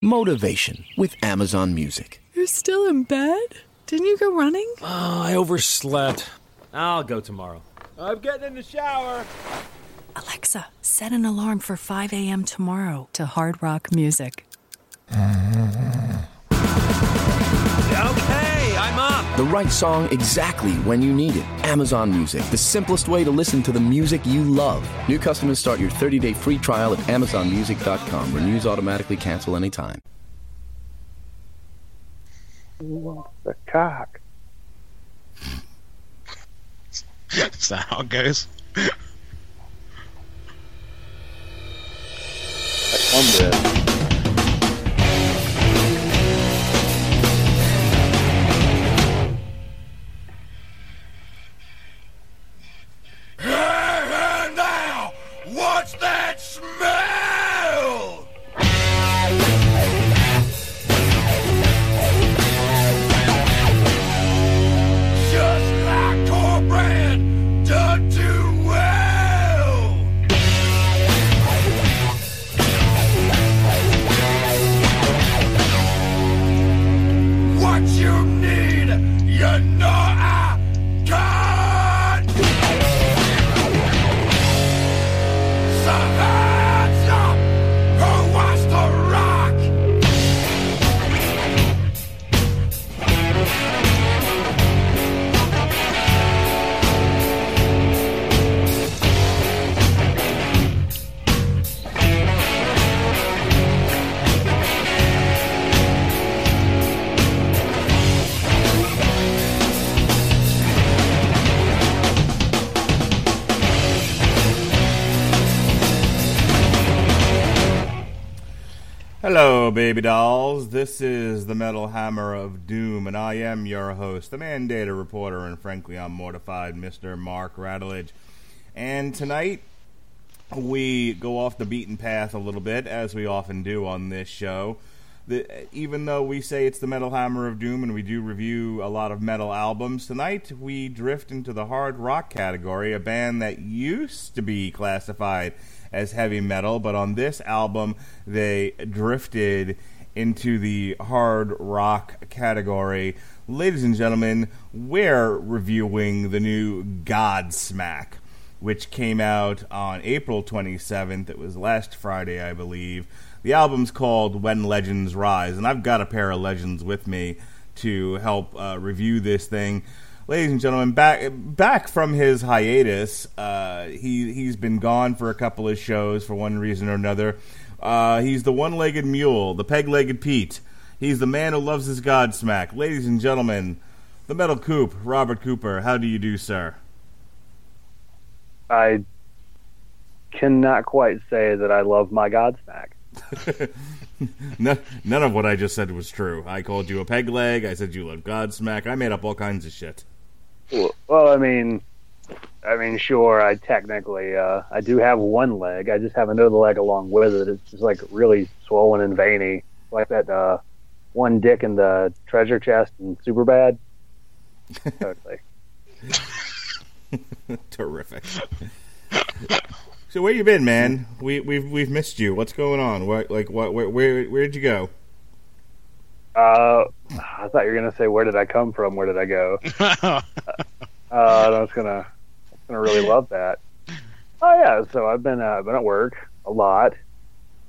Motivation with Amazon Music. You're still in bed? Didn't you go running? Oh, I overslept. I'll go tomorrow. I'm getting in the shower. Alexa, set an alarm for 5 a.m. tomorrow to Hard Rock Music. Mm-hmm. The right song exactly when you need it. Amazon Music, the simplest way to listen to the music you love. New customers start your 30 day free trial at AmazonMusic.com. Renews automatically cancel anytime. The cock. Is that how it goes? Cornbread. now, baby dolls. This is the Metal Hammer of Doom, and I am your host, the Mandator Reporter, and frankly, I'm mortified, Mr. Mark Radulich. And tonight, we go off the beaten path a little bit, as we often do on this show. The, even though we say it's the Metal Hammer of Doom and we do review a lot of metal albums, tonight we drift into the hard rock category, a band that used to be classified as heavy metal, but on this album they drifted into the hard rock category. Ladies and gentlemen, we're reviewing the new Godsmack, which came out on April 27th. It was last Friday, I believe. The album's called When Legends Rise, and I've got a pair of legends with me to help uh, review this thing. Ladies and gentlemen, back back from his hiatus, uh, he he's been gone for a couple of shows for one reason or another. Uh, he's the one-legged mule, the peg-legged Pete. He's the man who loves his Godsmack. Ladies and gentlemen, the Metal Coop, Robert Cooper. How do you do, sir? I cannot quite say that I love my Godsmack. none, none of what I just said was true. I called you a peg leg. I said you love Godsmack. I made up all kinds of shit. Well, I mean, I mean, sure, I technically, uh, I do have one leg. I just have another leg along with it. It's just like really swollen and veiny, like that uh, one dick in the treasure chest and super bad. totally. Terrific. so where you been, man? We we've we've missed you. What's going on? What like what where where where'd you go? Uh, I thought you were gonna say where did I come from? Where did I go? uh, I was gonna, I was gonna really love that. Oh yeah, so I've been uh, been at work a lot.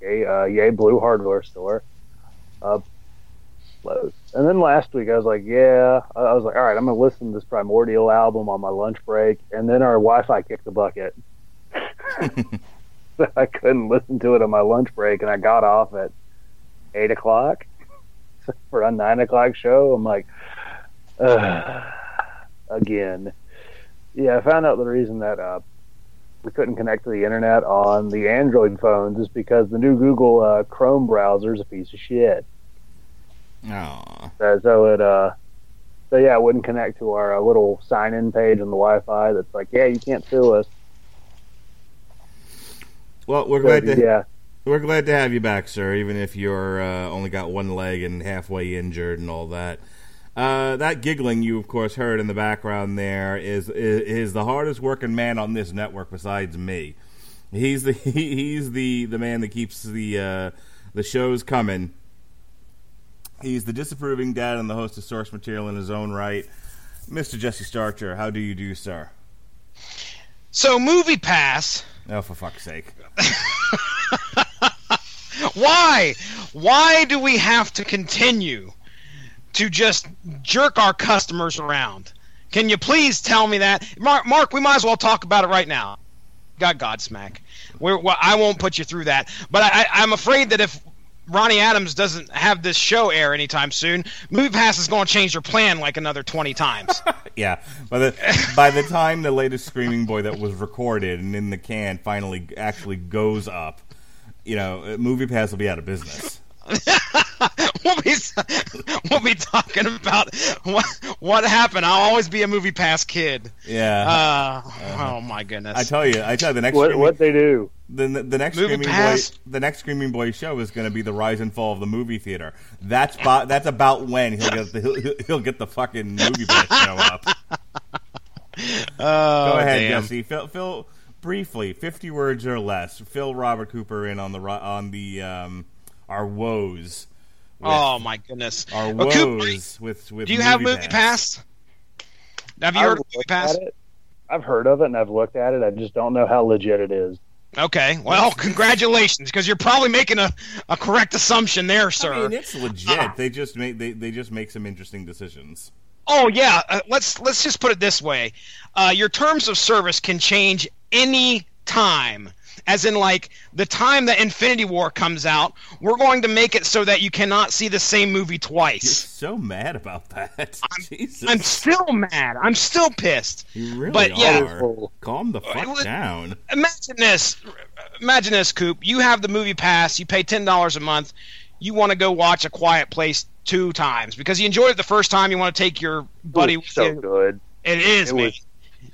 Yay, uh, yay, blue hardware store. Uh. And then last week I was like, yeah, I I was like, all right, I'm gonna listen to this Primordial album on my lunch break, and then our Wi-Fi kicked the bucket. I couldn't listen to it on my lunch break, and I got off at eight o'clock for a nine o'clock show. I'm like, Ugh, again. Yeah, I found out the reason that uh, we couldn't connect to the internet on the Android phones is because the new Google uh, Chrome browser is a piece of shit. Uh, so it, uh, so yeah, it wouldn't connect to our uh, little sign-in page on the Wi-Fi. That's like, yeah, you can't sue us. Well, we're So, glad to yeah, we're glad to have you back, sir. Even if you're uh, only got one leg and halfway injured and all that. Uh, that giggling you, of course, heard in the background there is, is is the hardest working man on this network besides me. He's the he, he's the the man that keeps the uh, the shows coming He's the disapproving dad and the host of Source Material in his own right. Mr. Jesse Starcher, how do you do, sir? So, Movie Pass. Oh, for fuck's sake. Why? Why do we have to continue to just jerk our customers around? Can you please tell me that? Mark, Mark we might as well talk about it right now. Got Godsmack. We're, well, I won't put you through that. But I, I'm afraid that if Ronnie Adams doesn't have this show air anytime soon, Movie Pass is going to change your plan like another 20 times. Yeah, by the by the time the latest Screaming Boy that was recorded and in the can finally actually goes up, you know, Movie Pass will be out of business. we'll, be, we'll be talking about what, what happened. I'll always be a Movie Pass kid. Yeah. Uh, oh, my goodness. I tell you, I tell you, the next What what they do? the, the next Movie Screaming Pass. Boy, the next Screaming Boy show is going to be the rise and fall of the movie theater. That's about, that's about when he'll get the he'll, he'll get the fucking movie pass show up. oh, Go ahead, damn. Jesse. Phil, Phil, briefly, fifty words or less. Fill Robert Cooper in on the on the um, our woes. Oh, my goodness. our Well, Coop, woes with with. do you have Movie Pass? Have you I've heard of Movie Pass? it. I've heard of it and I've looked at it. I just don't know how legit it is. Okay. Well, congratulations, because you're probably making a, a correct assumption there, sir. I mean, it's legit. They just make they, they just make some interesting decisions. Oh yeah, uh, let's let's just put it this way: uh, your terms of service can change any time. As in, like the time that Infinity War comes out, we're going to make it so that you cannot see the same movie twice. You're so mad about that. Jesus, I'm still mad. I'm still pissed. you really but yeah. are. Calm the fuck Well, down. Imagine this. Imagine this, Coop. You have the movie pass. You pay ten dollars a month. You want to go watch A Quiet Place two times because you enjoyed it the first time. You want to take your buddy it with so you. good. It is, It man. was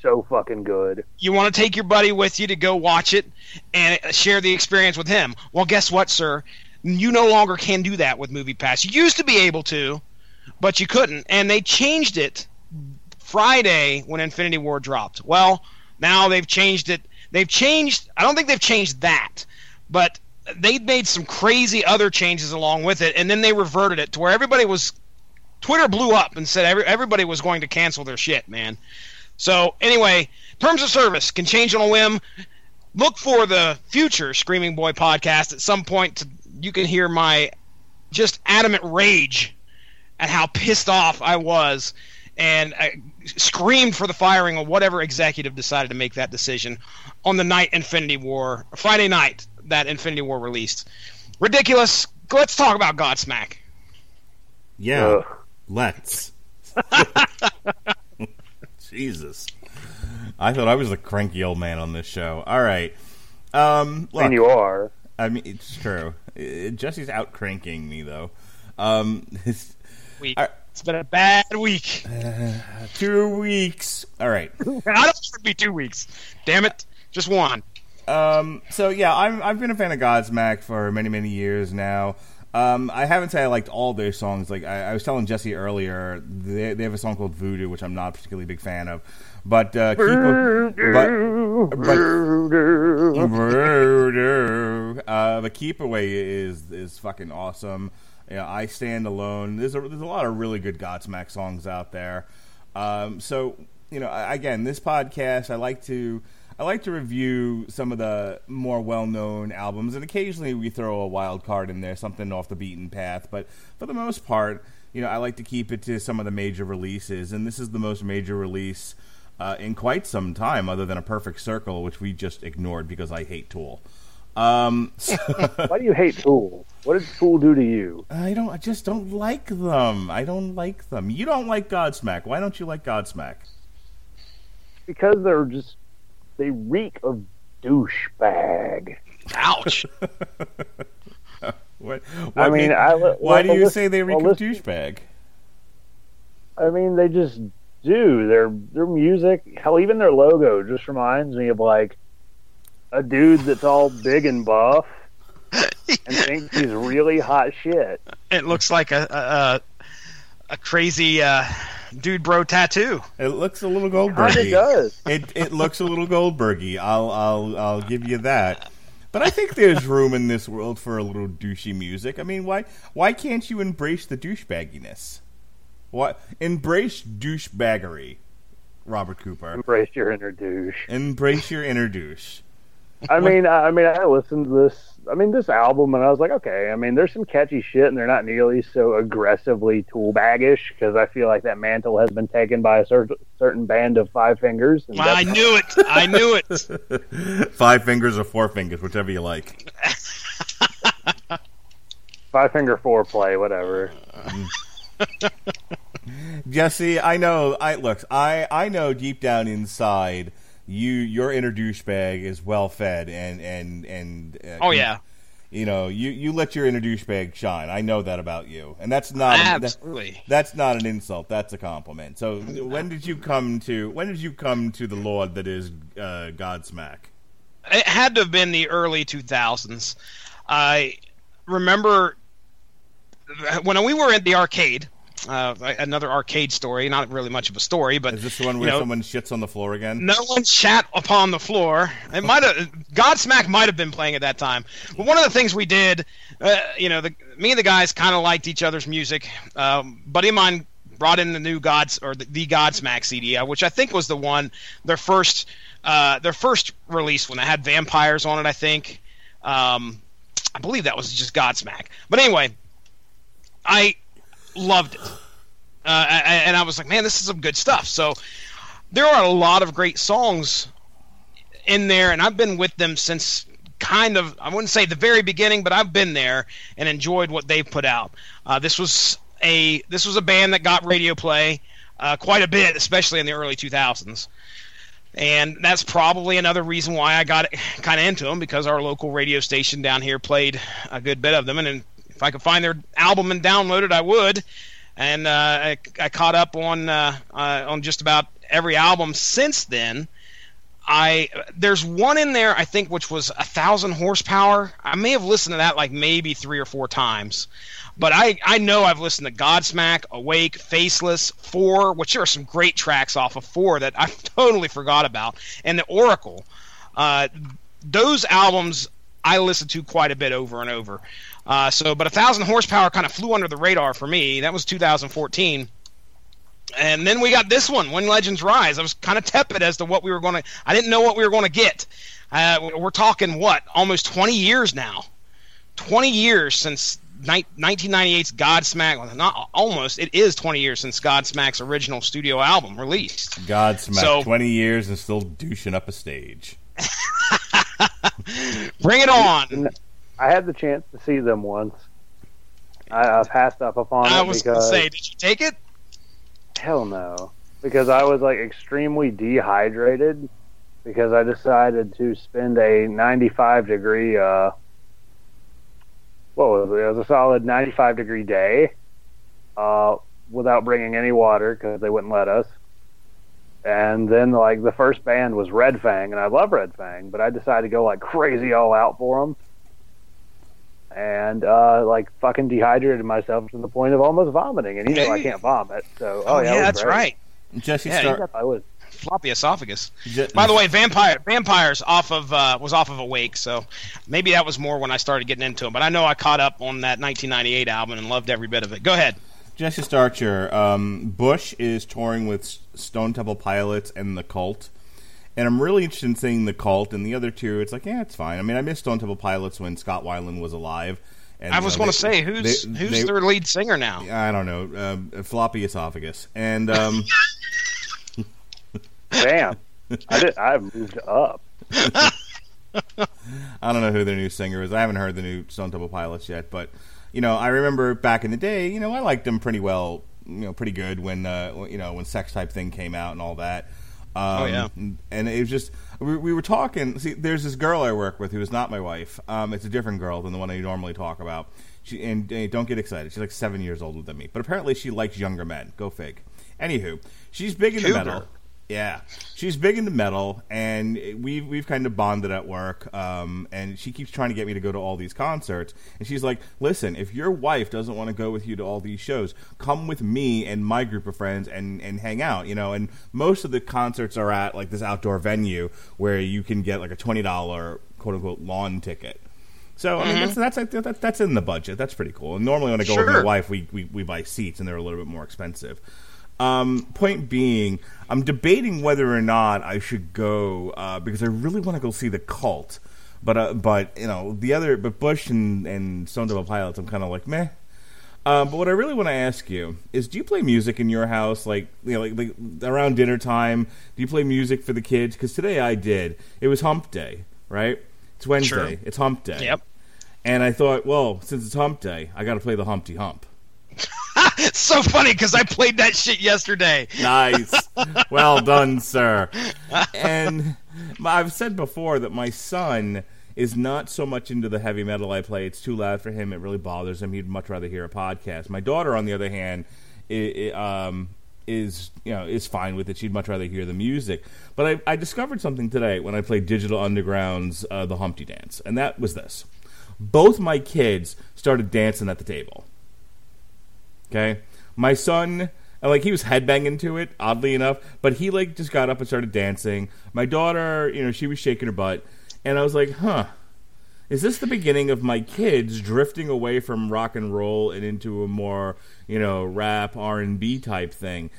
so fucking good. you want to take your buddy with you to go watch it and uh, share the experience with him. Well, guess what, sir? You no longer can do that with Movie Pass. You used to be able to, but you couldn't, and they changed it Friday when Infinity War dropped. Well, now they've changed it. They've changed. I don't think they've changed that, but they made some crazy other changes along with it, and then they reverted it to where everybody was. Twitter blew up and said every, everybody was going to cancel their shit, man. So anyway, terms of service can change on a whim. Look for the future Screaming Boy podcast at some point. To, you can hear my just adamant rage at how pissed off I was, and I screamed for the firing of whatever executive decided to make that decision on the night Infinity War, Friday night that Infinity War released. Ridiculous. Let's talk about Godsmack. Yeah, Ugh. let's. Jesus, I thought I was the cranky old man on this show. All right, um, look, and you are. I mean, it's true. Uh, Jesse's out cranking me though. Um, it's Week. All right. It's been a bad week. two weeks. All right. I don't want it to be two weeks. Damn it. Just one. Um, so yeah, I'm, I've been a fan of Godsmack for many, many years now. Um, I haven't said I liked all their songs. Like I, I was telling Jesse earlier, they, they have a song called Voodoo, which I'm not particularly big fan of. But uh, keep a, but, but Voodoo, uh, but Keep Away is is fucking awesome. Yeah, I Stand Alone. There's a there's a lot of really good Godsmack songs out there. Um, so you know, again, this podcast, I like to I like to review some of the more well known albums, and occasionally we throw a wild card in there, something off the beaten path. But for the most part, you know, I like to keep it to some of the major releases, and this is the most major release uh, in quite some time, other than a Perfect Circle, which we just ignored because I hate Tool. Um, so- Why do you hate Tool? What did Tool do to you? I don't. I just don't like them. I don't like them. You don't like Godsmack. Why don't you like Godsmack? Because they're just they reek of douchebag. Ouch. What, I what mean, I li- why do you listen- say they reek well, of douchebag? I mean, they just do. Their their music, hell, even their logo just reminds me of like a dude that's all big and buff and thinks he's really hot shit. it looks like a a, a, a crazy uh, dude bro tattoo. It looks a little Kinda Goldbergy. does. It it looks a little Goldbergy. I'll I'll I'll give you that. But I think there's room in this world for a little douchey music. I mean, why why can't you embrace the douchebagginess? What embrace douchebaggery, Robert Cooper. Embrace your inner douche. Embrace your inner douche. I mean, I I mean, I listened to this. I mean, this album, and I was like, okay. I mean, there's some catchy shit, and they're not nearly so aggressively tool baggish because I feel like that mantle has been taken by a cer- certain band of Five Fingers. And I that's- knew it. I knew it. Five fingers or four fingers, whichever you like. Five Finger Foreplay, whatever. Jesse, I know. I look. I I know deep down inside you, your inner douchebag is well fed and and and. Uh, Oh yeah, You know, you you let your inner douchebag shine. I know that about you, and that's not that- absolutely. that's not an insult. That's a compliment. So, when did you come to when did you come to the Lord that is uh, Godsmack? It had to have been the early 2000s. I remember when we were at the arcade. Uh, another arcade story, not really much of a story, but Is this the one you where know, someone shits on the floor again? No one shat upon the floor. It might have Godsmack might have been playing at that time. But one of the things we did, uh, you know, the, me and the guys kind of liked each other's music. Um, buddy of mine brought in the new Gods or the, the Godsmack CD, uh, which I think was the one their first uh, their first release when they had vampires on it. I think. Um, I believe that was just Godsmack. But anyway, I loved it. Uh, and I was like, man, this is some good stuff. So there are a lot of great songs in there, and I've been with them since kind of, I wouldn't say the very beginning, but I've been there and enjoyed what they've put out. Uh, this was a this was a band that got radio play uh, quite a bit, especially in the early 2000s. And that's probably another reason why I got kind of into them because our local radio station down here played a good bit of them, and, then if I could find their album and download it, I would. And uh, I, I caught up on uh, uh, on just about every album since then. I there's one in there I think which was a thousand horsepower. I may have listened to that like maybe three or four times, but I I know I've listened to Godsmack, Awake, Faceless, Four, which there are some great tracks off of Four that I totally forgot about, and the Oracle. Uh, those albums I listen to quite a bit over and over. Uh, so, but a thousand horsepower kind of flew under the radar for me. That was 2014 and then we got this one, When Legends Rise. I was kind of tepid as to what we were going to. I didn't know what we were going to get. Uh, we're talking what, almost 20 years now. 20 years since ni- 1998's Godsmack. well, Not almost. It is 20 years since Godsmack's original studio album released. Godsmack, So- twenty years and still douching up a stage. Bring it on. I had the chance to see them once. I, I passed up upon I it was going to say, did you take it? hell no, because I was like extremely dehydrated because I decided to spend a 95 degree uh what was it? It was a solid 95 degree day uh without bringing any water because they wouldn't let us. And then like the first band was Red Fang, and I love Red Fang, but I decided to go like crazy all out for them. And uh, like fucking dehydrated myself to the point of almost vomiting, and you know I can't vomit, so Oh, oh, yeah, yeah, that's great. right. Jesse Yeah, Star. I was Floppy esophagus. Je- By the way, Vampire Vampires off of uh, was off of Awake, so maybe that was more when I started getting into them. But I know I caught up on that 1998 album and loved every bit of it. Go ahead. Jesse Starcher, um, Bush is touring with Stone Temple Pilots and the Cult, and I'm really interested in seeing the Cult and the other two. It's like, yeah, it's fine. I mean, I missed Stone Temple Pilots when Scott Weiland was alive. And, I you was know, going to say who's they- who's they- their lead singer now? I don't know, uh, floppy esophagus, and um, damn. I did. I moved up. I don't know who their new singer is. I haven't heard the new Stone Temple Pilots yet, but you know, I remember back in the day. You know, I liked them pretty well. You know, pretty good when uh, you know when Sex Type Thing came out and all that. Um, Oh, yeah. and it was just we, we were talking. See, there's this girl I work with who is not my wife. Um, it's a different girl than the one I normally talk about. She and uh, don't get excited. She's like seven years older than me, but apparently she likes younger men. Go fig. Anywho, she's big into Cougar. metal. Yeah, she's big into metal, and we've we've kind of bonded at work. Um, and she keeps trying to get me to go to all these concerts. And she's like, "Listen, if your wife doesn't want to go with you to all these shows, come with me and my group of friends and and hang out." You know, and most of the concerts are at like this outdoor venue where you can get like a twenty dollar quote unquote lawn ticket. So I mean, that's, that's that's that's in the budget. That's pretty cool. And normally when I go with my wife, we, we we buy seats, and they're a little bit more expensive. Um, point being, I'm debating whether or not I should go uh, because I really want to go see the cult. But uh, but you know the other but Bush and and Stone Temple Pilots, I'm kind of like meh. Um, but what I really want to ask you is, do you play music in your house, like you know, like, like around dinner time? Do you play music for the kids? Because today I did. It was Hump Day, right? It's Wednesday. Sure. It's Hump Day. Yep. And I thought, well, since it's Hump Day, I got to play the Humpty Hump. So funny because I played that shit yesterday. Nice. well done, sir. And I've said before that my son is not so much into the heavy metal I play. It's too loud for him. It really bothers him. He'd much rather hear a podcast. My daughter, on the other hand, i i um, is you know is fine with it. She'd much rather hear the music. But I, I discovered something today when I played Digital Underground's uh, "The Humpty Dance," and that was this: both my kids started dancing at the table. Okay, my son, and, like he was headbanging to it, oddly enough, but he like just got up and started dancing. My daughter, you know, she was shaking her butt, and I was like, huh. Is this the beginning of my kids drifting away from rock and roll and into a more, you know, rap R and B type thing?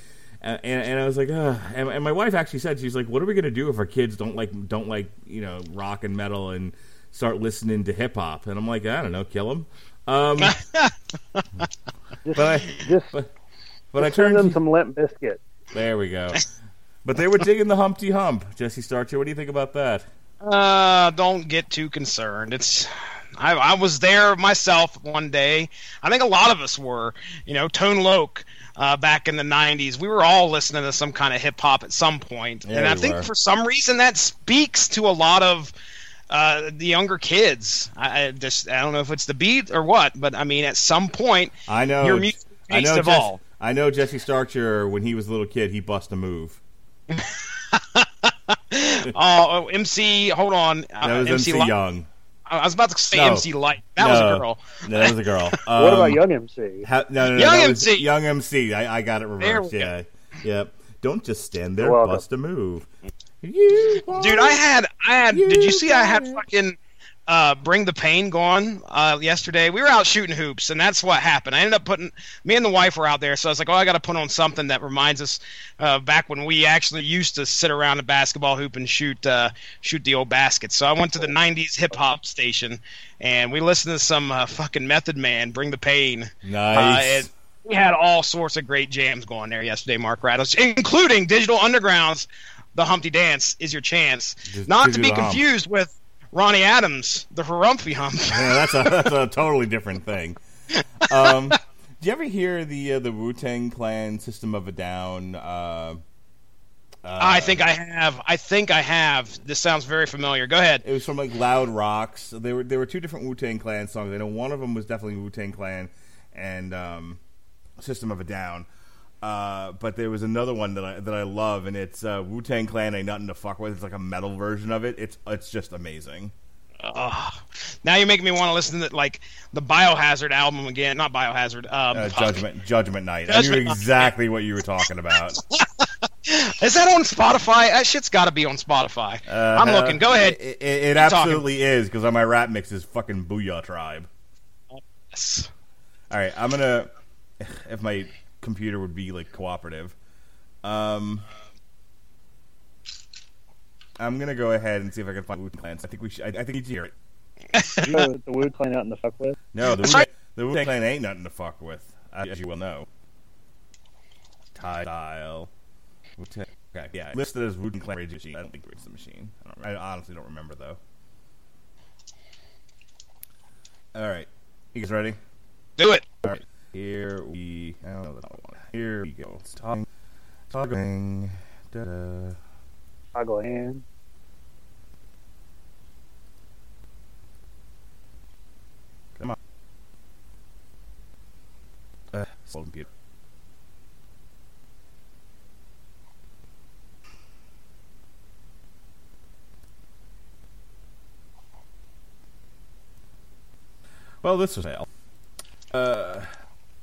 And, and, I was like, Ugh. And, and my wife actually said, she's like, what are we gonna do if our kids don't like don't like you know rock and metal and start listening to hip hop? And I'm like, I don't know, kill them. Um, Just, but I, just, but, but I turned them some Limp Bizkit. there we go. But they were digging the Humpty Hump. Jesse Starcher, what do you think about that? Uh, don't get too concerned. It's I, I was there myself one day. I think a lot of us were. You know, Tone Loc. Uh, back in the '90s, we were all listening to some kind of hip hop at some point, Yeah, and I think were. for some reason that speaks to a lot of uh, the younger kids. I, I just I don't know if it's the beat or what, but I mean, at some point, I know. your music I know. Jess, evolve. I know Jesse Starcher. When he was a little kid, he bust a move. Oh, MC, hold on, uh, That was MC, Lyte- Young. I was about to say No. MC Lyte. That was a girl. No, that was a girl. what Um, about Young MC? ha- no, no, no, Young MC. Young MC. I, I got it There reversed. we Yeah. Yep. Don't just stand there. Bust a move. You Dude, I had, I had. Did you see? I had fucking uh, bring the pain going uh, yesterday. We were out shooting hoops, and that's what happened. I ended up putting me and the wife were out there, so I was like, oh, I got to put on something that reminds us uh, back when we actually used to sit around a basketball hoop and shoot uh, shoot the old baskets. So I went to the '90s hip hop station, and we listened to some uh, fucking Method Man, Bring the Pain. Nice. Uh, and we had all sorts of great jams going there yesterday, Mark Rattles, including Digital Underground's "The Humpty Dance" is your chance. Just Not to be Hump. confused with Ronnie Adams, the Harumphy Hump. Yeah, that's a that's a totally different thing. Um, do you ever hear the uh, the Wu Tang Clan System of a Down? Uh, uh, I think I have. I think I have. This sounds very familiar. Go ahead. It was from like Loud Rocks. There were there were two different Wu Tang Clan songs. I know one of them was definitely Wu Tang Clan and um, System of a Down. Uh, but there was another one that I that I love, and it's uh, Wu Tang Clan ain't nothing to fuck with. It's like a metal version of it. It's it's just amazing. Now you're making me want to listen to like the Biohazard album again. Not Biohazard. Um, Uh. Judgment Judgment Night. I Judgment knew Night. exactly what you were talking about. Is that on Spotify? That shit's got to be on Spotify. Uh, I'm looking. Go ahead. It, it, it Keep talking. absolutely is because on my rap mix is fucking Booyah Tribe. Yes. All right, I'm gonna if my computer would be like cooperative. Um, I'm gonna go ahead and see if I can find Wu Clan. I think we should. I, I think you should hear it. You know the Wu Clan out in the fuck with? No, the That's Wu right. the Wu Clan ain't nothing to fuck with, as you will know. Tie style. Wu-Tang- Okay, yeah, listed as Wu Clan Rage Machine. I don't think Rage the Machine. I, don't, I honestly don't remember though. All right, you guys ready? Do it. All right, here we. I don't know other one. Here we go. It's talking. Talking. Da-da. Toggle hand. Come on. Uh, slow computer. Well, this was fail. Uh,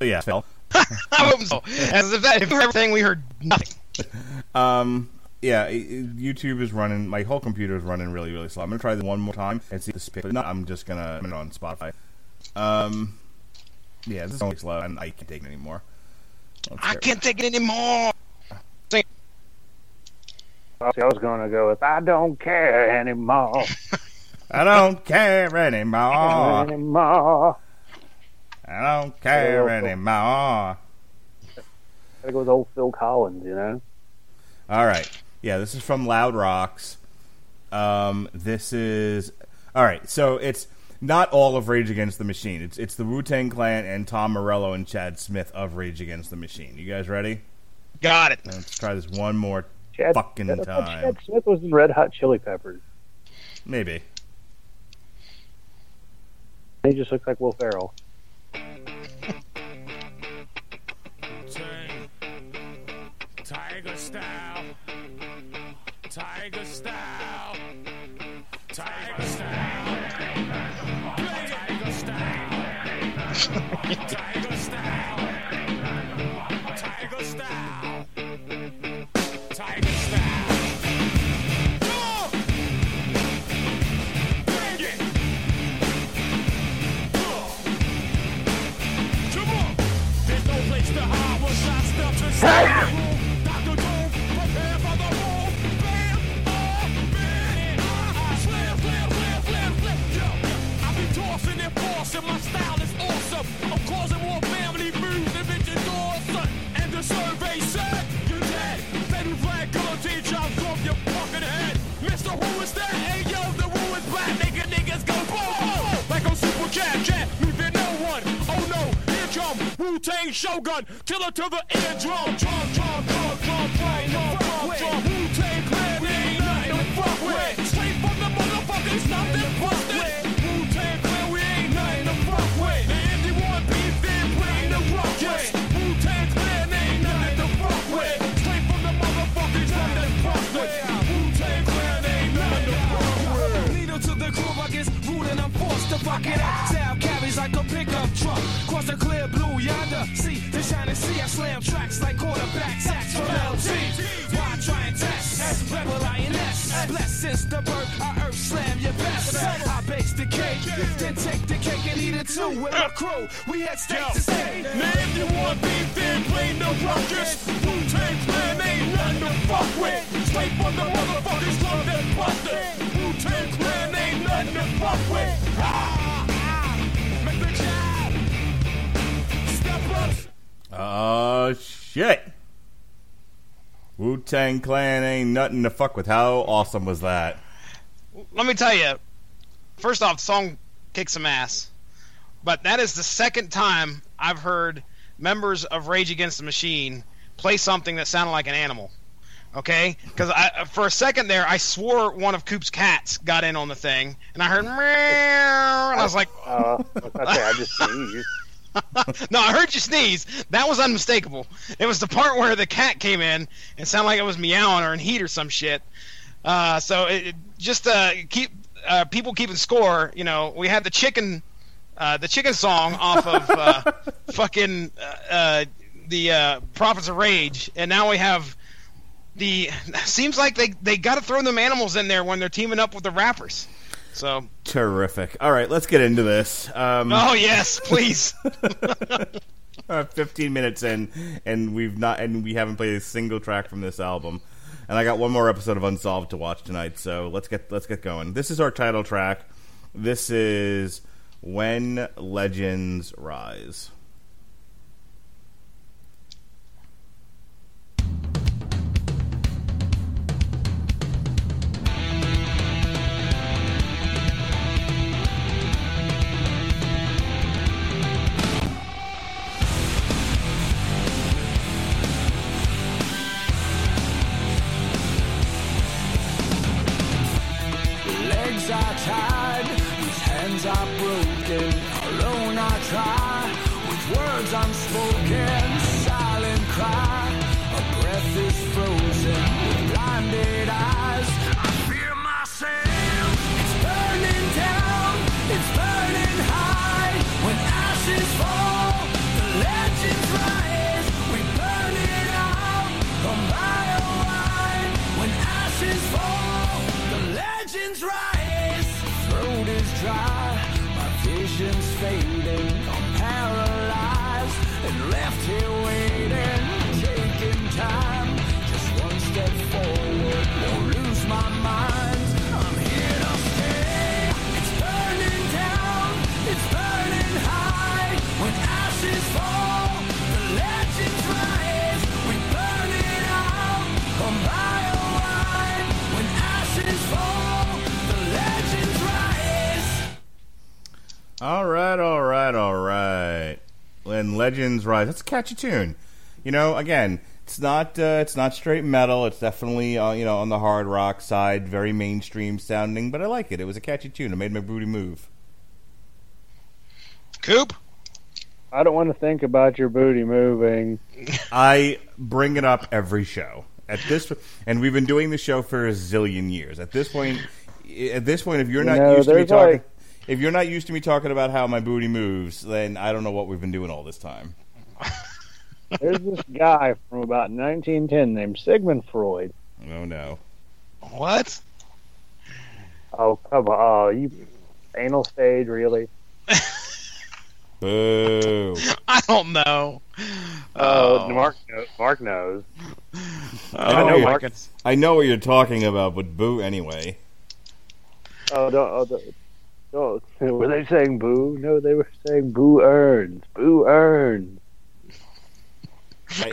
yeah, fail. I hope so. As if that, if everything we heard nothing. Um, yeah, i- i- YouTube is running. My whole computer is running really, really slow. I'm gonna try this one more time and see if this picks. No, I'm just gonna put it on Spotify. Um, yeah, this is only slow, and I can't take it anymore. I can't take it anymore. See, I was going to go with I don't care anymore. I don't care anymore. anymore. I don't care Yeah. anymore. Gotta go with old Phil Collins, you know? All right. Yeah, this is from Loud Rocks. Um, this is all right. So it's not all of Rage Against the Machine. It's it's the Wu Tang Clan and Tom Morello and Chad Smith of Rage Against the Machine. You guys ready? Got it. Let's try this one more Chad, fucking I time. Chad Smith was in Red Hot Chili Peppers. Maybe. He just looks like Will Ferrell. Tiger style. Tiger style. Tiger style. Tiger style. Is that? Hey, yo, the rule is black. Nigga, niggas go boom. Like on Super Cat, Cat, moving no one. Oh no, here come Wu-Tang Shogun. Killer to the eardrum. Drum, drum, drum, drum, drum, drum, drum, drum. Wu-Tang Clan, we ain't nothing to fuck with. Straight from the motherfuckers, nothing fuck it up. Carries like a pickup truck. Cross the clear blue yonder. See the shining sea, I slam tracks like quarterback sacks from LG. Why try and test? Rebel INS. Blessed since the birth, I earth slam your best. I base the cake, then take the cake and eat it too with my crew. We had stakes to stay. Now if you want beef, then play no ruckus. Wu-Tang Clan ain't nothing to fuck with. Straight from the motherfuckers, love that busted. Wu-Tang Clan ain't nothing to fuck with. Ah, ah, make the job. Step up. Oh shit. Wu Tang Clan ain't nothing to fuck with. How awesome was that? Let me tell you. First off, the song kicks some ass, but that is the second time I've heard members of Rage Against the Machine play something that sounded like an animal. Okay, because for a second there I swore one of Coop's cats got in on the thing, and I heard meow, and I was like, Uh, I was about to say, I just sneezed. no, I heard you sneeze. That was unmistakable. It was the part where the cat came in and sounded like it was meowing or in heat or some shit. Uh, so it, it- just uh, keep uh, people keeping score. You know, we had the chicken, uh, the chicken song off of uh, fucking uh, uh, the uh, Prophets of Rage, and now we have the. Seems like they they got to throw them animals in there when they're teaming up with the rappers. So, Terrific. All right, let's get into this. Um, oh yes, please. uh, 15 minutes in, and we've not, and we haven't played a single track from this album. And I got one more episode of Unsolved to watch tonight, so let's get let's get going. This is our title track. This is When Legends Rise. guitar with words unspoken, silent cry. A breath is frozen with blinded eyes. I fear myself. It's burning down. It's burning high. When ashes fall, the legends rise. We burn it out. A mile wide. When ashes fall, the legends rise. Legends rise, that's a catchy tune. You know, again, it's not uh, it's not straight metal. It's definitely uh, you know on the hard rock side, very mainstream sounding. But I like it. It was a catchy tune. It made my booty move. Coop. I don't want to think about your booty moving. I bring it up every show. At this, and we've been doing the show for a zillion years. At this point, at this point, if you're You not know, used to me talking, like- if you're not used to me talking about how my booty moves, then I don't know what we've been doing all this time. There's this guy from about 1910 named Sigmund Freud. Oh no. What? Oh, come on. Oh, you anal stage, really? Boo. I don't know. Oh, oh. Mark, knows, Mark knows. I oh, know, Oh, Mark. I know what you're talking about, but boo anyway. Oh, don't, oh, don't, don't. Were they saying boo? No, they were saying boo earns. Boo earns. I,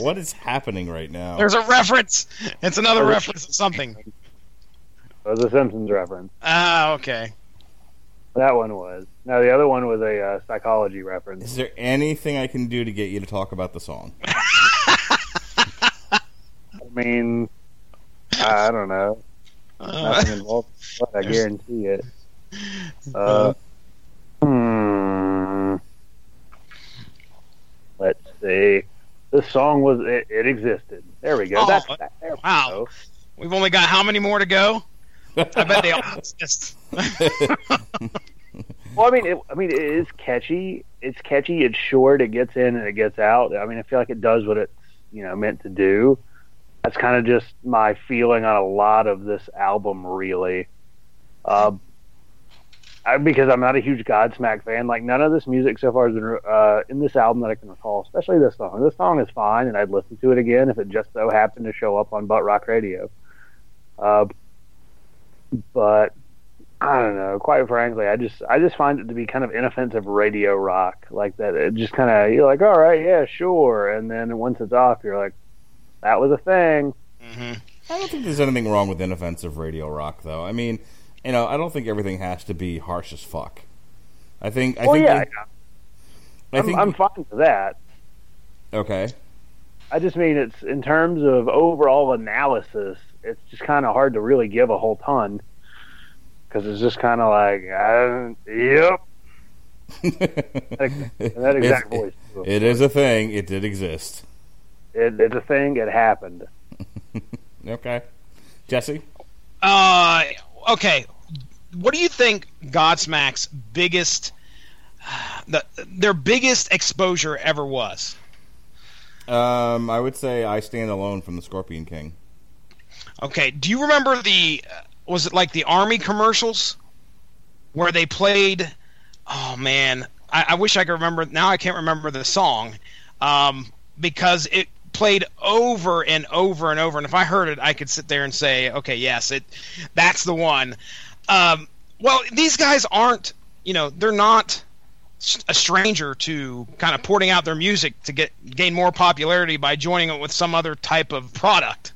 what is happening right now? There's a reference. It's another reference to something. It was a Simpsons reference. Ah, okay. That one was. No, the other one was a uh, psychology reference. Is there anything I can do to get you to talk about the song? I mean, I don't know. Uh, Nothing involved, but I guarantee it. Uh, hmm. Let's see. This song was it, it existed. There we go. Oh, That's that. There we wow. go. we've only got how many more to go? I bet they all exist. Well, I mean, it, I mean, it is catchy. It's catchy. It's short. It gets in and it gets out. I mean, I feel like it does what it's you know meant to do. That's kind of just my feeling on a lot of this album, really. Uh, I, because I'm not a huge Godsmack fan. Like none of this music so far has been uh, in this album that I can recall, especially this song. This song is fine, and I'd listen to it again if it just so happened to show up on Butt Rock Radio. Uh, but I don't know. Quite frankly, I just I just find it to be kind of inoffensive radio rock, like that. It just kind of you're like, all right, yeah, sure, and then once it's off, you're like, that was a thing. hmm I don't think there's anything wrong with inoffensive radio rock, though. I mean, you know, I don't think everything has to be harsh as fuck. I think. I well, think. yeah, I I'm, think. I'm fine with that. okay. I just mean it's in terms of overall analysis, it's just kind of hard to really give a whole ton because it's just kind of like, uh, yep, that, that exact It's- voice. too. It is a thing. It did exist. It, it's a thing. It happened. Okay. Jesse. Uh, okay. What do you think Godsmack's biggest, the, their biggest exposure ever was? Um, I would say I stand alone from the Scorpion King. Okay. Do you remember the? uh, Was it like the Army commercials where they played? Oh man, I, I wish I could remember. Now I can't remember the song um, because it played over and over and over. And if I heard it, I could sit there and say, "Okay, yes, it. That's the one." Um, well, these guys aren't. You know, they're not a stranger to kind of porting out their music to get gain more popularity by joining it with some other type of product.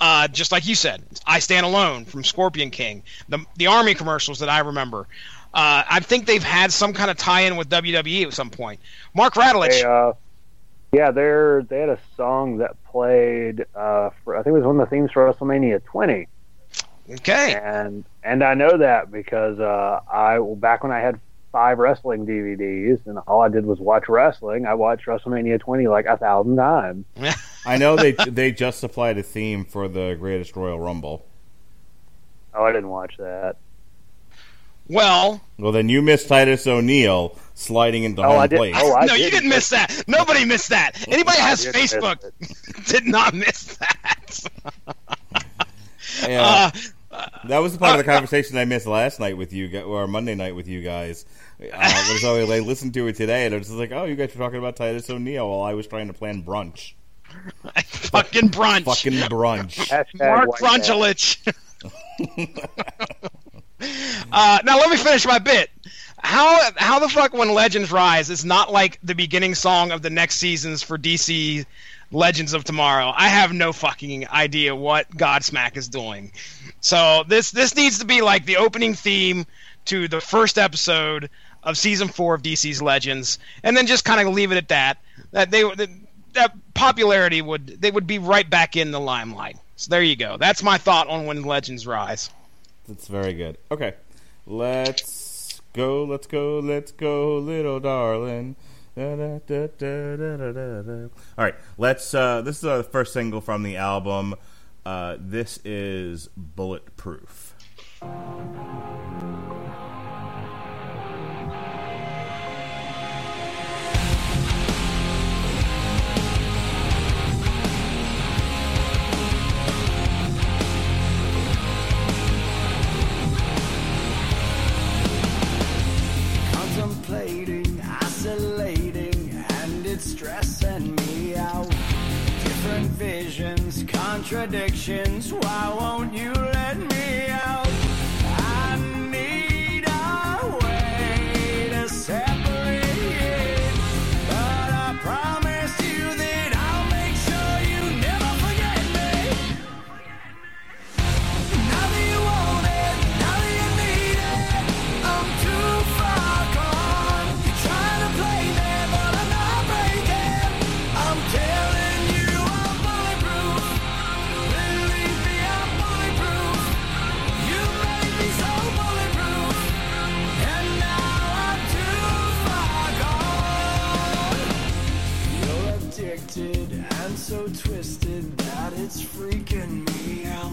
Uh, just like you said, I Stand Alone from Scorpion King, the the Army commercials that I remember. Uh, I think they've had some kind of tie-in with WWE at some point. Mark Radulich, They, uh, yeah, they're they had a song that played. Uh, for, I think it was one of the themes for WrestleMania 20. okay, and and I know that because uh, I well, back when I had five wrestling DVDs and all I did was watch wrestling. I watched WrestleMania 20 like a thousand times. I know they they just supplied a theme for the Greatest Royal Rumble. Oh, I didn't watch that. well, Well, then you missed Titus O'Neil sliding into Oh, home I did. plate. Oh, I no, you didn't miss that. Nobody missed that. Anybody I has Facebook did not miss that. Yeah. Uh, That was the part of the conversation I missed last night with you, or Monday night with you guys. Uh, but so I listened to it today, and I was just like, "Oh, you guys were talking about Titus O'Neil while I was trying to plan brunch." Fucking brunch. Fucking brunch. Hashtag Mark white. Brunchelich. uh, now let me finish my bit. How how the fuck when Legends Rise is not like the beginning song of the next seasons for DC Legends of Tomorrow? I have no fucking idea what Godsmack is doing. So this this needs to be like the opening theme to the first episode of season four of DC's Legends, and then just kind of leave it at that. That they that, that popularity would they would be right back in the limelight. So there you go. That's my thought on when Legends Rise. That's very good. Okay, let's go. Let's go. Let's go, little darling. Da, da, da. All right, let's. Uh, this is the first single from the album. Uh, this is "Bulletproof." Contradictions. Why won't you so twisted that it's freaking me out.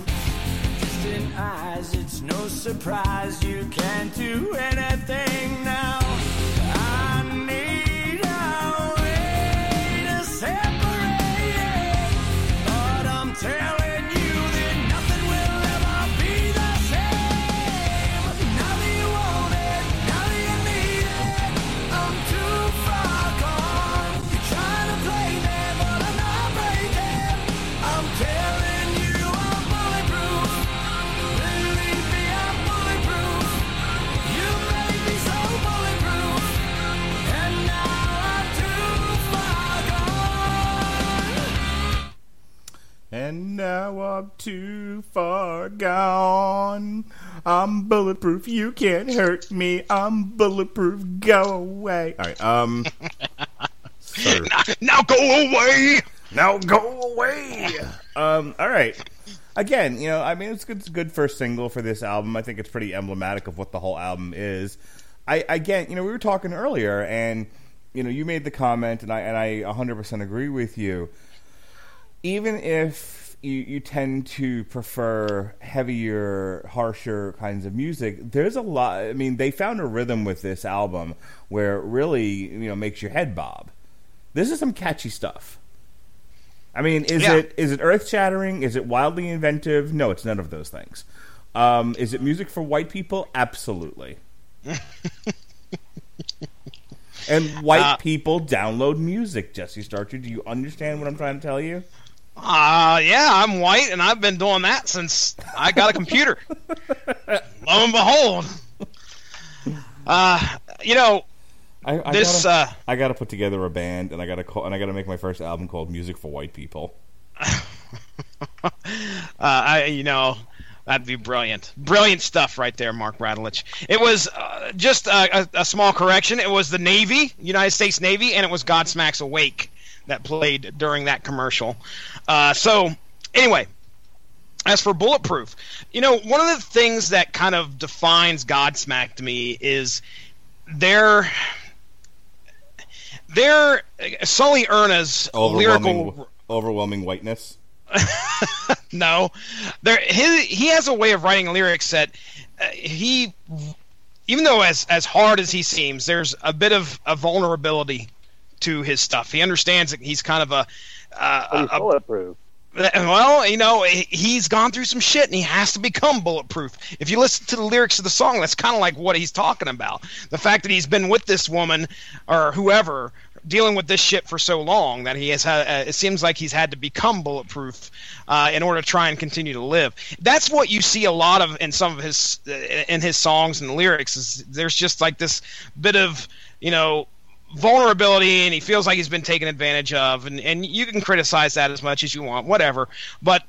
Distant eyes, it's no surprise you can't do anything now. And now I'm too far gone. I'm bulletproof. You can't hurt me. I'm bulletproof. Go away. All right. Um. sir. Now go away. Now go away. um. All right. Again, you know, I mean, it's good, it's a good first single for this album. I think it's pretty emblematic of what the whole album is. I again, you know, we were talking earlier, and you know, you made the comment, and I and I 100% agree with you. Even if you, you tend to prefer heavier, harsher kinds of music, there's a lot. I mean, they found a rhythm with this album where it really, you know, makes your head bob. This is some catchy stuff. I mean, is Yeah. it is it earth shattering? Is it wildly inventive? No, it's none of those things. Um, is it music for white people? Absolutely. and white Uh, people download music. Jesse Starcher, do you understand what I'm trying to tell you? Uh, yeah, I'm white, and I've been doing that since I got a computer. Lo and behold. Uh, you know, I, I This, gotta, uh, I gotta put together a band, and I gotta call, and I gotta make my first album called "Music for White People." uh, I, you know, that'd be brilliant. Brilliant stuff right there, Mark Radulich. It was uh, just a, a, a small correction. It was the Navy, United States Navy, and it was Godsmack's Awake that played during that commercial. Uh, so, anyway, as for Bulletproof, you know, one of the things that kind of defines Godsmack to me is their their Sully Erna's Overwhelming, lyrical overwhelming whiteness. no, there his, he has a way of writing lyrics that uh, he, even though as as hard as he seems, there's a bit of a vulnerability to his stuff. He understands that he's kind of a, uh, he's a, bulletproof. Well, you know, he- he's gone through some shit and he has to become bulletproof. If you listen to the lyrics of the song, that's kind of like what he's talking about. The fact that he's been with this woman or whoever dealing with this shit for so long that he has had, uh, it seems like he's had to become bulletproof uh, in order to try and continue to live. That's what you see a lot of in some of his uh, in his songs and lyrics is there's just like this bit of, you know, vulnerability and he feels like he's been taken advantage of and, and you can criticize that as much as you want whatever. But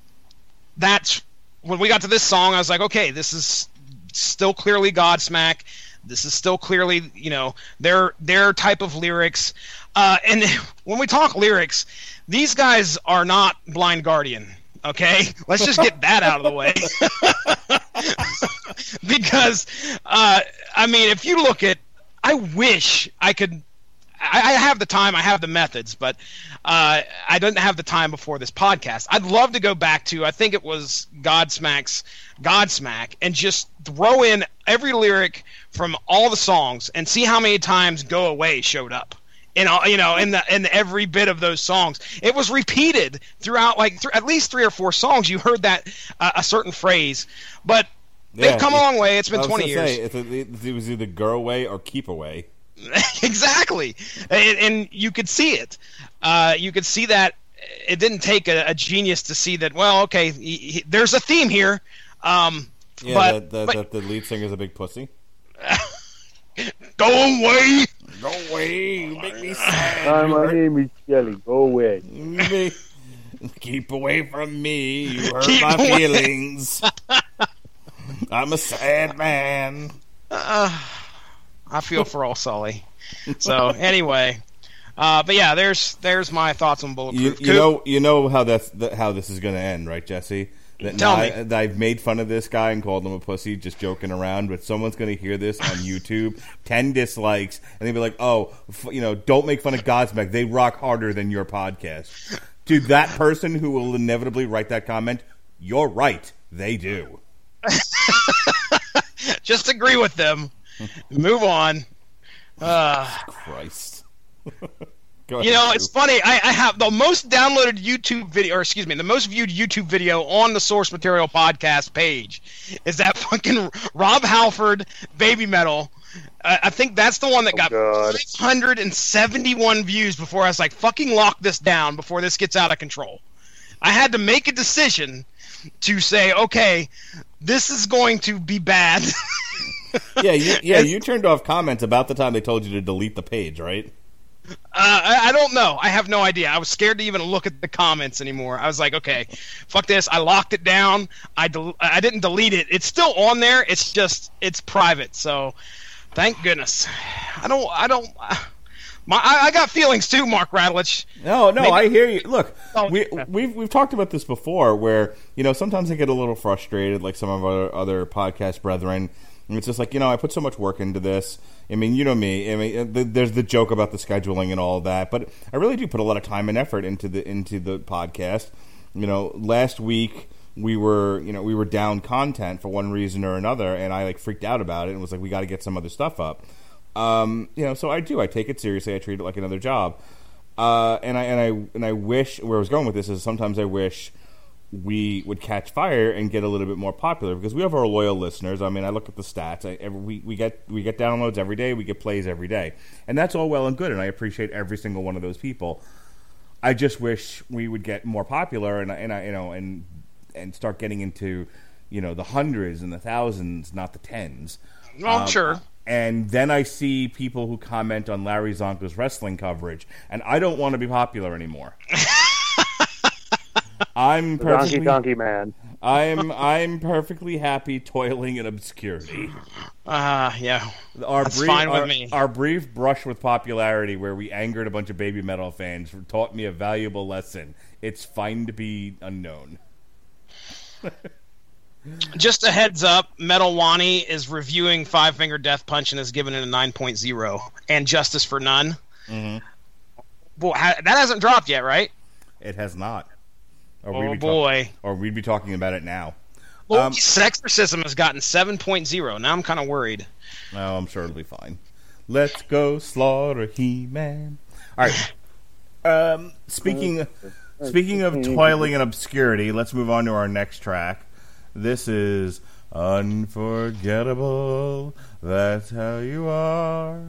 that's when we got to this song i was like okay this is still clearly godsmack. This is still clearly you know their their type of lyrics. Uh, and when we talk lyrics these guys are not blind guardian okay? Let's just get that out of the way. Because uh, i mean if you look at i wish i could I, I have the time, I have the methods, but uh, I didn't have the time before this podcast. I'd love to go back to, I think it was Godsmack's Godsmack, and just throw in every lyric from all the songs and see how many times "Go Away" showed up. In all, you know, in the in every bit of those songs, it was repeated throughout, like th- at least three or four songs. You heard that uh, a certain phrase, but Yeah, they've come a long way. it's been was twenty years. Say, it, it was either go away or keep away. exactly, and, and you could see it. Uh, you could see that it didn't take a, a genius to see that. Well, okay, he, he, there's a theme here. Um, Yeah, but, that, that, but that the lead singer's a big pussy. go away. Go away, you make me sad. Hi, my name is Shelly. Go away. Keep away from me. You hurt Keep my away. feelings. I'm a sad man. I feel for all Sully. So anyway, uh, but yeah, there's there's my thoughts on You, bulletproof. you Coop, know, you know how that's that, how this is going to end, right, Jesse? That Tell me. I, that I've made fun of this guy and called him a pussy, just joking around. But someone's going to hear this on YouTube, ten dislikes, and they'll be like, "Oh, f- you know, don't make fun of Godsmack. They rock harder than your podcast." To that person who will inevitably write that comment, you're right. They do. just agree with them. Move on. Uh, Christ. Go You ahead, know, it's funny. I, I have the most downloaded YouTube video, or excuse me, the most viewed YouTube video on the Source Material podcast page is that fucking Rob Halford Baby Metal. I I think that's the one that got God. 571 views before I was like, fucking lock this down before this gets out of control. I had to make a decision to say, okay, this is going to be bad. yeah, you, yeah. You turned off comments about the time they told you to delete the page, right? Uh, I, I don't know. I have no idea. I was scared to even look at the comments anymore. I was like, okay, fuck this. I locked it down. I del- I didn't delete it. It's still on there. It's just it's private. So, thank goodness. I don't. I don't. My I, I got feelings too, Mark Radulich. No, no, Maybe- I hear you. Look, Oh, we we've we've talked about this before, where you know sometimes I get a little frustrated, like some of our other podcast brethren. And it's just like you know, I put so much work into this. I mean, you know me. I mean, uh, th- there's the joke about the scheduling and all that, but I really do put a lot of time and effort into the into the podcast. You know, last week we were you know we were down content for one reason or another, and I like freaked out about it and was like, we got to get some other stuff up. Um, you know, so I do. I take it seriously. I treat it like another job. Uh, and I and I and I wish where I was going with this is sometimes I wish we would catch fire and get a little bit more popular because we have our loyal listeners. I mean, I look at the stats. I, every, we we get we get downloads every day. We get plays every day, and that's all well and good. And I appreciate every single one of those people. I just wish we would get more popular and and I, you know and and start getting into you know the hundreds and the thousands, not the tens. Well, Um, sure. And then I see people who comment on Larry Csonka's wrestling coverage, and I don't want to be popular anymore. I'm The Donkey perfectly, Donkey Man. I'm I'm perfectly happy toiling in obscurity. Uh, yeah. Our That's brief, fine with our, me. our brief brush with popularity, where we angered a bunch of baby metal fans, taught me a valuable lesson. It's fine to be unknown. Just a heads up, Metal Wani is reviewing Five Finger Death Punch and has given it a 9.0. And Justice for None. Mm-hmm. Boy, ha- that hasn't dropped yet, right? It has not. Or Oh, we'd talk- boy. or we'd be talking about it now. Well, Um, Sexorcism has gotten 7.0. Now I'm kind of worried. Oh, I'm sure it'll be fine. Let's go slaughter He Man. All right. Um, speaking Speaking of toiling in obscurity, let's move on to our next track. This is Unforgettable. That's how you are.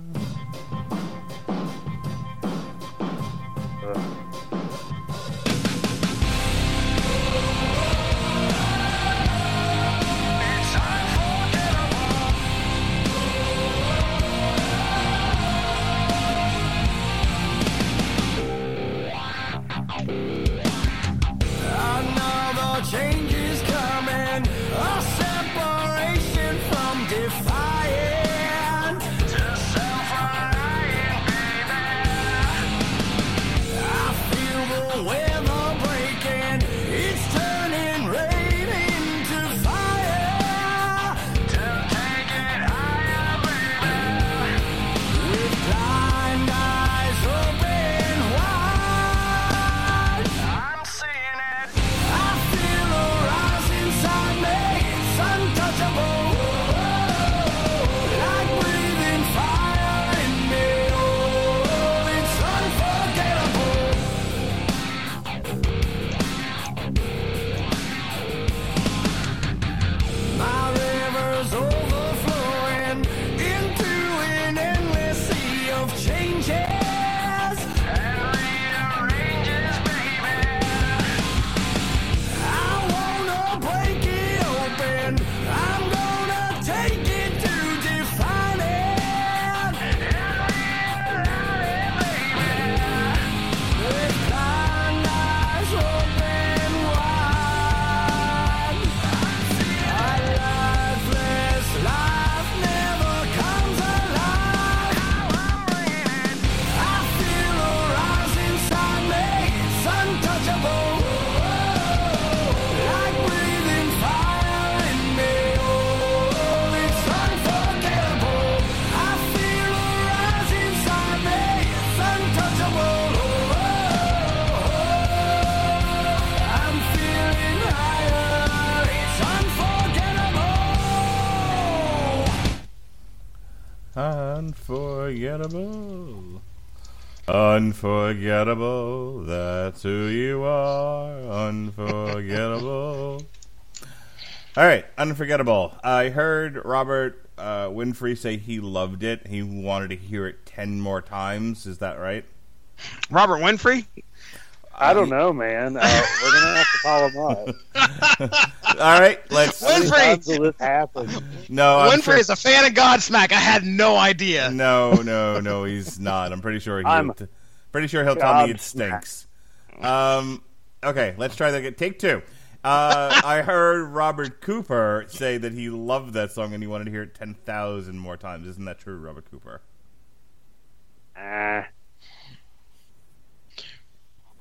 Unforgettable. Unforgettable. That's who you are. Unforgettable. All right, unforgettable. I heard Robert uh, Winfrey say he loved it. He wanted to hear it ten more times. Is that right? Robert Winfrey. I don't know, man. Uh, we're gonna have to follow him up. All right, let's. How Winfrey! times will this happen? No, I'm Winfrey sure- is a fan of Godsmack. I had no idea. No, no, no, he's not. I'm pretty sure he. I'm pretty sure he'll tell me it stinks. Um. Okay, let's try that again. Take two. Uh, I heard Robert Cooper say that he loved that song and he wanted to hear it ten thousand more times. Isn't that true, Robert Cooper? Ah.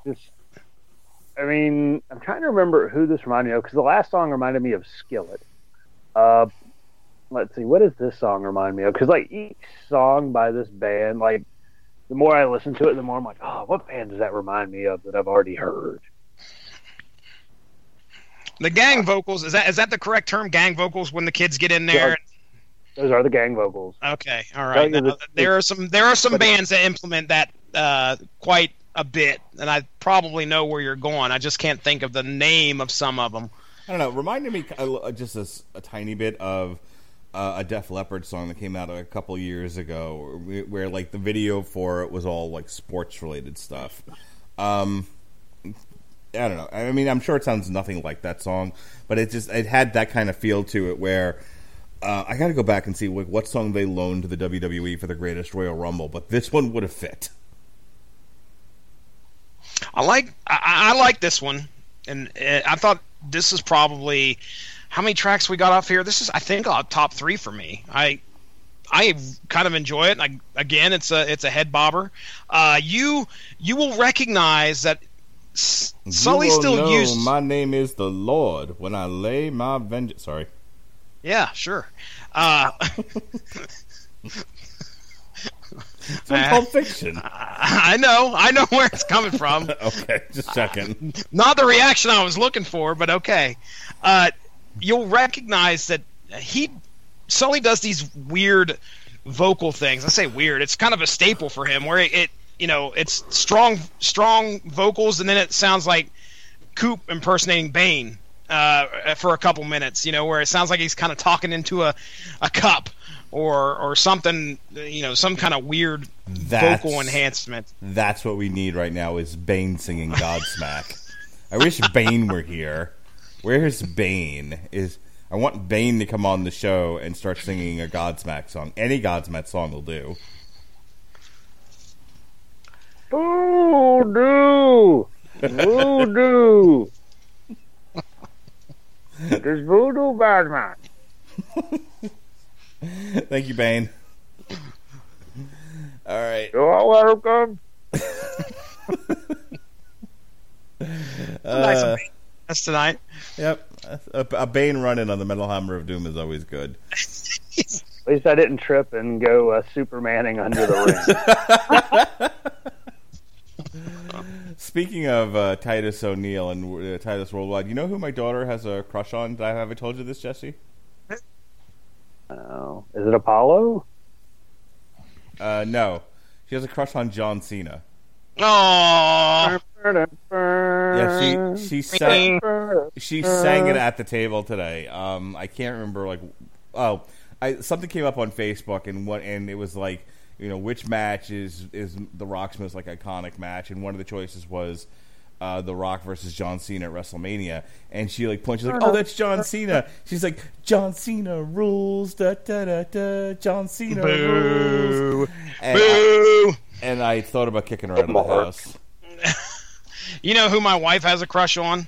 Just, I mean, I'm trying to remember who this reminded me of because the last song reminded me of Skillet. Uh, let's see, what does this song remind me of? Because like each song by this band, like the more I listen to it, the more I'm like, oh, what band does that remind me of that I've already heard? The gang vocals is that is that the correct term? Gang vocals when the kids get in there. Those are the gang vocals. Okay, all right. Now, the- there are some there are some bands that implement that uh, quite a bit, and I probably know where you're going. I just can't think of the name of some of them. I don't know. Reminded me uh, just a tiny bit of uh, a Def Leppard song that came out a couple years ago, where, where like the video for it was all like sports related stuff. Um, I don't know. I mean, I'm sure it sounds nothing like that song, but it just it had that kind of feel to it where. Uh, I got to go back and see what song they loaned to the WWE for the Greatest Royal Rumble, but this one would have fit. I like I, I like this one, and uh, I thought this is probably how many tracks we got off here. This is I think a top three for me. I I kind of enjoy it. I, again, it's a it's a head bobber. Uh, you you will recognize that S- Sully still know used. My name is the Lord when I lay my vengeance. Sorry. Yeah, sure. Uh, from Pulp Fiction. I know, I know where it's coming from. okay, just checking. Not the reaction I was looking for, but okay. Uh, you'll recognize that he Sully does these weird vocal things. I say weird; it's kind of a staple for him, where it, it you know, it's strong, strong vocals, and then it sounds like Coop impersonating Bane uh, for a couple minutes. You know, where it sounds like he's kind of talking into a, a cup or or something. You know, some kind of weird That's- vocal enhancement. That's what we need right now is Bane singing Godsmack. I wish Bane were here. Where's Bane? Is I want Bane to come on the show and start singing a Godsmack song. Any Godsmack song will do. Voodoo! Voodoo! There's voodoo Batman. Thank you, Bane. All right. You're welcome. nice of Bane. That's tonight. Yep. A, a Bane run-in on the Metal Hammer of Doom is always good. At least I didn't trip and go uh, Supermaning under the ring. Speaking of uh, Titus O'Neil and uh, Titus Worldwide, you know who my daughter has a crush on? Did I have I told you this, Jesse? Oh, is it Apollo? Uh, no, she has a crush on John Cena. Oh, Yeah, she she sang she sang it at the table today. Um, I can't remember like oh, I something came up on Facebook and what and it was like you know which match is is the Rock's most like iconic match and one of the choices was. Uh, the Rock versus John Cena at WrestleMania, and she like points, she's like, "Oh, that's John Cena." She's like, "John Cena rules." Da da da da. John Cena rules. And I, boo! and I thought about kicking her out of the house. You know who my wife has a crush on?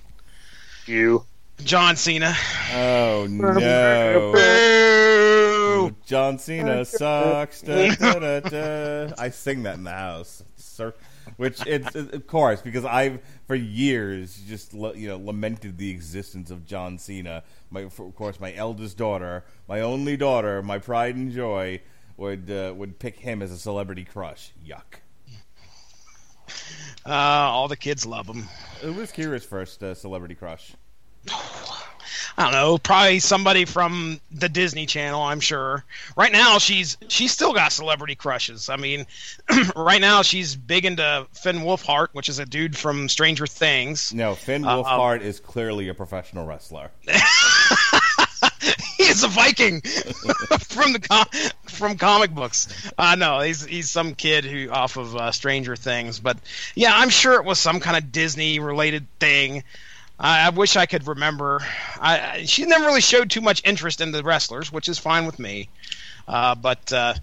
You. John Cena. Oh no! Boo! John Cena sucks. Da, da, da, da. I sing that in the house, sir. Which it's of course because I've for years just you know lamented the existence of John Cena. My of course my eldest daughter, my only daughter, my pride and joy would uh, would pick him as a celebrity crush. Yuck. Uh, all the kids love him. Who was Kira's first uh, celebrity crush? I don't know, probably somebody from the Disney Channel. I'm sure. Right now, she's she's still got celebrity crushes. I mean, right now she's big into Finn Wolfhard, which is a dude from Stranger Things. No, Finn Uh, is clearly a professional wrestler. he is a Viking from the com- from comic books. Uh, no, he's he's some kid who off of uh, Stranger Things. But yeah, I'm sure it was some kind of Disney related thing. I, I wish I could remember. I, I she never really showed too much interest in the wrestlers, which is fine with me. Uh, but uh,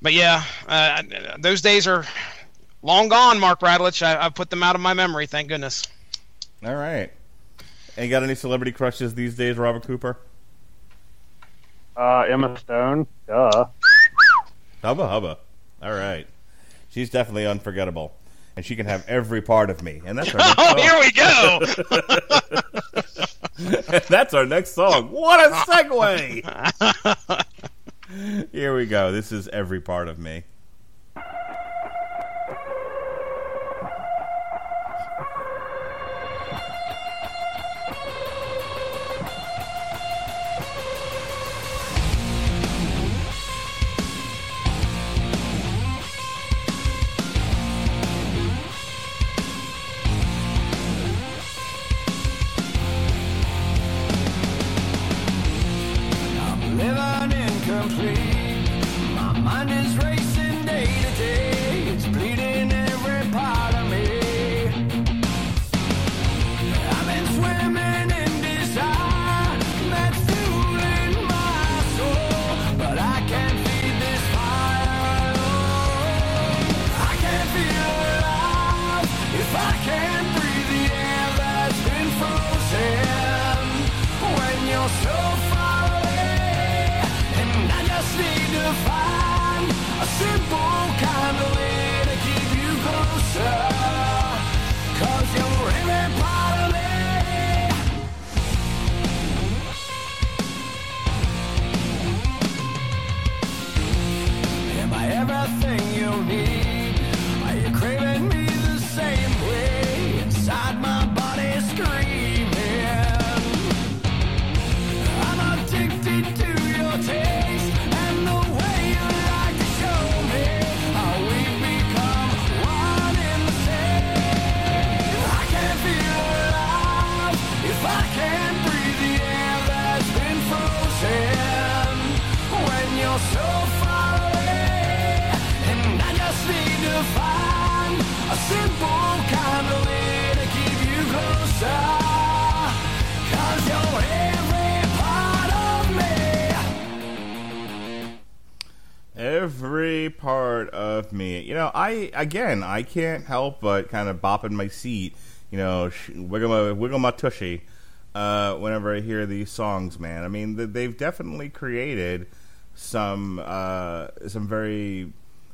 but yeah, uh, those days are long gone. Mark Radulich, I, I've put them out of my memory. Thank goodness. All right. And you got any celebrity crushes these days, Robert Cooper? Uh, Emma Stone. Duh. Hubba hubba. All right. She's definitely unforgettable. And she can have every part of me. And that's our next Oh, song. here we go. that's our next song. What a segue! Here we go. This is every part of me. Very part of me. You know, I again, I can't help but kind of bop in my seat. You know, sh- wiggle my wiggle my tushy uh, whenever I hear these songs. Man, I mean, they've definitely created some uh, some very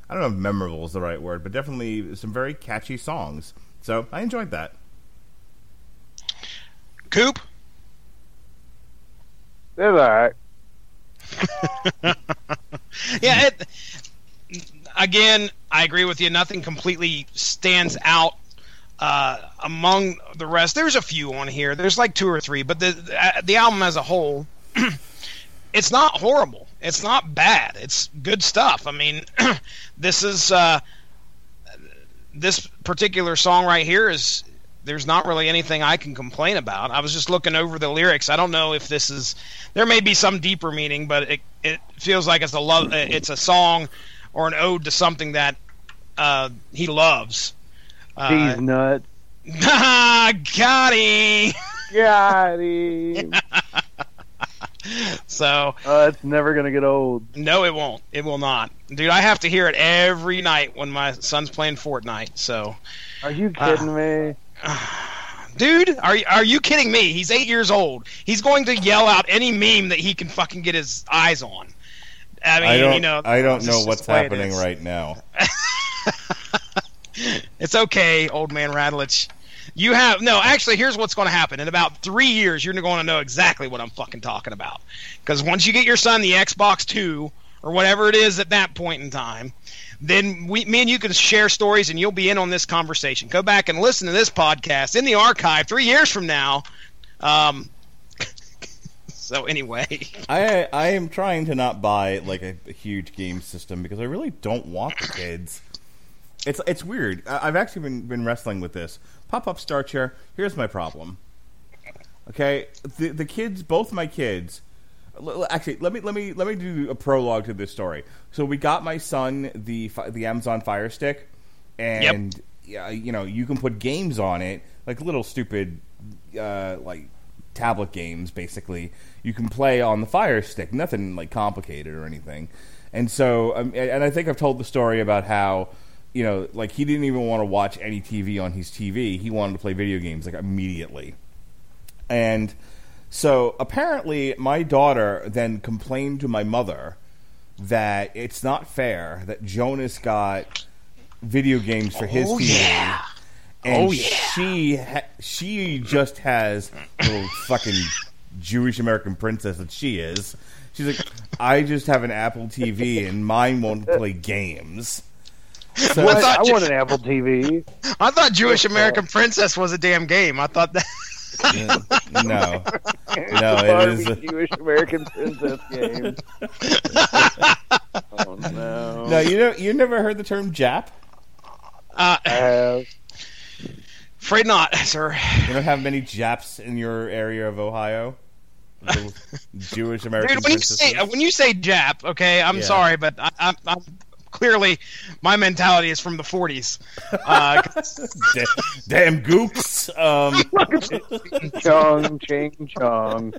I don't know if memorable is the right word, but definitely some very catchy songs. So I enjoyed that. Coop. It's all right. Yeah. It, again, I agree with you. Nothing completely stands out uh, among the rest. There's a few on here. There's like two or three, but the the, album as a whole, it's not horrible. It's not bad. It's good stuff. I mean, this is uh, this particular song right here is. There's not really anything I can complain about. I was just looking over the lyrics. I don't know if this is. There may be some deeper meaning, but it it feels like it's a love. It's a song or an ode to something that uh, he loves. Uh, These nuts. got him. Got him. So Oh, it's never gonna get old. no, it won't. It will not, dude. I have to hear it every night when my son's playing Fortnite. So, Are you kidding me? dude, are are you kidding me? He's eight years old. He's going to yell out any meme that he can fucking get his eyes on. I mean, I don't. you know, I don't know what's the way it happening right now. It's okay, old man Radulich. You have no. Actually, here's what's going to happen. In about three years, you're going to know exactly what I'm fucking talking about. Because once you get your son the Xbox Two or whatever it is at that point in time, then we, me and you can share stories, and you'll be in on this conversation. Go back and listen to this podcast in the archive three years from now. Um. So anyway, I I am trying to not buy like a, a huge game system because I really don't want the kids. It's it's weird. I- I've actually been been wrestling with this. Pop up star chair. Here's my problem. Okay, the the kids, both my kids. l- Actually, let me let me let me do a prologue to this story. So we got my son the the Amazon Fire Stick, and yeah, you know you can put games on it, like little stupid, uh, like tablet games. Basically, you can play on the Fire Stick. Nothing like complicated or anything. And so, um, and I think I've told the story about how you know, like he didn't even want to watch any TV on his TV. He wanted to play video games like immediately. And so apparently, my daughter then complained to my mother that it's not fair that Jonas got video games for his Oh, TV. yeah. And Oh, yeah. she ha- she just has little fucking Jewish American princess that she is. She's like, I just have an Apple TV and mine won't play games. So, What? thought I you- want an Apple TV. I thought Jewish American Princess was a damn game. I thought that. no, no, it is. Barbie Jewish American Princess game. oh no. No, you know, you never heard the term Jap. Uh, I have. afraid not, sir. You don't have many Japs in your area of Ohio. Little Jewish American Dude, when you say when you say Jap, okay, I'm Yeah. sorry, but I, I'm, I'm clearly my mentality is from the 40s. Uh, Da- damn gooks. Um, Chong, ching, chong.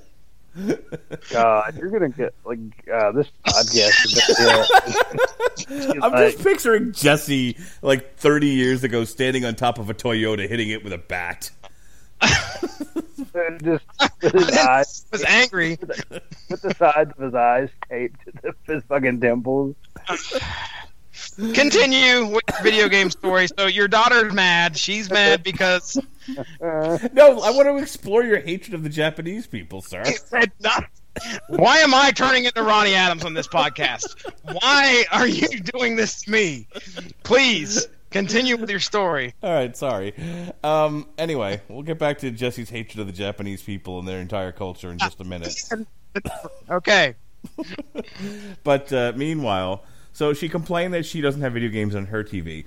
God, you're gonna get like uh, this podcast. is gonna I'm get- just picturing Jesse like 30 years ago standing on top of a Toyota hitting it with a bat. Like, just with his eyes, was angry. with the sides of his eyes taped to his fucking temples. Continue with your video game story. So your daughter's mad. She's mad because No, I want to explore your hatred of the Japanese people, sir. said nothing. Why am I turning into Ronnie Adams on this podcast? Why are you doing this to me? Please continue with your story. All right, sorry. Um, anyway, we'll get back to Jesse's hatred of the Japanese people and their entire culture in just a minute. Okay. But uh, meanwhile, so she complained that she doesn't have video games on her TV.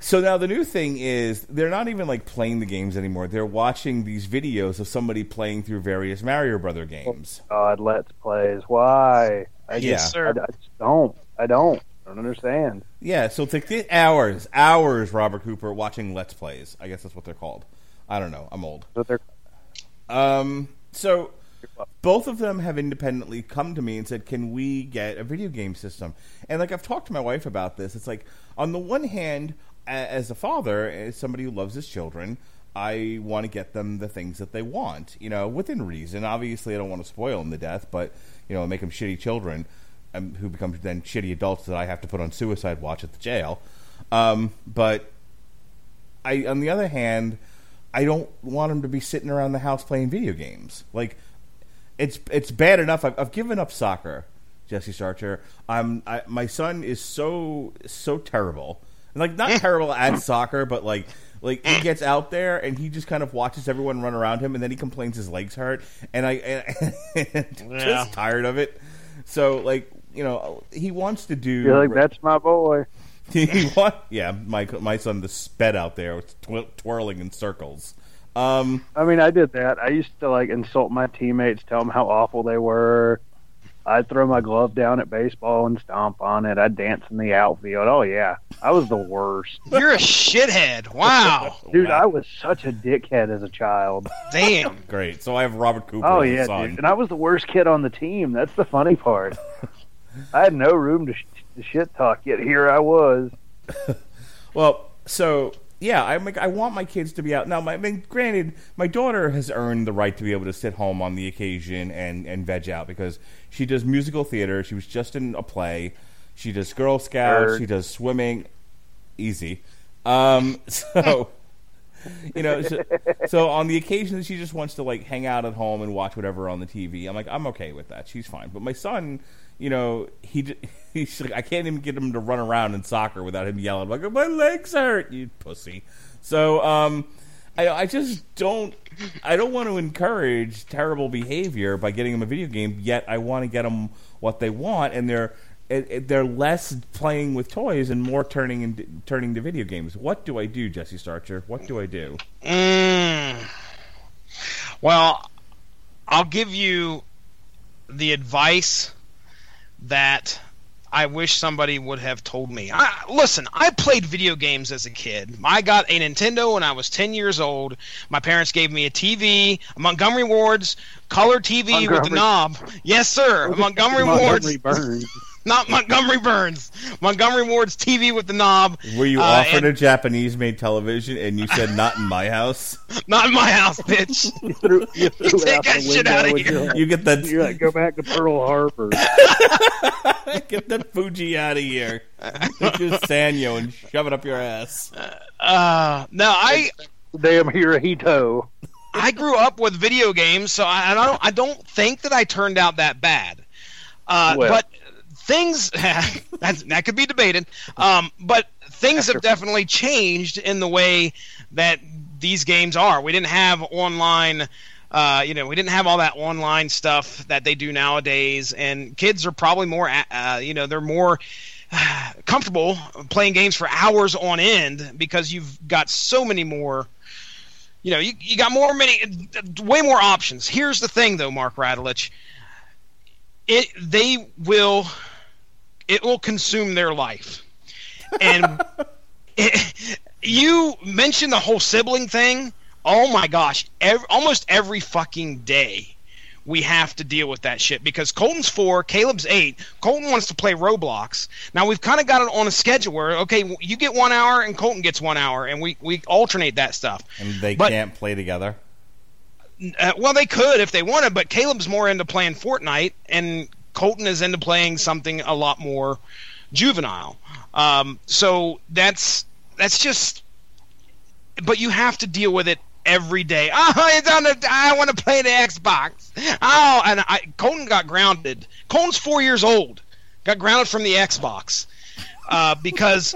So now the new thing is they're not even like playing the games anymore. They're watching these videos of somebody playing through various Mario Brother games. God, let's plays. Why? I Yeah. just, sir. I, I just don't. I don't. I don't understand. Yeah, so it's like the hours, hours, Robert Cooper watching Let's Plays. I guess that's what they're called. I don't know. I'm old. But they're Um, so both of them have independently come to me and said, "Can we get a video game system?" And like I've talked to my wife about this. It's like on the one hand, as a father, as somebody who loves his children, I want to get them the things that they want, you know, within reason. Obviously, I don't want to spoil them to death, but you know, make them shitty children um, who become then shitty adults that I have to put on suicide watch at the jail. Um, but I, on the other hand, I don't want them to be sitting around the house playing video games. Like, it's it's bad enough. I've, I've given up soccer, Jesse Starcher. I'm I, my son is so so terrible. Like not terrible at soccer, but like like he gets out there and he just kind of watches everyone run around him, and then he complains his legs hurt, and I and, Yeah. just tired of it. So like you know he wants to do. You're like, that's my boy. he want, yeah, my my son the sped out there was tw- twirling in circles. Um, I mean, I did that. I used to like insult my teammates, tell them how awful they were. I'd throw my glove down at baseball and stomp on it. I'd dance in the outfield. Oh yeah, I was the worst, You're a shithead. Wow. dude. I was such a dickhead as a child. Damn. great. So I have Robert Cooper. Oh yeah, dude. And I was the worst kid on the team. That's the funny part. I had no room to, sh- to shit talk, yet here I was. Well, so yeah, I like, I want my kids to be out now. My, I mean, granted, my daughter has earned the right to be able to sit home on the occasion and and veg out because she does musical theater. She was just in a play. She does Girl Scouts. She does swimming. Easy. Um, so. You know, so, so on the occasion that she just wants to like hang out at home and watch whatever on the TV, I'm like, I'm okay with that. She's fine. But my son, you know, he he's like, I can't even get him to run around in soccer without him yelling like, my legs hurt, you pussy. So, um, I I just don't I don't want to encourage terrible behavior by getting them a video game. Yet I want to get them what they want, and they're they're less playing with toys and more turning into, turning to video games. What do I do, Jesse Starcher? What do I do? Mm. Well, I'll give you the advice that I wish somebody would have told me. I, listen, I played video games as a kid. I got a Nintendo when I was 10 years old. My parents gave me a TV, a Montgomery Ward's color TV with the knob. Yes, sir. Montgomery Ward's, Montgomery Burns. Not Montgomery Burns. Montgomery Ward's TV with the knob. Were you Uh, offered and- a Japanese-made television and you said not in my house? Not in my house, bitch. You threw, you threw it Take that shit window outta and here. You're You get that you're like, go back to Pearl Harbor. get that Fuji out of here. Get your Sanyo and shove it up your ass. Uh, no, I Damn Hirohito. I grew up with video games, so I, I don't I don't think that I turned out that bad. Uh, Well. but things that could be debated. Um, but things have definitely changed in the way that these games are. We didn't have online. Uh, you know, we didn't have all that online stuff that they do nowadays, and kids are probably more, uh, you know, they're more comfortable playing games for hours on end because you've got so many more you know, you, you got more many, way more options. Here's the thing, though, Mark Radulich. It they will, it will consume their life, and it, you mentioned the whole sibling thing. Oh my gosh, ev almost every fucking day. We have to deal with that shit because Colton's four, Caleb's eight. Colton wants to play Roblox. Now we've kind of got it on a schedule where okay, you get one hour and Colton gets one hour, and we we alternate that stuff. And they But- can't play together. Uh, well, they could if they wanted, but Caleb's more into playing Fortnite, and Colton is into playing something a lot more juvenile. Um, so that's that's just. But you have to deal with it every day. Oh, it's on the. I want to play the Xbox. Oh, and I Colton got grounded. Colton's four years old. Got grounded from the Xbox uh, because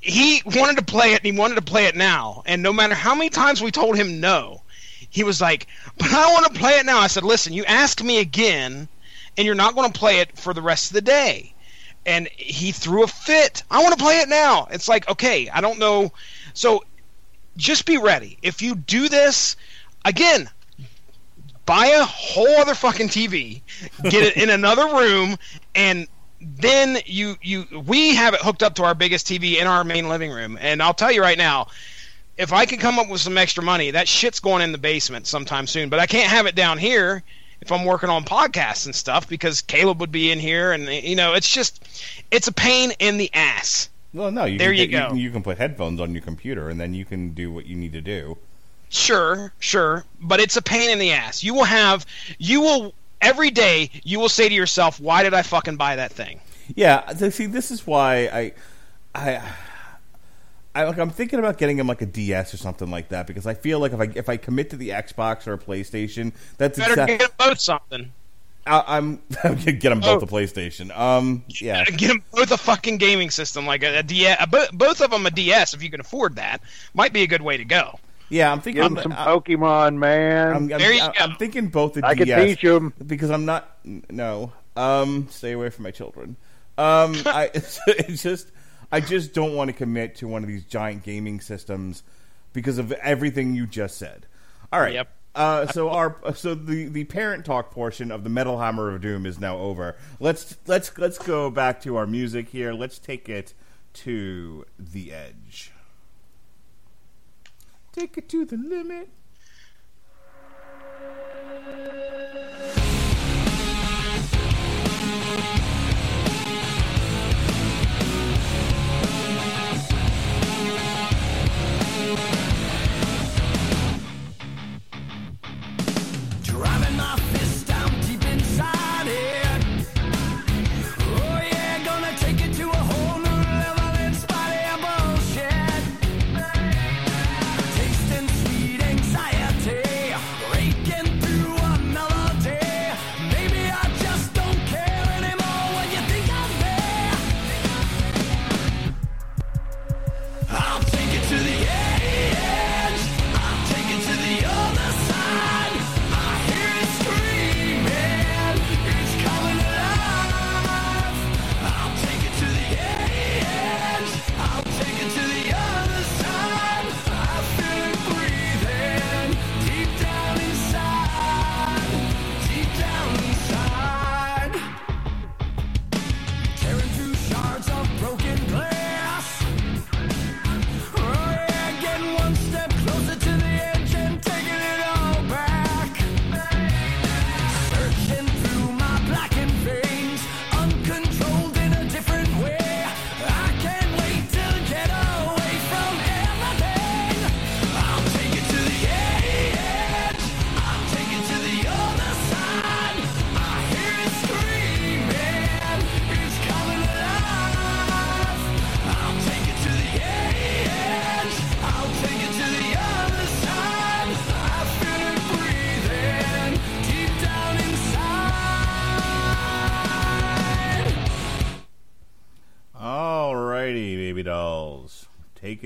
he wanted to play it and he wanted to play it now. And no matter how many times we told him no, he was like, "But I want to play it now." I said, "Listen, you ask me again, and you're not going to play it for the rest of the day." And he threw a fit. I want to play it now. It's like, okay, I don't know. So just be ready. If you do this again, buy a whole other fucking TV, get it in another room, and then you you we have it hooked up to our biggest TV in our main living room. And I'll tell you right now, if I can come up with some extra money, that shit's going in the basement sometime soon. But I can't have it down here. If I'm working on podcasts and stuff because Caleb would be in here, and you know, it's just it's a pain in the ass. Well, no, you There can you go. can, you can put headphones on your computer, and then you can do what you need to do. Sure, sure, but it's a pain in the ass. You will have, you will every day. You will say to yourself, "Why did I fucking buy that thing?" Yeah, see, this is why I, I, I like. I'm thinking about getting him like a DS or something like that because I feel like if I if I commit to the Xbox or a PlayStation, that's Better exact- get them both something. I, I'm get them both Oh. the PlayStation. Um, yeah, Get them both a fucking gaming system, like a, a DS. A, both of them a DS, if you can afford that. Might be a good way to go. yeah. I'm thinking. Give them some Pokemon, man. I'm, I'm, There you I'm, go. I'm thinking both the DS. I can teach teach 'em. because I'm not. No, um, stay away from my children. Um, I it's just I just don't want to commit to one of these giant gaming systems because of everything you just said. All right. Yep. Uh, so our so the, the parent talk portion of the Metal Hammer of Doom is now over. Let's let's let's go back to our music here. Let's take it to the edge. Take it to the limit.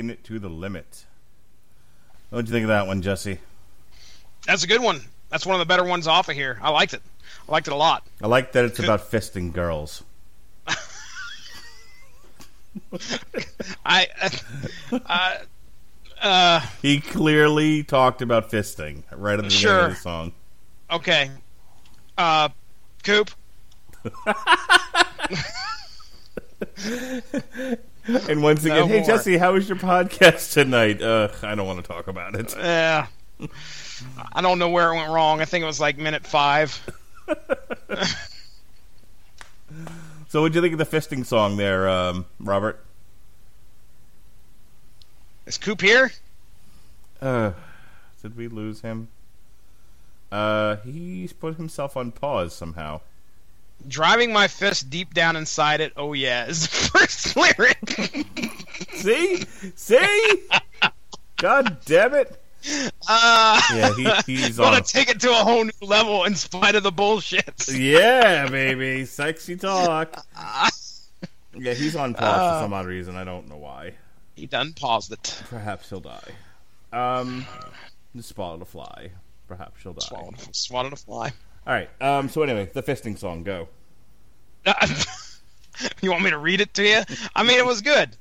Taking it to the limit. What'd you think of that one, Jesse? That's a good one. That's one of the better ones off of here. I liked it. I liked it a lot. I like that it's about fisting girls. I, uh, uh, He clearly talked about fisting right at the beginning of the song. okay. Uh, Coop. And once again, No hey more. Jesse, how was your podcast tonight? Uh, I don't want to talk about it. Yeah. I don't know where it went wrong. I think it was like minute five. So, what'd you think of the fisting song there, um, Robert? Is Coop here? Uh, did we lose him? Uh, he's put himself on pause somehow. Driving my fist deep down inside it. Oh yeah, is the first lyric. See, see, God damn it! Uh, Yeah, he, he's want on. to take it to a whole new level in spite of the bullshit. Yeah, baby, sexy talk. Yeah, he's on pause Uh. for some odd reason. I don't know why. He done paused it. Perhaps he'll die. Um, swallowed a fly. Perhaps she'll die. Swallowed, swallowed a fly. All right. Um. So anyway, the fisting song. Go. you want me to read it to you? I mean, it was good.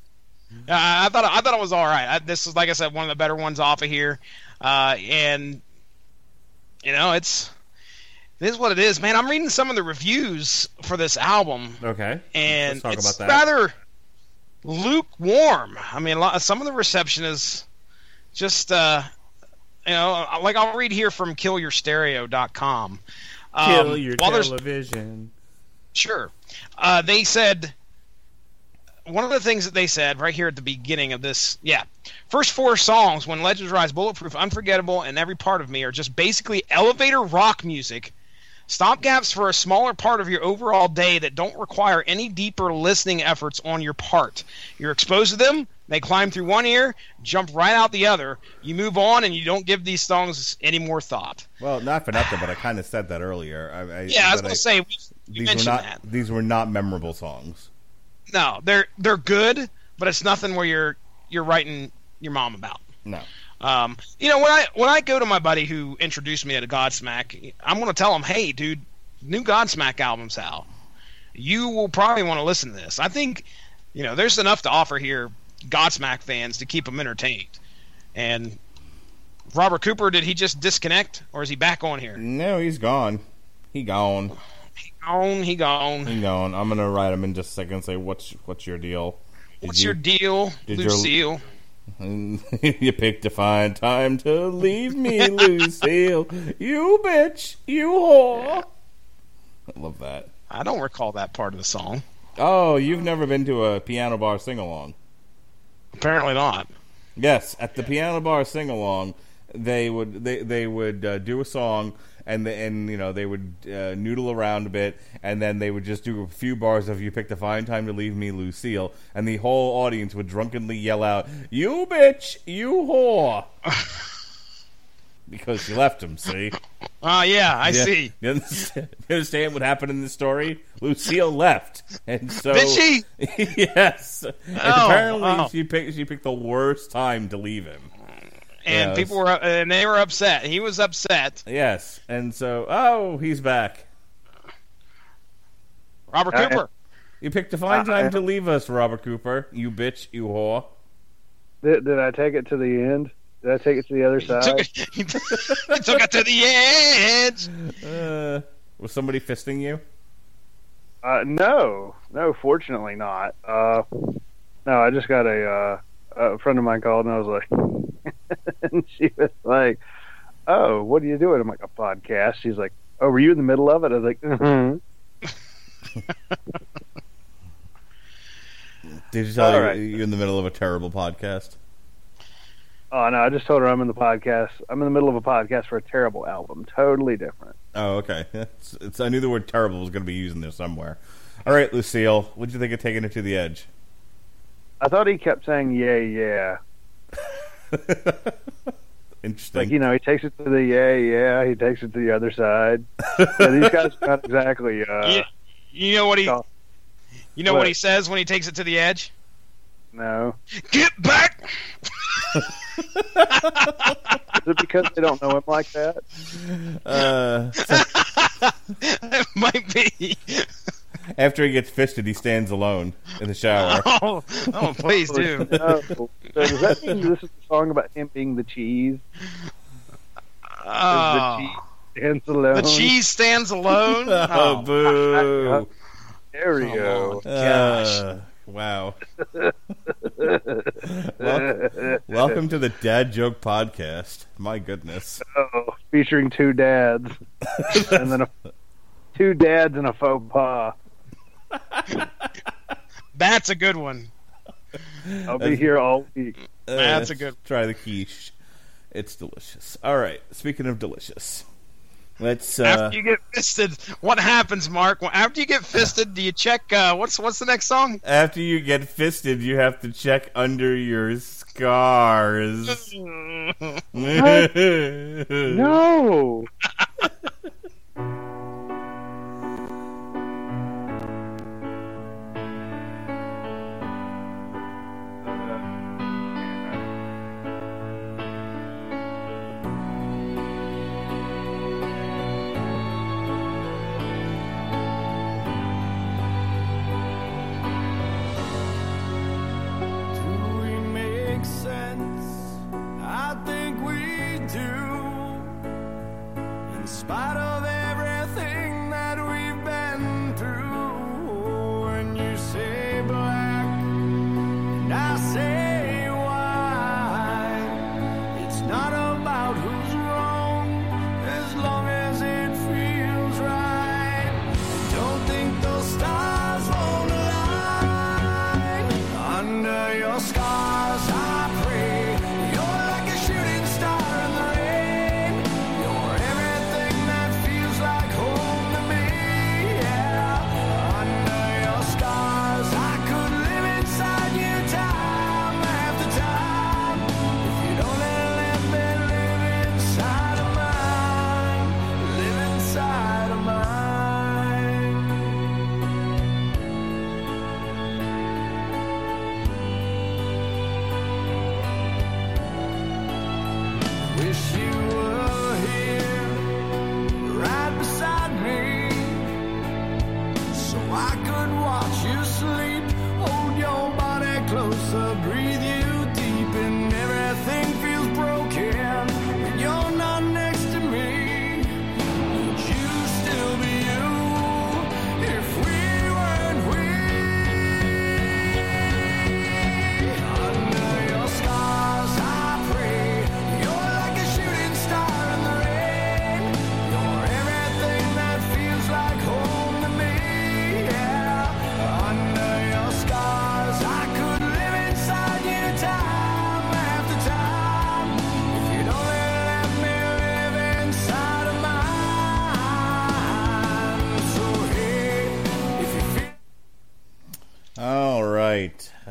Uh, I thought I thought it was all right. I, this is like I said, one of the better ones off of here, uh, and you know, it's it is what it is, man. I'm reading some of the reviews for this album, Okay. and Let's talk it's about that. rather lukewarm. I mean, a lot, some of the reception is just, uh, you know, like I'll read here from KillYourStereo.com. Um, Kill your television. Sure. Uh, they said one of the things that they said right here at the beginning of this, yeah, first four songs, "When Legends Rise," "Bulletproof," "Unforgettable," and "Every Part of Me" are just basically elevator rock music. Stopgaps for a smaller part of your overall day that don't require any deeper listening efforts on your part. You're exposed to them, they climb through one ear, jump right out the other. You move on, and you don't give these songs any more thought. Well, not for nothing, but I kind of said that earlier. I, I, Yeah, I was going to say, we, these were not that. these were not memorable songs. No, they're they're good, but it's nothing where you're you're writing your mom about. No. Um, you know, when I when I go to my buddy who introduced me to Godsmack, I'm going to tell him, "Hey, dude, new Godsmack album's out. You will probably want to listen to this. I think, you know, there's enough to offer here, Godsmack fans, to keep them entertained." And Robert Cooper, did he just disconnect, or is he back on here? No, he's gone. He gone. He gone. He gone. He gone. I'm gonna write him in just a second and say, "What's what's your deal?" Did What's you- your deal, did your- Lucille? you picked a fine time to leave me, Lucille. You bitch. You whore. I love that. I don't recall that part of the song. Oh, you've never been to a piano bar sing along? Apparently not. Yes, at the piano bar sing along, they would they they would uh, do a song and the, and you know they would uh, noodle around a bit and then they would just do a few bars of "You picked a fine time to leave me, Lucille," and the whole audience would drunkenly yell out, "You bitch, you whore," because she left him. See. Oh yeah, I Yeah. see. You understand, you understand what happened in the story? Lucille left, and so Did she? yes. And Oh, apparently, oh. she picked she picked the worst time to leave him. and Yeah, people were and they were upset. He was upset. Yes, and so oh, he's back. Robert Uh, Cooper. You picked a fine Uh, time I- to leave us, Robert Cooper. You bitch, you whore. Did, did I take it to the end? Did I take it to the other He took, side? it, he took it to the edge. Uh, was somebody fisting you? Uh, no, no, fortunately not. Uh, no, I just got a uh, a friend of mine called and I was like, and she was like, "Oh, what are you doing?" I'm like, "A podcast." She's like, "Oh, were you in the middle of it?" I was like, "Hmm." Did you tell All you right. you're in the middle of a terrible podcast? Oh no, I just told her I'm in the podcast. I'm in the middle of a podcast for a terrible album. Totally different. Oh, okay. It's, it's, I knew the word terrible was going to be used in there somewhere. All right, Lucille, what did you think of taking it to the edge? I thought he kept saying "yeah, yeah." Interesting. Like you know, he takes it to the yeah, yeah. He takes it to the other side. yeah, these guys are not exactly. Uh, you, you know what he you know what? What? he says when he takes it to the edge? No, Get back! Is it because they don't know him like that? uh, it might be. after he gets fisted, he stands alone in the shower. Oh, oh, please do. No. So does that mean this is a song about him being the cheese? Oh, the cheese stands alone. the cheese stands alone. oh, Oh, boo! There we Come go. Gosh. Uh, wow. Wel- welcome to the Dad Joke Podcast. My goodness. Oh, featuring two dads, and then a, two dads and a faux pas. That's a good one. I'll be here all week. Uh, That's a good- Try the quiche. It's delicious. All right. Speaking of delicious, let's. Uh, After you get fisted, what happens, Mark? After you get fisted, do you check? Uh, what's what's the next song? after you get fisted, you have to check under your scars. No. I could watch you sleep, hold your body closer, breathe.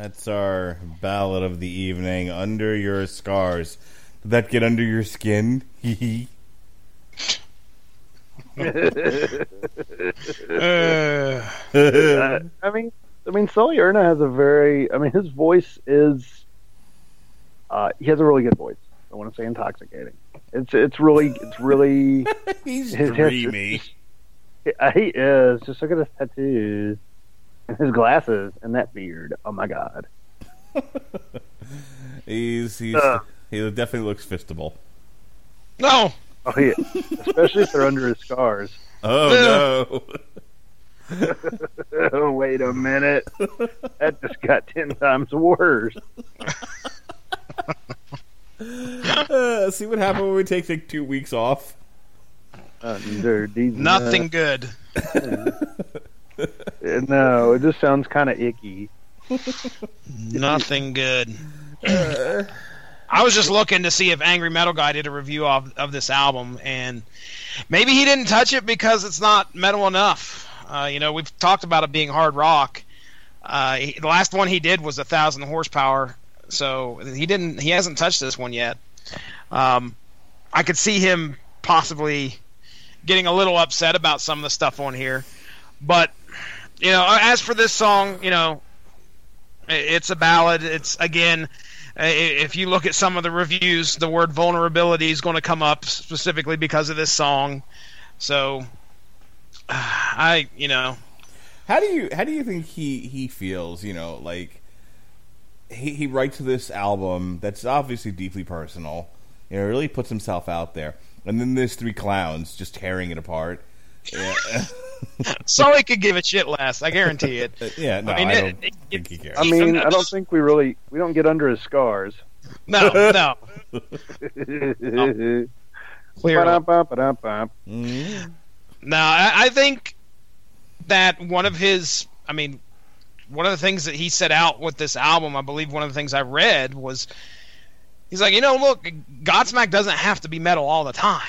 That's our ballad of the evening. Under your scars. Did that get under your skin? Hee. Uh, I mean, I mean, Sully Erna has a very. I mean, his voice is. Uh, he has a really good voice. I want to say intoxicating. It's it's really it's really. He's his- his- dreamy. Uh, he is. Just look at his tattoos, and his glasses, and that beard. Oh my god. He's he's Uh. he definitely looks fistable. no. Oh yeah. Especially if they're under his scars. Oh no. oh wait a minute. That just got ten times worse. Uh, see what happened when we take like two weeks off. Uh, these Nothing good. Uh, no, it just sounds kind of icky. Nothing good. I was just looking to see if Angry Metal Guy did a review of, of this album, and maybe he didn't touch it because it's not metal enough. Uh, you know, we've talked about it being hard rock. Uh, he, the last one he did was a thousand horsepower, so he didn't. He hasn't touched this one yet. Um, I could see him possibly getting a little upset about some of the stuff on here, but you know, uh, as for this song, you know, it's a ballad. It's again, if you look at some of the reviews, the word vulnerability is going to come up specifically because of this song. So, uh, I, you know, How do you how do you think he he feels? You know, like he he writes this album that's obviously deeply personal. You know, really puts himself out there, and then there's three clowns just tearing it apart. Yeah, Sully could give a shit less. I guarantee it. Uh, yeah. No, I, I mean, don't it- it- think he cares. I mean, I don't think we really we don't get under his scars. No, no. Clearly. Ba-dum-bum-ba-dum-bum. Mm-hmm. No, I, I think that one of his, I mean, one of the things that he set out with this album, I believe one of the things I read was he's like, you know, look, Godsmack doesn't have to be metal all the time.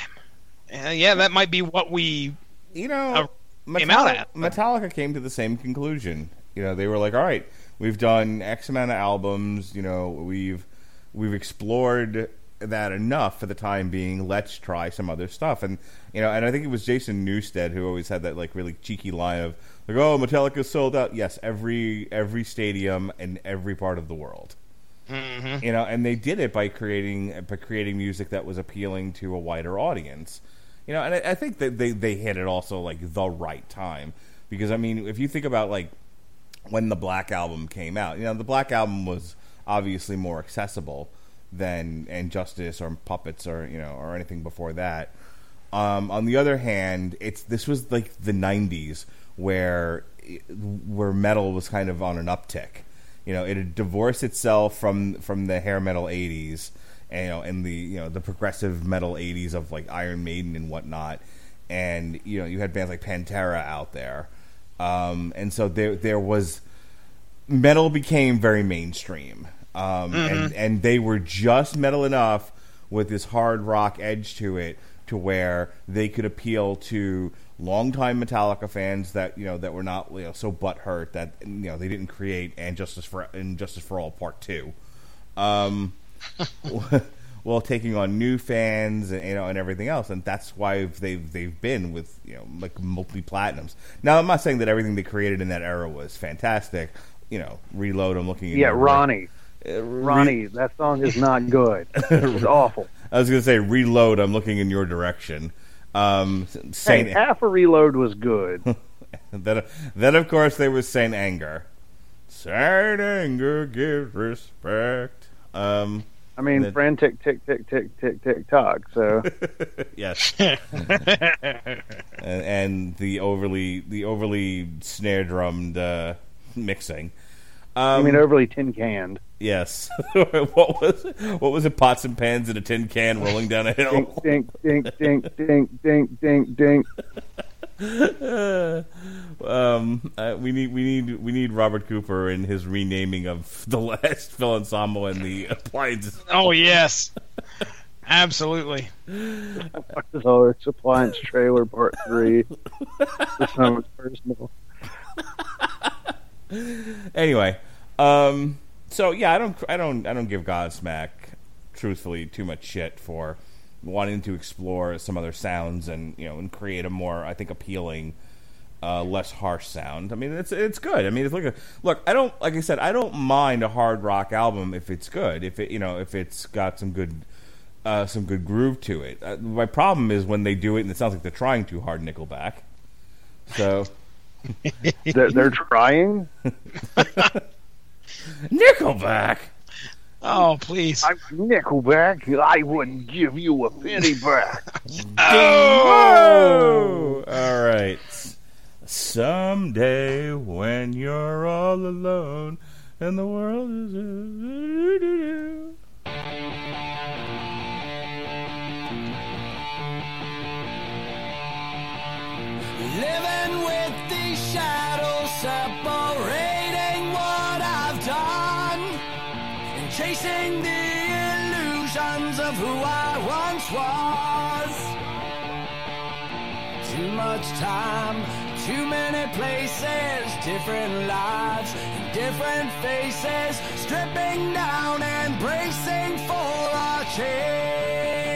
And yeah, that might be what we. You know, Metallica. Metallica came to the same conclusion. You know, they were like, "All right, we've done X amount of albums. You know, we've we've explored that enough for the time being. Let's try some other stuff." And you know, and I think it was Jason Newsted who always had that like really cheeky line of like, "Oh, Metallica sold out." Yes, every every stadium in every part of the world. Mhm. You know, and they did it by creating by creating music that was appealing to a wider audience. You know, and I, I think that they they hit it also like the right time because I mean, if you think about like when the Black Album came out, you know, the Black Album was obviously more accessible than And Justice or Puppets or you know or anything before that. Um, on the other hand, it's this was like the '90s where where metal was kind of on an uptick. You know, it had divorced itself from from the hair metal '80s, and, you know, and the you know the progressive metal '80s of like Iron Maiden and whatnot. And you know, you had bands like Pantera out there, um, and so there there was metal became very mainstream, um, and and they were just metal enough with this hard rock edge to it to where they could appeal to longtime Metallica fans that you know that were not you know so butthurt that you know they didn't create and Justice for and Justice for All Part Two. Um, while taking on new fans and you know and everything else, and that's why they've they've been with you know like multi platinums. Now I'm not saying that everything they created in that era was fantastic. You know, reload. I'm looking. at Yeah, your- Ronnie. Uh, re- Ronnie, that song is not good. It's awful. I was going to say reload. I'm looking in your direction. Um, Hey, half a reload was good. then, then of course there was Saint Anger. Saint Anger give respect. Um, I mean, Then- frantic tick tick tick tick tick tock. So yes. and, and the overly the overly snare drummed uh, mixing. I Um, mean, overly tin canned. yes. what was it? what was it? Pots and pans in a tin can rolling down a hill. Dink dink dink dink dink dink dink. um, uh, we need we need we need Robert Cooper in his renaming of the last Phil Ensemble and the appliances. Oh yes, absolutely. This whole appliance trailer part three. This one was personal. Anyway, Um, so yeah, I don't, I don't, I don't give Godsmack, truthfully, too much shit for wanting to explore some other sounds and you know and create a more, I think, appealing, uh, less harsh sound. I mean, it's it's good. I mean, it's like a look. I don't like I said, I don't mind a hard rock album if it's good. If it you know if it's got some good. Uh, some good groove to it. Uh, my problem is when they do it and it sounds like they're trying too hard. Nickelback. So They're, they're trying. Nickelback. Oh, please. I'm Nickelback. I wouldn't give you a penny back. Oh! All right. Someday when you're all alone and the world is. Living with these shadows separating what I've done and chasing the illusions of who I once was. Too much time, too many places, different lives, different faces, stripping down and bracing for a change.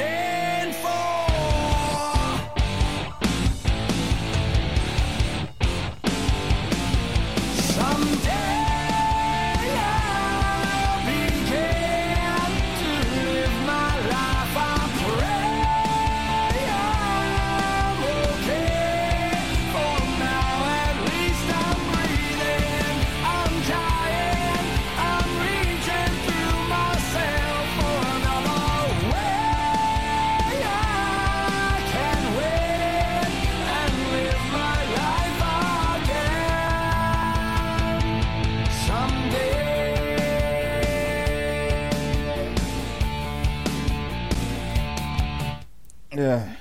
Searching Yeah.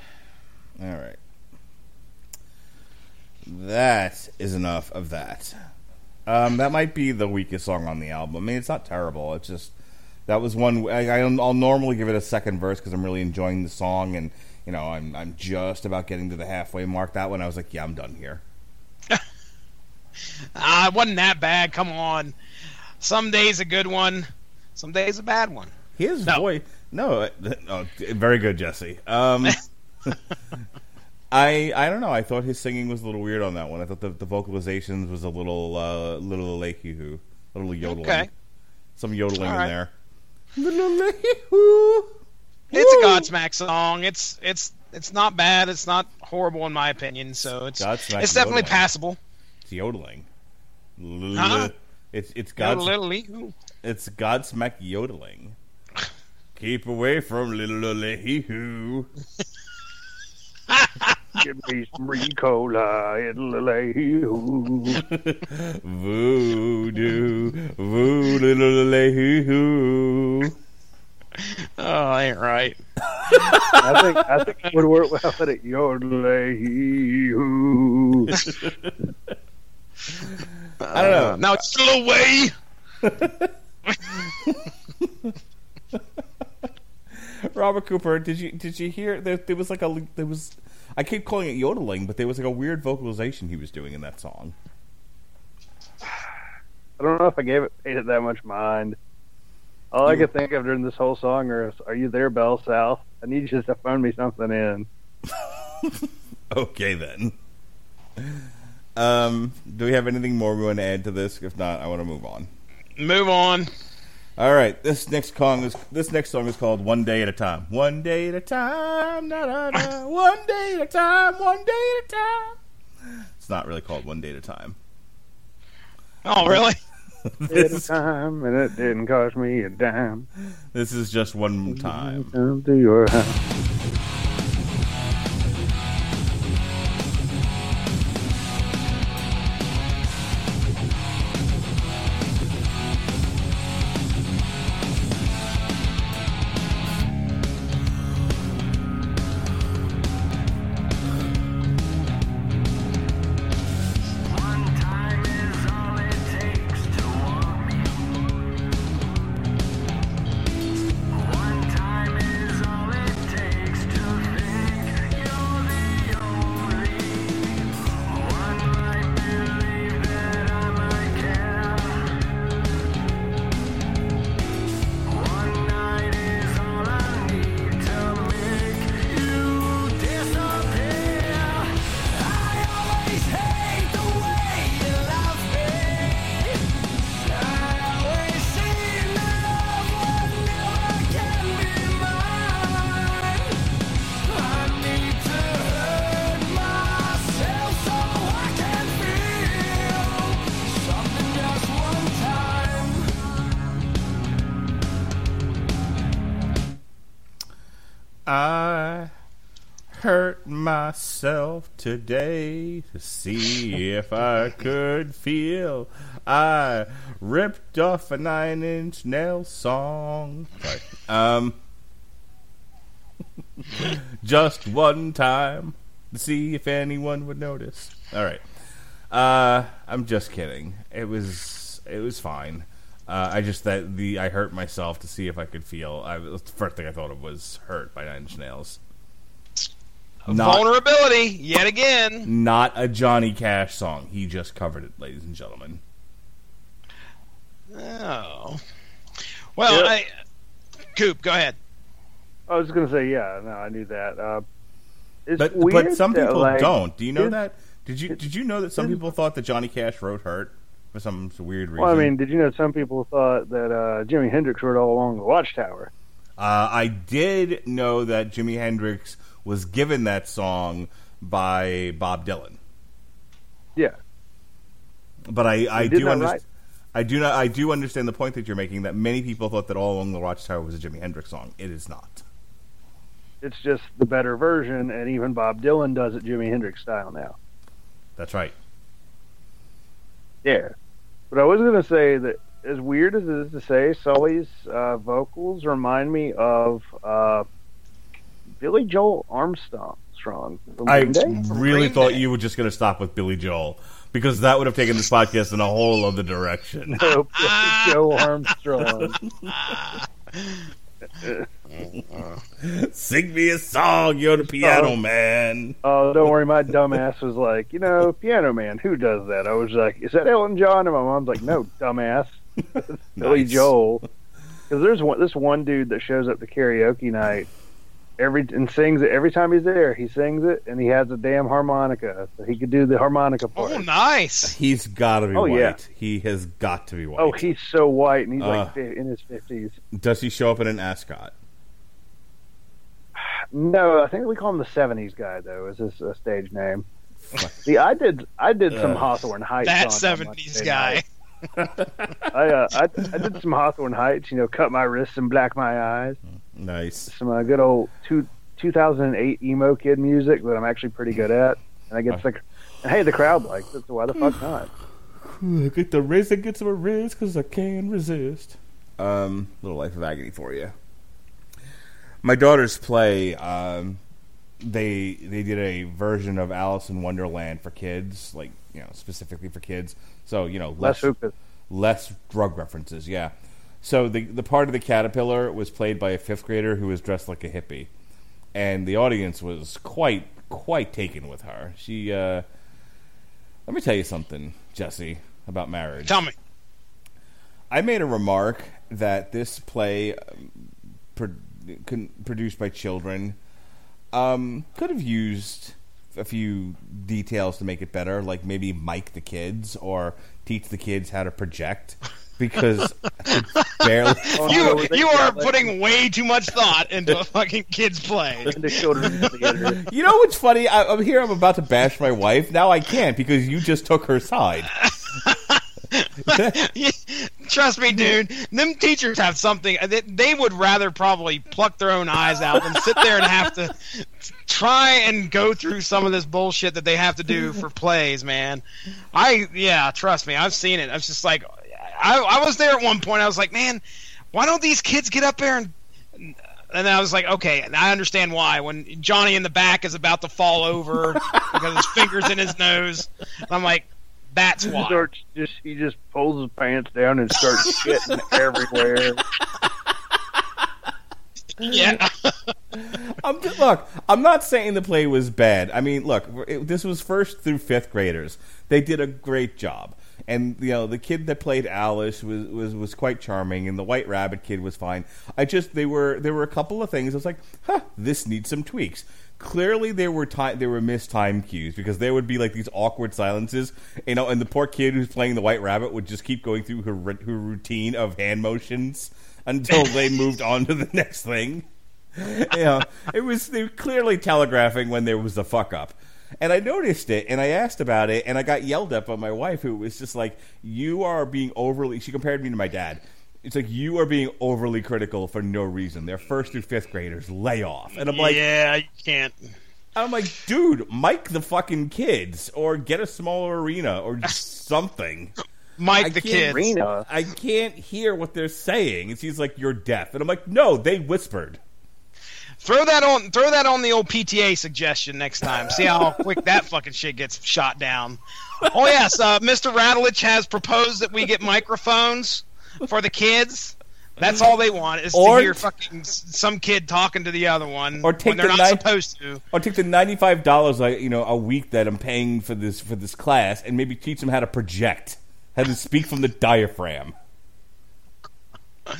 All right. That is enough of that. Um, that might be the weakest song on the album. I mean, it's not terrible. It's just that was one. I, I'll normally give it a second verse because I'm really enjoying the song, and you know, I'm I'm just about getting to the halfway mark. That one, I was like, yeah, I'm done here. Ah, it wasn't that bad. Come on. Some days a good one, some days a bad one. His No. voice, no, uh, oh, very good, Jesse. Um, I I don't know. I thought his singing was a little weird on that one. I thought the, the vocalizations was a little uh, little leaky-hoo, a little yodeling. Okay. Some yodeling All in there. Little leaky-hoo. It's a Godsmack song. It's it's it's not bad. It's not horrible in my opinion. So it's Godsmack it's definitely yodeling. passable. It's yodeling. L- Huh? It's it's Got a God's little legal. it's Godsmack yodeling. Keep away from little leaky-hoo. Give me some Ricola and Lele. Voodoo, voo, little leaky-hoo. Oh, ain't right. I think I think it would work well at it. Yodelay. I don't know. Uh, now it's still away. Robert Cooper, did you did you hear there, there was like a there was I keep calling it yodeling, but there was like a weird vocalization he was doing in that song. I don't know if I gave it paid it that much mind. All I could think of during this whole song is, "Are you there, Bell South? I need you just to phone me something in." Okay then. Um, do we have anything more we want to add to this? If not, I want to move on. Move on. All right, this next song is this next song is called "One Day at a Time." One day at a time, da, da, da. one day at a time, one day at a time. It's not really called "One Day at a Time." Oh, really? At a time, and it didn't cost me a dime. this is just one time. Come to your house. Today to see if I could feel. I ripped off a nine inch nail song. Sorry. Um, just one time to see if anyone would notice. All right. Uh, I'm just kidding. It was it was fine. Uh, I just that the I hurt myself to see if I could feel. I, the first thing I thought of was hurt by Nine Inch Nails. Not, Vulnerability yet again. not a Johnny Cash song. He just covered it, ladies and gentlemen. Oh. Well, Yeah. I. Coop, go ahead. I was gonna say, yeah, no, I knew that. Uh, it's But weird but some that, people like, don't. Do you know that? Did you did you know that some people thought that Johnny Cash wrote "Hurt" for some weird reason? Well, I mean, did you know some people thought that uh, Jimi Hendrix wrote all along the Watchtower? Uh, I did know that Jimi Hendrix was given that song by Bob Dylan, Yeah, but I, I do understand. right. I do not. I do understand the point that you're making. That many people thought that "All Along the Watchtower" was a Jimi Hendrix song. It is not. it's just the better version, and even Bob Dylan does it Jimi Hendrix style now. That's right. Yeah, but I was gonna say that as weird as it is to say, Sully's uh, vocals remind me of uh, Billy Joel Armstrong. I really Green thought Day. you were just going to stop with Billy Joel because that would have taken this podcast in a whole other direction. No, Billie Joe Armstrong. Sing me a song, you're the piano Oh. man. Oh, don't worry, my dumbass was like, you know, Piano Man, who does that? I was like, is that Elton John? And my mom's like, no, dumbass, Billy Nice. Joel. Because there's one, this one dude that shows up to karaoke night every and sings it every time he's there. He sings it, and he has a damn harmonica, so he could do the harmonica part. Oh, nice. He's got to be Oh, white. yeah. He has got to be white. Oh, he's so white, and he's Uh. like in his fifties. Does he show up in an ascot? No, I think we call him the '70s guy, though. Is his uh, stage name? See, I did, I did some Hawthorne Heights. That on- on 70s guy. night. I, uh, I I did some Hawthorne Heights, you know, cut my wrists and black my eyes. Nice. Some uh, good old two, 2008 emo kid music that I'm actually pretty good at, and I get the and hey, the crowd likes it, so why the fuck not? I get the riz and get some riz because I can't resist. Um, little life of agony for you. My daughter's play. Um, they they did a version of Alice in Wonderland for kids, like you know specifically for kids. So you know Less hookah. less drug references. Yeah. So the the part of the caterpillar was played by a fifth grader who was dressed like a hippie, and the audience was quite quite taken with her. She. Uh, let me tell you something, Jesse, about marriage. Tell me. I made a remark that this play, um, pro- produced by children, um, could have used a few details to make it better, like maybe mic the kids or teach the kids how to project, because barely. Oh, You no, you are like- putting way too much thought into a fucking kid's play. in the children's theater. You know what's funny? I, I'm here. I'm about to bash my wife. Now I can't because you just took her side. Trust me, dude. Them teachers have something. They, they would rather probably pluck their own eyes out than sit there and have to try and go through some of this bullshit that they have to do for plays, man. I yeah, trust me, I've seen it. I was just like, I, I was there at one point. I was like, man, why don't these kids get up there and and then I was like, okay, and I understand why. When Johnny in the back is about to fall over because his fingers in his nose, I'm like, that's He why. starts just he just pulls his pants down and starts shitting everywhere. Yeah. I'm, look, I'm not saying the play was bad. I mean, look, it, this was first through fifth graders. They did a great job, and you know the kid that played Alice was was, was quite charming, and the White Rabbit kid was fine. I just they were there were a couple of things. I was like, huh, this needs some tweaks. Clearly, there were time there were missed time cues because there would be like these awkward silences, you know, and the poor kid who's playing the White Rabbit would just keep going through her her routine of hand motions until they moved on to the next thing you know, it was they were clearly telegraphing when there was a fuck up. And I noticed it, and I asked about it, and I got yelled at by my wife, who was just like, "You are being overly." She compared me to my dad. It's like you are being overly critical for no reason. They're first through fifth graders. Lay off, and I'm like, yeah, you can't. I'm like, dude, mic the fucking kids, or get a smaller arena, or something. Mike I the can't kids. Arena. I can't hear what they're saying. And she's like, "You're deaf," and I'm like, "No, they whispered." Throw that on. Throw that on the old PTA suggestion next time. See how quick that fucking shit gets shot down. Oh yes, uh, Mr. Radulich has proposed that we get microphones for the kids. That's all they want is Or- to hear fucking some kid talking to the other one Or take when they're the not ni- supposed to. Or take the ninety-five dollars, you know, a week that I'm paying for this for this class, and maybe teach them how to project, how to speak from the diaphragm.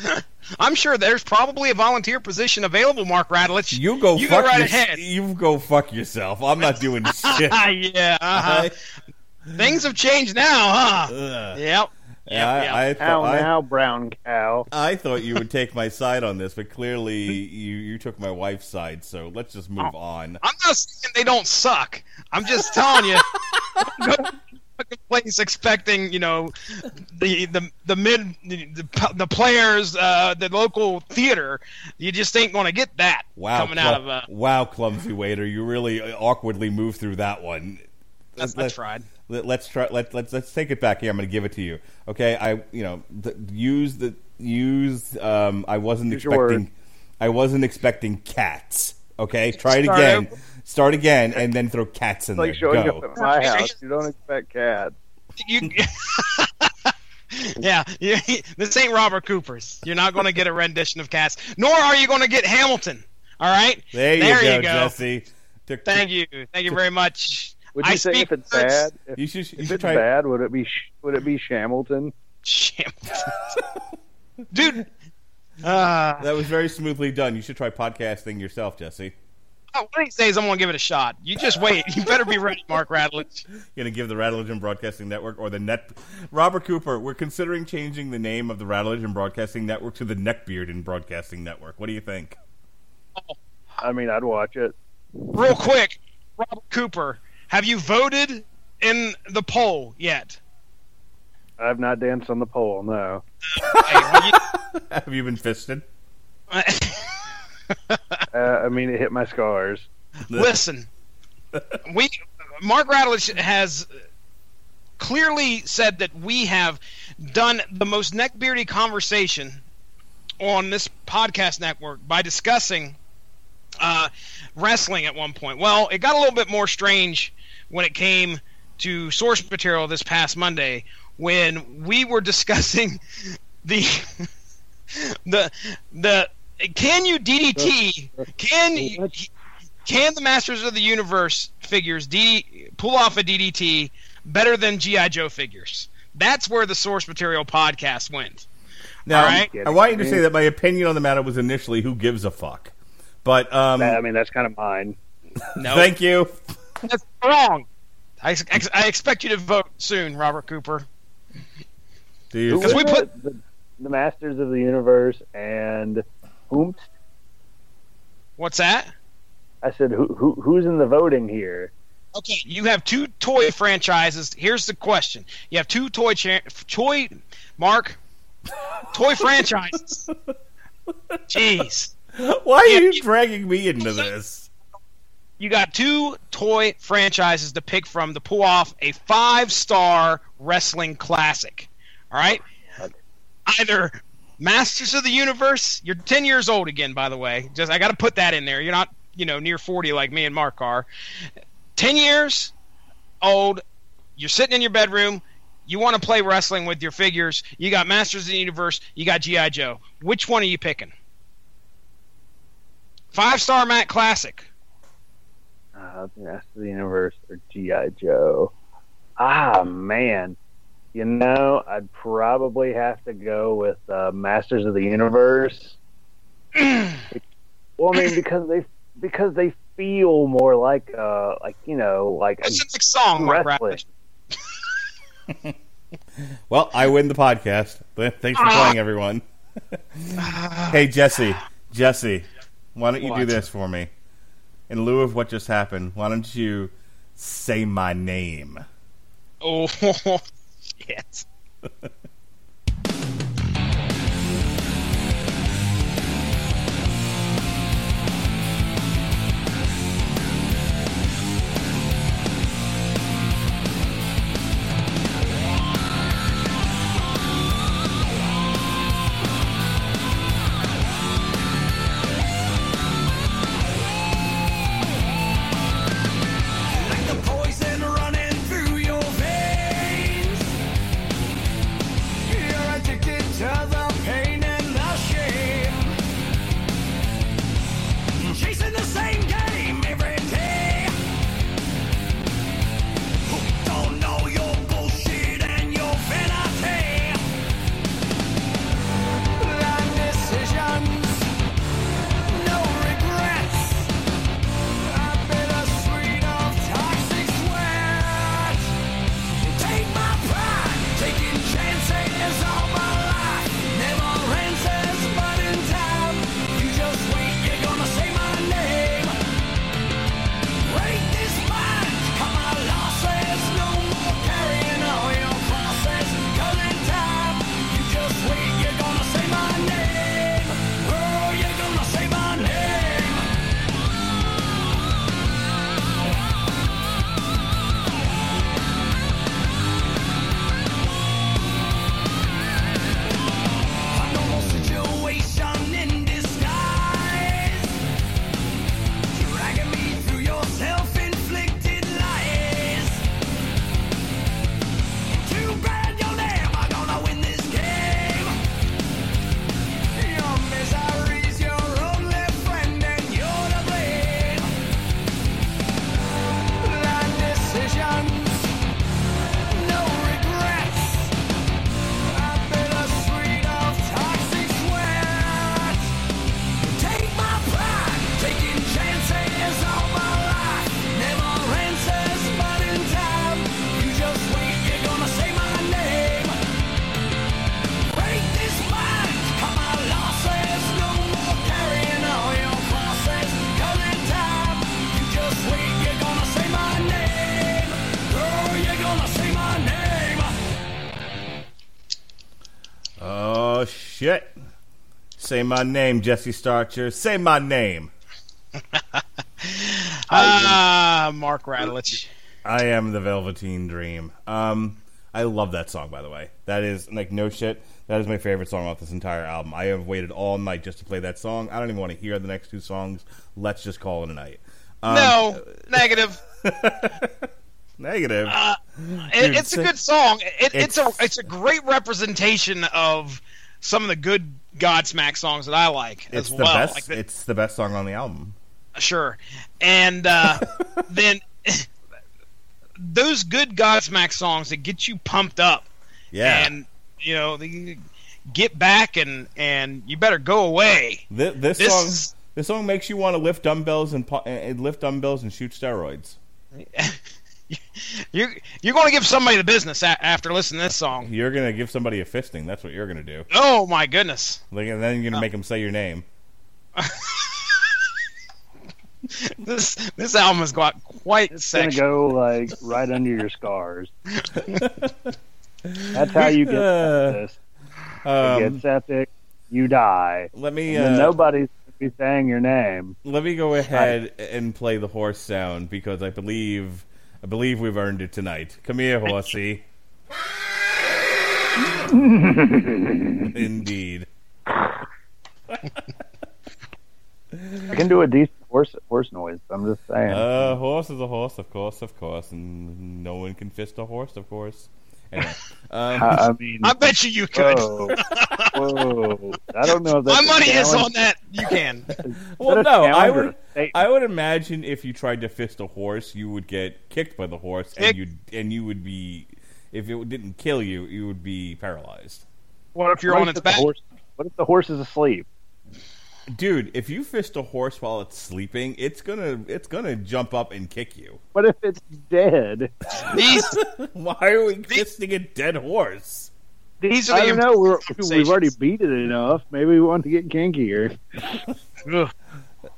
I'm sure there's probably a volunteer position available, Mark Radulich. You go You fuck go right your- ahead. You go fuck yourself. I'm not doing shit. yeah, uh-huh. Things have changed now, huh? Ugh. Yep. Yeah, yep. I, I, How thought, I, now, brown cow? I thought you would take my side on this, but clearly you, you took my wife's side. So let's just move on. I'm not saying they don't suck. I'm just telling you. Go to fucking place expecting, you know, the the the mid the, the players, uh, the local theater. You just ain't going to get that Wow, coming out of uh, wow, clumsy waiter, you really awkwardly moved through that one. That's Let- I tried. Let, let's try. Let, let's let's take it back here. I'm going to give it to you. Okay, I you know the, use the use. Um, I wasn't Use your expecting. I wasn't expecting cats. Okay, try it Start again. Over. Start again, and then throw cats in Like there. Like showing Go. up at my house. You don't expect cats. You. Yeah, you, this ain't Robert Cooper's. You're not going to get a rendition of Cats, nor are you going to get Hamilton. All right, There you There go, you go. Jesse. Took- Thank you, thank you very much. Would you I say if it's words. bad? If, You should. You if should it's try. bad, would it be Sh- would it be Shamilton? dude. Uh, That was very smoothly done. You should try podcasting yourself, Jesse. Oh, one of these days I'm gonna give it a shot. You just wait. You better be ready, Mark Radulich. You're gonna give the Rattlegion Broadcasting Network or the Net Robert Cooper. We're considering changing the name of the Rattlegion Broadcasting Network to the Neckbeard and Broadcasting Network. What do you think? Oh. I mean, I'd watch it. Real quick, Robert Cooper, have you voted in the poll yet? I've not danced on the pole. No. Hey, you- Have you been fisted? Uh, I mean, it hit my scars. Listen, we Mark Radulich has clearly said that we have done the most neckbeardy conversation on this podcast network by discussing uh, wrestling at one point. Well, it got a little bit more strange when it came to source material this past Monday when we were discussing the the the can you DDT can can the Masters of the Universe figures D, pull off a DDT better than GI Joe figures? That's where the source material podcast went. Now, All right. I want you to say that my opinion on the matter was initially who gives a fuck. But um, I mean, that's kind of mine. No, thank you. that's wrong. I, ex- I expect you to vote soon, Robert Cooper. Do you Because we put- the, the Masters of the Universe and whom? What's that? I said, who, who who's in the voting here? Okay, you have two toy franchises. Here's the question: You have two toy cha- toy Mark toy franchises. Jeez. Why are you you- dragging me into this? you got two toy franchises to pick from to pull off a five star wrestling classic. All right? Oh, Either Masters of the Universe, you're 10 years old again, by the way. Just I got to put that in there. You're not, you know, near 40 like me and Mark are. 10 years old, you're sitting in your bedroom, you want to play wrestling with your figures, you got Masters of the Universe, you got G.I. Joe. Which one are you picking? Five star Matt Classic. Uh, Masters of the Universe or GI Joe? Ah, man. You know, I'd probably have to go with uh, Masters of the Universe. well, I mean, because they because they feel more like uh like you know like a What's song, Mark wrestling. Radulich? Well, I win the podcast. Thanks for playing, everyone. hey, Jesse. Jesse, why don't you do this for me? In lieu of what just happened, why don't you say my name? Oh, shit. Say my name, Jesse Starcher. Say my name. Ah, Mark Radulich. I am the Velveteen Dream. Um, I love that song, by the way. That is like no shit. That is my favorite song off this entire album. I have waited all night just to play that song. I don't even want to hear the next two songs. Let's just call it a night. Um, no, negative. Negative. Uh, Dude, It, it's a good song. It, it's, a It's- it's a great representation of some of the good Godsmack songs that I like it's as the well. best. Like the- it's the best song on the album. sure, and uh, then those good Godsmack songs that get you pumped up. Yeah. and you know they get back and and you better go away. This, this, This- song. This song makes you want to lift dumbbells and, and lift dumbbells and shoot steroids. You you're going to give somebody the business a- after listening to this song. You're gonna give somebody a fisting. That's what you're gonna do. Oh my goodness! Like, and then you're gonna make them say your name. This this album has got quite It's gonna go like right under your scars. That's how you get Uh, this. It Um, gets epic. You die. let me And uh, nobody's gonna be saying your name. let me go ahead and play the horse sound because I believe I believe we've earned it tonight. Come here, horsey. Indeed. I can do a decent horse horse noise. I'm just saying. Uh, horse is a horse, of course, of course, and no one can fist a horse, of course. Anyway, um, I, I mean, I bet you you could. whoa, whoa! I don't know if that's My money is on that. You can. well, that a no, I would, statement? I would imagine if you tried to fist a horse, you would get kicked by the horse, and you and you would be, if it didn't kill you, you would be paralyzed. What if you're What on if its back? horse? What if the horse is asleep? Dude, if you fist a horse while it's sleeping, it's gonna it's gonna jump up and kick you. What if it's dead? These Why are we fisting a dead horse? these are the I don't know. We're, we've already beat it enough. Maybe we want to get kinkier. Ugh.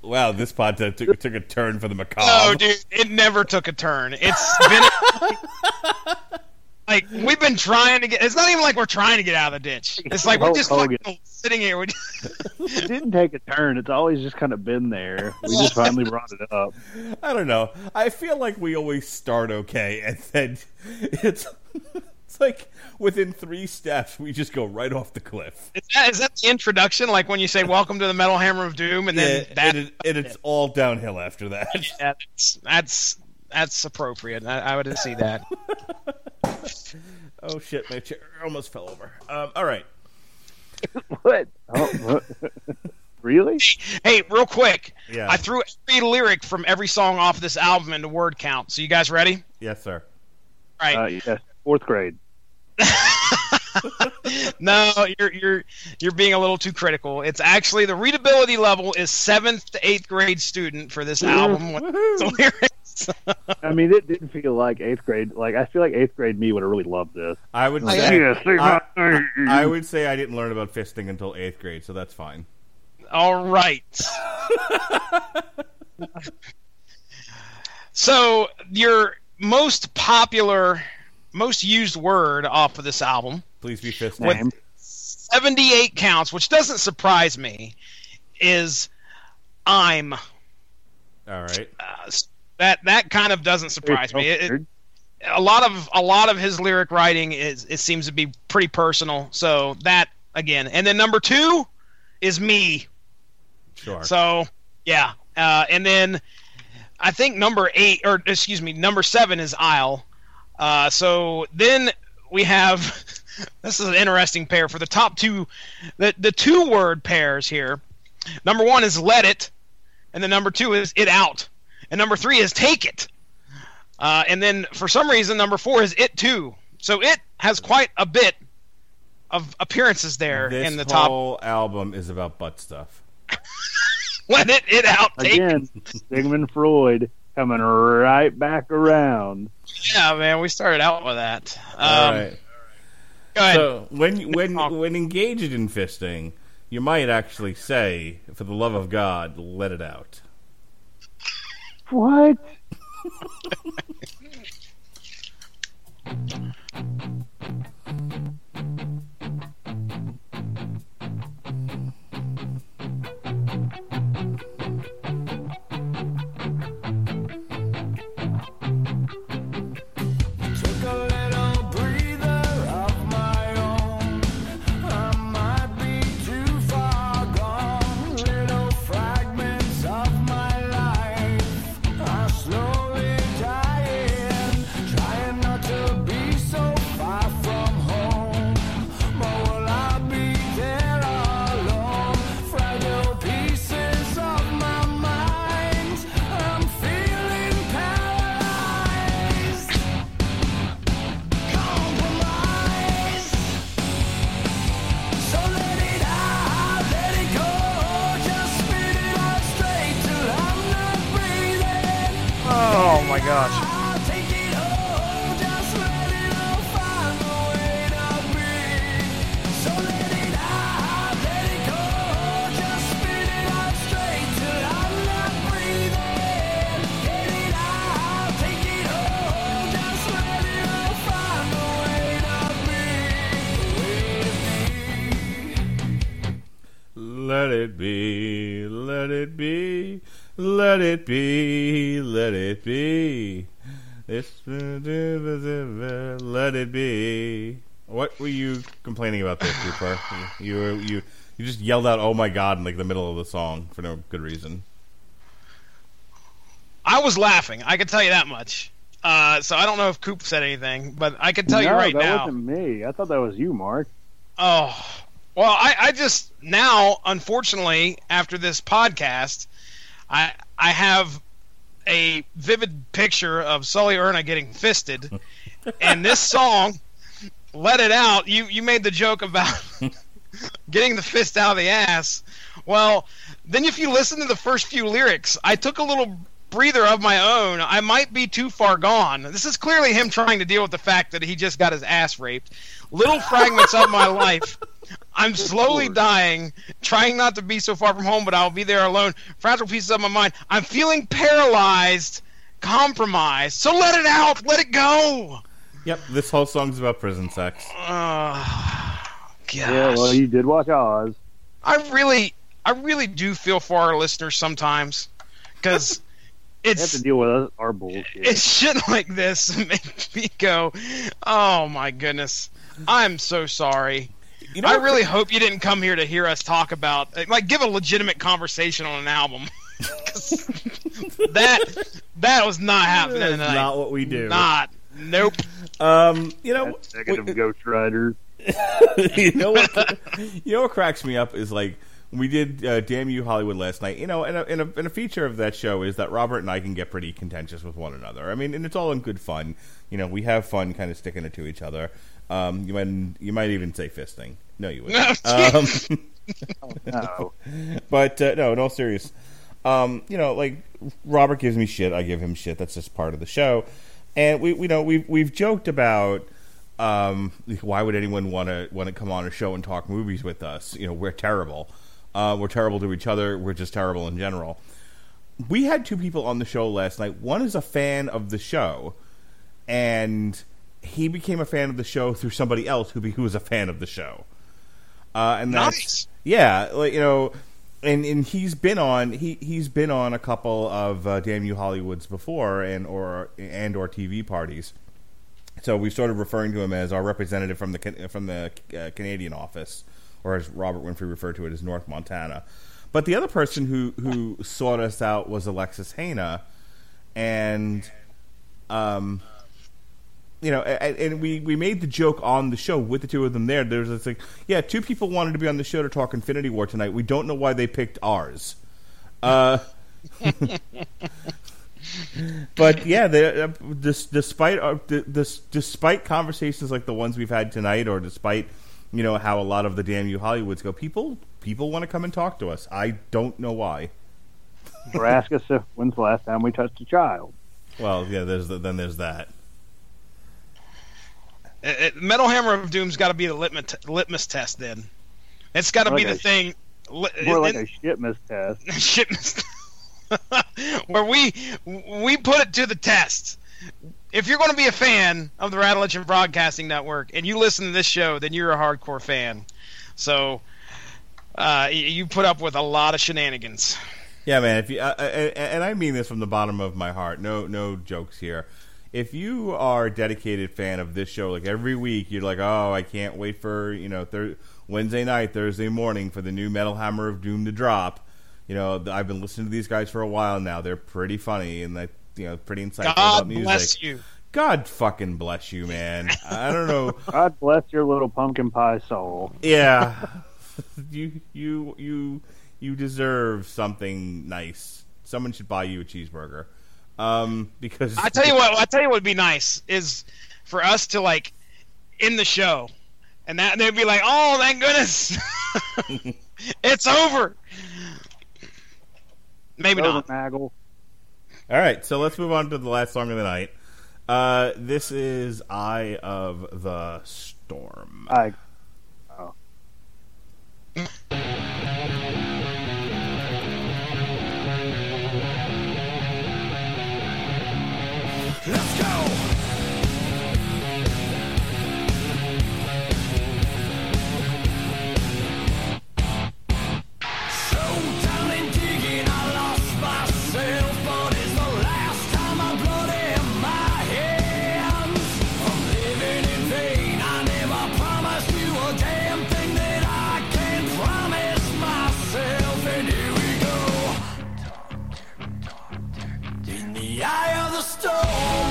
Wow, this podcast took, took a turn for the macabre. No, dude, it never took a turn. It's been like we've been trying to get. It's not even like we're trying to get out of the ditch. It's like we're just Hogan. fucking sitting here. We It didn't take a turn. It's always just kind of been there. We just finally brought it up. I don't know. I feel like we always start okay, and then it's it's like within three steps we just go right off the cliff. Is that, is that the introduction? Like when you say "Welcome to the Metal Hammer of Doom," and then Yeah, that and, it, and it's all downhill after that. yeah, that's that's that's appropriate. I, I would see that. oh shit, my chair almost fell over. Um, all right, What? Oh, what? really? Hey, real quick, Yeah. I threw every lyric from every song off this album into word count. So you guys ready? yes, sir. All right. Uh, yes. Fourth grade. no, you're you're you're being a little too critical. It's actually the readability level is seventh to eighth grade student for this album. With the lyrics. I mean, it didn't feel like eighth grade. Like I feel like eighth grade me would have really loved this. I would Like, say yeah, say I. I would say I didn't learn about fisting until eighth grade, so that's fine. All right. so your most popular, most used word off of this album, Please be fisting. What- Name. seventy-eight counts, which doesn't surprise me, is "I'm." All right. Uh, s- that that kind of doesn't surprise me. It- it- a lot of a lot of his lyric writing is it seems to be pretty personal. So that again, and then number two is me. Sure. So yeah, uh, and then I think number eight or excuse me, number seven is Isle. Uh, so then we have this is an interesting pair for the top two, the the two word pairs here. Number one is Let It, and the number two is It Out, and number three is Take It. Uh, and then for some reason, number four is It Too. So it has quite a bit of appearances there this in the top. whole album is about butt stuff. Let it, it out, take it. Again, Sigmund Freud coming right back around. Yeah, man, we started out with that. Um, All right. Go ahead. So when when when engaged in fisting, you might actually say, "For the love of God, let it out." What? it be, let it be. This, let it be. What were you complaining about there, Cooper? You you you, you just yelled out "Oh my God" in like the middle of the song for no good reason. I was laughing. I can tell you that much. Uh, so I don't know if Coop said anything, but I can tell no, you right that now. wasn't me. I thought that was you, Mark. Oh, well, I, I just now, unfortunately, after this podcast, I I have a vivid picture of Sully Erna getting fisted, and this song, "Let It Out." You you made the joke about getting the fist out of the ass. Well, then if you listen to the first few lyrics, I took a little breather of my own. I might be too far gone. This is clearly him trying to deal with the fact that he just got his ass raped. Little fragments of my life. I'm slowly dying, trying not to be so far from home, but I'll be there alone. Fragile pieces of my mind. I'm feeling paralyzed, compromised. So let it out. Let it go. Yep, this whole song's about prison sex. Uh. Yeah, well, you did watch Oz. I really, I really do feel for our listeners sometimes, because You have it's to deal with our bullshit. it's shit like this that make me go, oh my goodness, I'm so sorry. You know, I what- really hope you didn't come here to hear us talk about, like, give a legitimate conversation on an album. that that was not happening That's tonight. not what we do. Not. Nope. Um, you know, That's negative Ghost Rider. you know what? You know what cracks me up is like we did uh, "Damn You Hollywood" last night. You know, and a, and, a, and a feature of that show is that Robert and I can get pretty contentious with one another. I mean, and it's all in good fun. You know, we have fun, kind of sticking it to each other. Um, you might you might even say fisting. No, you wouldn't. um, No. but uh, no, in all serious, um, you know, like Robert gives me shit, I give him shit. That's just part of the show, and we, we know we've we've joked about um, why would anyone want to want to come on a show and talk movies with us? You know, we're terrible. Uh, we're terrible to each other. We're just terrible in general. We had two people on the show last night. One is a fan of the show, and he became a fan of the show through somebody else who, be, who was a fan of the show. Uh, and that's, Nice. yeah, like you know, and and he's been on he he's been on a couple of uh, Damn You Hollywoods before and or and or TV parties. So we started referring to him as our representative from the from the uh, Canadian office, or as Robert Winfrey referred to it as North Montana. But the other person who who sought us out was Alexis Hana, and um, you know, and, and we, we made the joke on the show with the two of them there. There's this like, yeah, two people wanted to be on the show to talk Infinity War tonight. We don't know why they picked ours. Uh, but yeah, they, uh, dis, despite uh, d- dis, despite conversations like the ones we've had tonight, or despite you know how a lot of the damn you Hollywoods go, people people want to come and talk to us. I don't know why. Or ask us if when's the last time we touched a child. Well, yeah, there's the, then there's that. It- it- Metal Hammer of Doom's got to be the litmus, litmus test. Then it's got to be Like the a- thing. li- More like it- a shitmas test. shipments where we we put it to the test. If you're going to be a fan of the Radulich and Broadcasting Network and you listen to this show, then you're a hardcore fan. So uh, you put up with a lot of shenanigans. Yeah, man. If you uh, uh, and I mean this from the bottom of my heart. No, no jokes here. If you are a dedicated fan of this show, like every week, you're like, oh, I can't wait for you know thir- Wednesday night, Thursday morning for the new Metal Hammer of Doom to drop. You know, I've been listening to these guys for a while now. They're pretty funny and like you know pretty insightful about God music. bless you. God fucking bless you, man. I don't know. God bless your little pumpkin pie soul. Yeah, you you you you deserve something nice. Someone should buy you a cheeseburger. Um, because I tell you what, I tell you what would be nice is for us to like in the show, and that they'd be like, "Oh, thank goodness, it's over." Maybe Over not. Nagel. All right, so let's move on to the last song of the night. Uh, this is "Eye of the Storm." I Let's eye of the storm.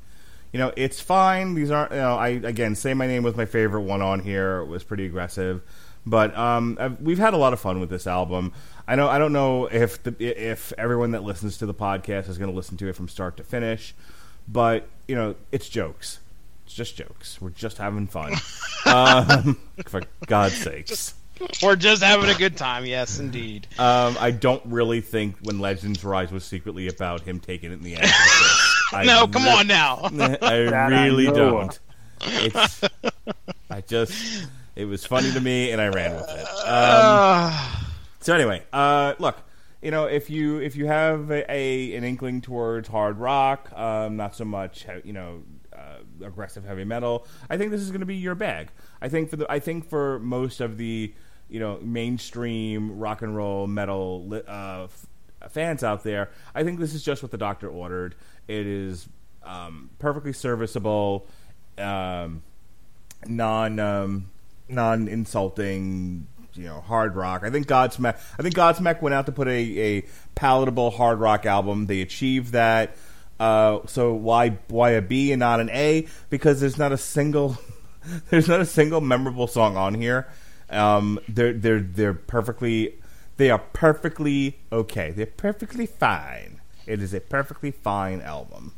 You know, it's fine. These aren't. You know, I again say my name was my favorite one on here. It was pretty aggressive, but um, I've- we've had a lot of fun with this album. I know. I don't know if the if everyone that listens to the podcast is going to listen to it from start to finish, but you know, it's jokes. It's just jokes. We're just having fun. um, for God's sakes. We're just having a good time. Yes, indeed. Um, I don't really think when Legends Rise was secretly about him taking it in the end. I no, come re- on now. I That I really don't. It's, I just, it was funny to me, and I ran with it. Um, so anyway, uh, look, you know, if you if you have a, a an inkling towards hard rock, um, not so much, you know, uh, aggressive heavy metal, I think this is going to be your bag. I think for the, I think for most of the, you know, mainstream rock and roll metal uh, fans out there, I think this is just what the doctor ordered. It is um, perfectly serviceable, um, non um, non insulting, you know, hard rock. I think Godsmack. I think Godsmack went out to put a, a palatable hard rock album. They achieved that. Uh, so why why a B and not an A? Because there's not a single there's not a single memorable song on here. Um, they're they're they're perfectly they are perfectly okay. They're perfectly fine. It is a perfectly fine album.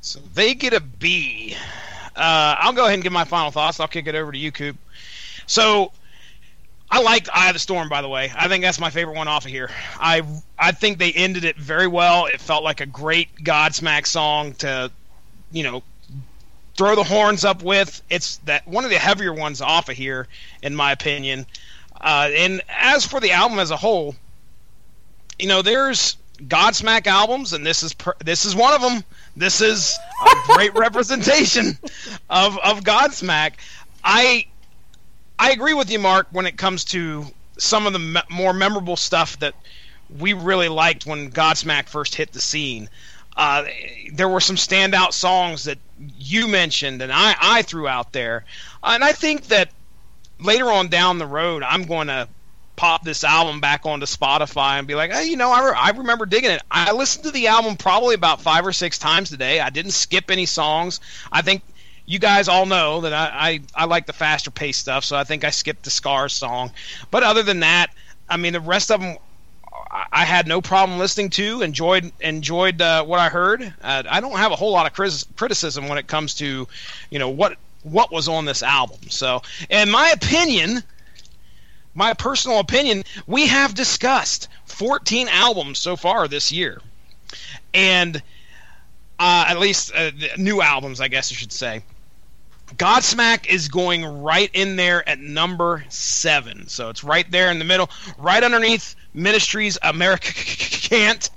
So they get a B. Uh, I'll go ahead and give my final thoughts. I'll kick it over to you, Coop. So I liked Eye of the Storm, by the way. I think that's my favorite one off of here. I I think they ended it very well. It felt like a great Godsmack song to, you know, throw the horns up with. It's that one of the heavier ones off of here, in my opinion. Uh, and as for the album as a whole, you know, there's Godsmack albums, and this is per- this is one of them. This is a great representation of of Godsmack. I I agree with you, Mark, when it comes to some of the me- more memorable stuff that we really liked when Godsmack first hit the scene. Uh, there were some standout songs that you mentioned and I, I threw out there. And I think that later on down the road, I'm going to pop this album back onto Spotify and be like, hey, you know, I, re- I remember digging it. I listened to the album probably about five or six times today. I didn't skip any songs. I think you guys all know that I, I, I like the faster paced stuff, so I think I skipped the Scars song. But other than that, I mean, the rest of them I had no problem listening to. Enjoyed enjoyed uh, what I heard. Uh, I don't have a whole lot of criticism when it comes to, you know, what what was on this album. So, in my opinion, my personal opinion, we have discussed 14 albums so far this year, and uh, at least uh, new albums, I guess I should say. Godsmack is going right in there at number seven. So it's right there in the middle, right underneath Ministry's America Can't,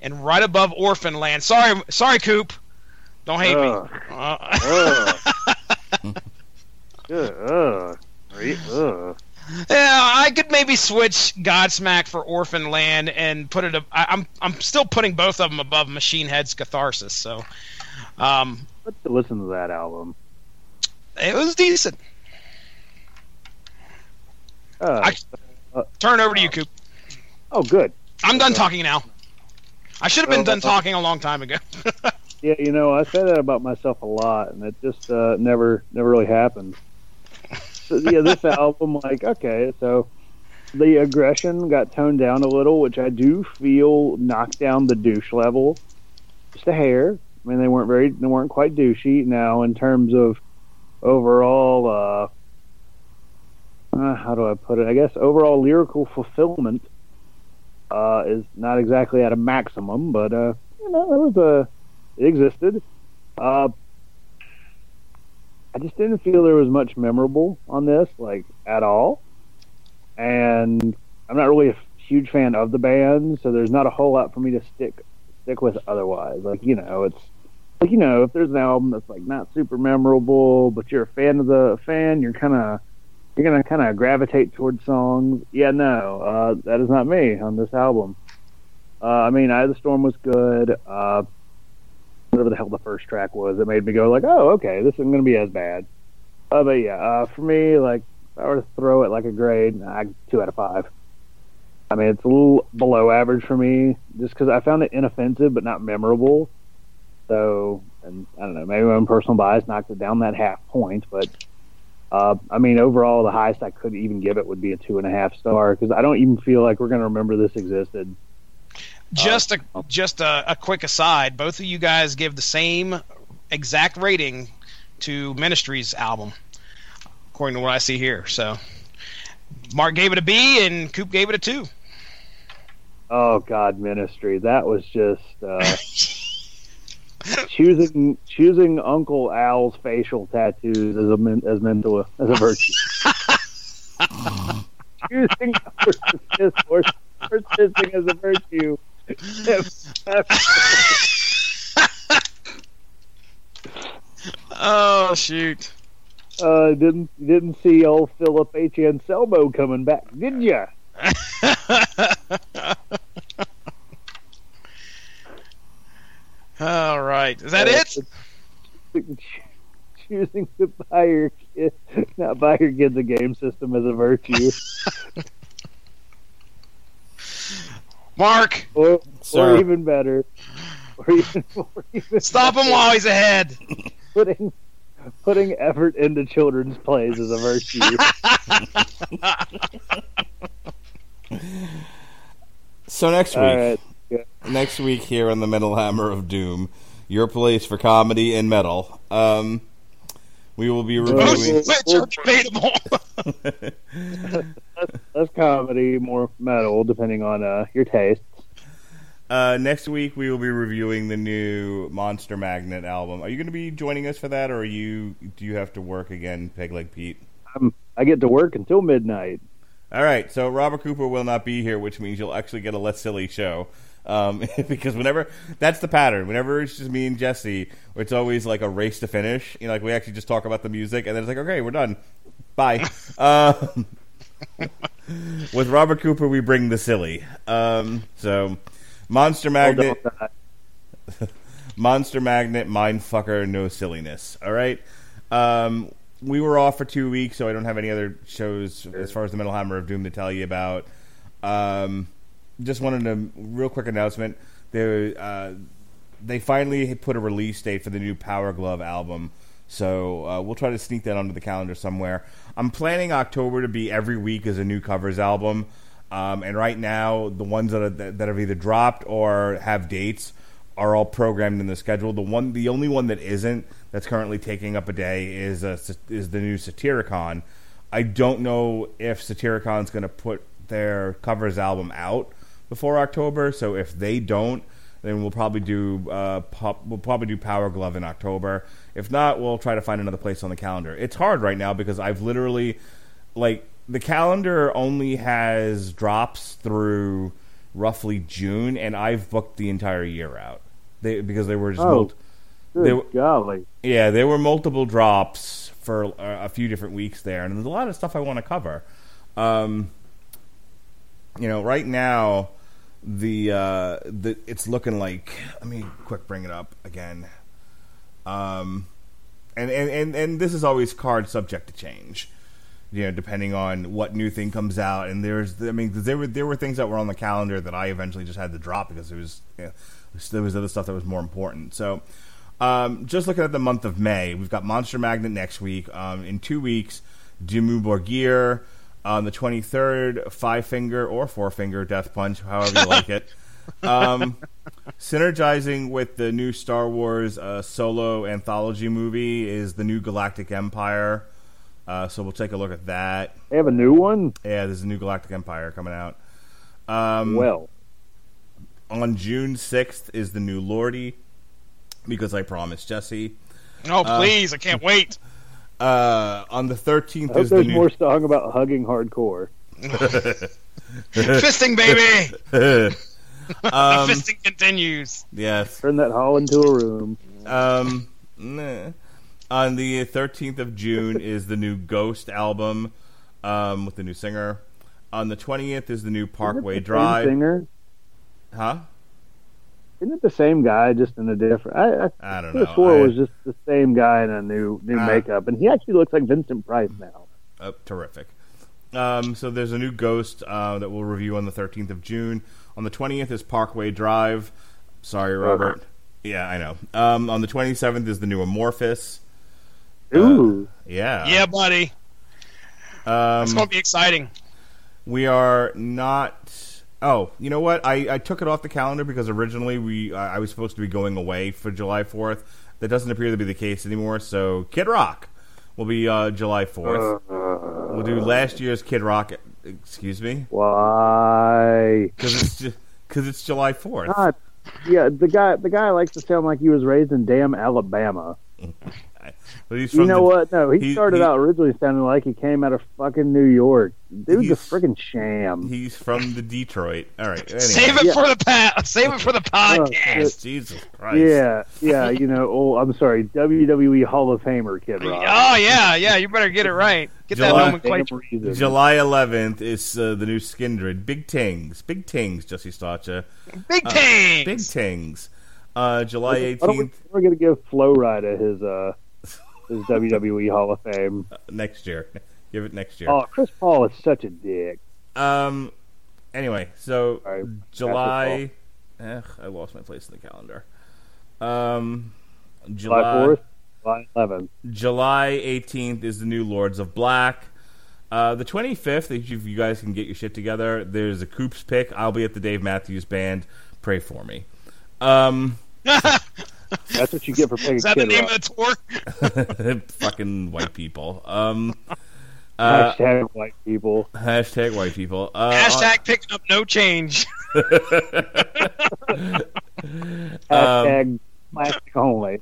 and right above Orphan Land. Sorry, sorry, Coop. Don't hate Ugh. me. Uh, Ugh. Ugh. Yeah, I could maybe switch Godsmack for Orphan Land and put it. I, I'm I'm still putting both of them above Machine Head's Catharsis. So, um, Let's listen to that album. it was decent. Uh, I- Turn over to you, Coop. oh, good. I'm done talking now. I should have been done talking a long time ago. Yeah, you know, I say that about myself a lot, and it just uh, never, never really happens. So, yeah, this album, like, okay, so the aggression got toned down a little, which I do feel knocked down the douche level just a hair. I mean, they weren't very, they weren't quite douchey. Now, in terms of overall, uh, uh, how do I put it? I guess overall lyrical fulfillment uh, is not exactly at a maximum, but uh, you know, there was a it existed. Uh, I just didn't feel there was much memorable on this, like at all. And I'm not really a huge fan of the band, so there's not a whole lot for me to stick stick with otherwise. Like you know, it's like you know, if there's an album that's like not super memorable, but you're a fan of the fan, you're kind of you're gonna kind of gravitate towards songs. Yeah, no, uh, that is not me on this album. Uh, I mean, Eye of the Storm was good. Uh, whatever the hell the first track was, it made me go like, oh, okay, this isn't gonna be as bad. Uh, but yeah, uh, for me, like, if I were to throw it like a grade, I two out of five. I mean, it's a little below average for me, just because I found it inoffensive but not memorable. So, and I don't know, maybe my own personal bias knocked it down that half point, but uh, I mean, overall, the highest I could even give it would be a two and a half star because I don't even feel like we're going to remember this existed. Just a just a, a quick aside. Both of you guys give the same exact rating to Ministry's album, according to what I see here. So, Mark gave it a B, and Coop gave it a two. Oh God, ministry! That was just uh, choosing choosing Uncle Al's facial tattoos as a as mental as a virtue. choosing persisting as a virtue. Oh shoot! uh, didn't didn't see old Philip H. Anselmo coming back, did ya? All right, is that it? Choosing to buy your kid, not buy your kids a game system as a virtue, Mark, or, or even better, or even, or even stop him while he's ahead. putting putting effort into children's plays is a virtue. So next week, All right. next week here on the Metal Hammer of Doom, your place for comedy and metal. Um, we will be reviewing. Which are debatable. Less comedy, more metal, depending on uh, your tastes. Uh, next week we will be reviewing the new Monster Magnet album. Are you going to be joining us for that, or are you do you have to work again, Peg Leg Pete? I'm, I get to work until midnight. All right, so Robert Cooper will not be here, which means you'll actually get a less silly show. Um, because whenever that's the pattern, whenever it's just me and Jesse, it's always like a race to finish. You know, like we actually just talk about the music, and then it's like, okay, we're done, bye. um, with Robert Cooper, we bring the silly. Um, so, Monster Magnet. Monster Magnet, Mindfucker, no silliness. All right. Um, we were off for two weeks, so I don't have any other shows as far as the Metal Hammer of Doom to tell you about. Um, just wanted a real quick announcement. There, uh, they finally put a release date for the new Power Glove album, so uh, we'll try to sneak that onto the calendar somewhere. I'm planning October to be every week as a new covers album, um, and right now the ones that, are, that have either dropped or have dates are all programmed in the schedule. The one, the only one that isn't that's currently taking up a day is uh, is the new Satyricon. I don't know if Satyricon's going to put their covers album out before October. So if they don't, then we'll probably do uh, pop, we'll probably do Power Glove in October. If not, we'll try to find another place on the calendar. It's hard right now because I've literally like the calendar only has drops through roughly June, and I've booked the entire year out. They because they were just Oh. mul- They golly. yeah, there were multiple drops for uh, a few different weeks there, and there's a lot of stuff I want to cover. Um, you know, right now the uh, the it's looking like. Let me quick bring it up again. Um, and, and, and, and this is always card subject to change. You know, depending on what new thing comes out, and there's, I mean, there were there were things that were on the calendar that I eventually just had to drop because it was, you know, there was other stuff that was more important. So, um, just looking at the month of May, we've got Monster Magnet next week. Um, in two weeks, Dimmu Borgir. On the 23rd, Five Finger or Four Finger Death Punch, however you like it. Um, synergizing with the new Star Wars uh, solo anthology movie is the new Galactic Empire. Uh, so we'll take a look at that. They have a new one? Yeah, there's a new Galactic Empire coming out. Um, Well, on June 6th is the new Lordi, because I promised Jesse. Oh, please! I can't wait. Uh, on the 13th I hope is the there's new. more song about hugging hardcore. Fisting, baby. Um, the fisting continues. yes. Turn that hall into a room. Um, nah. On the 13th of June is the new Ghost album um, with the new singer. On the 20th is the new Parkway Isn't it the same Drive. Singer? Huh? Isn't it the same guy, just in a different? I, I I don't could have know. swore I- was just the same guy in a new new Uh, makeup, and he actually looks like Vincent Price now. Oh, terrific. Um, so there's a new Ghost uh, that we'll review on the 13th of June. On the 20th is Parkway Drive. Sorry, Robert. Yeah, I know. Um, on the 27th is the new Amorphis. Ooh. Yeah. Yeah, buddy. Um, It's going to be exciting. we are not. Oh, you know what? I, I took it off the calendar because originally we I was supposed to be going away for July 4th. That doesn't appear to be the case anymore. So Kid Rock will be uh, July 4th. we'll do last year's Kid Rock. Excuse me, Why? because it's just because it's July 4th. God. Yeah, the guy the guy likes to sound like he was raised in damn Alabama. But he's You know the- what? No, he, he- started he- out originally sounding like he came out of fucking New York. Dude's a He's- freaking sham. He's from the Detroit. All right. Anyway. Save it Yeah. for the pa- Save it for the podcast. shit. Jesus Christ. Yeah, yeah, you know, oh, I'm sorry, WWE Hall of Famer Kid Rock. Oh yeah, yeah. You better get it right. Get that July- Damn nomenclature. July 11th is uh, the new Skindred. Big Tings. Big Tings, Jesse Stotcha. Big Uh. Big Tings. Uh, July Why don't we- 18th We're gonna give Flo Rida his uh his WWE Hall of Fame. next year. Give it next year. Oh, Chris Paul is such a dick. Um. Anyway, so Sorry. July. Eh, I lost my place in the calendar. Um, July July fourth, July eleventh. July 18th is the new Lords of Black. Uh, the 25th, if you, if you guys can get your shit together, there's a Coops pick. I'll be at the Dave Matthews Band. Pray for me. Um, That's what you get for picking Is that the name Rock. of the tour? fucking white people. Um, uh, Hashtag white people. hashtag white people. Uh, Hashtag picking up no change. Hashtag plastic only.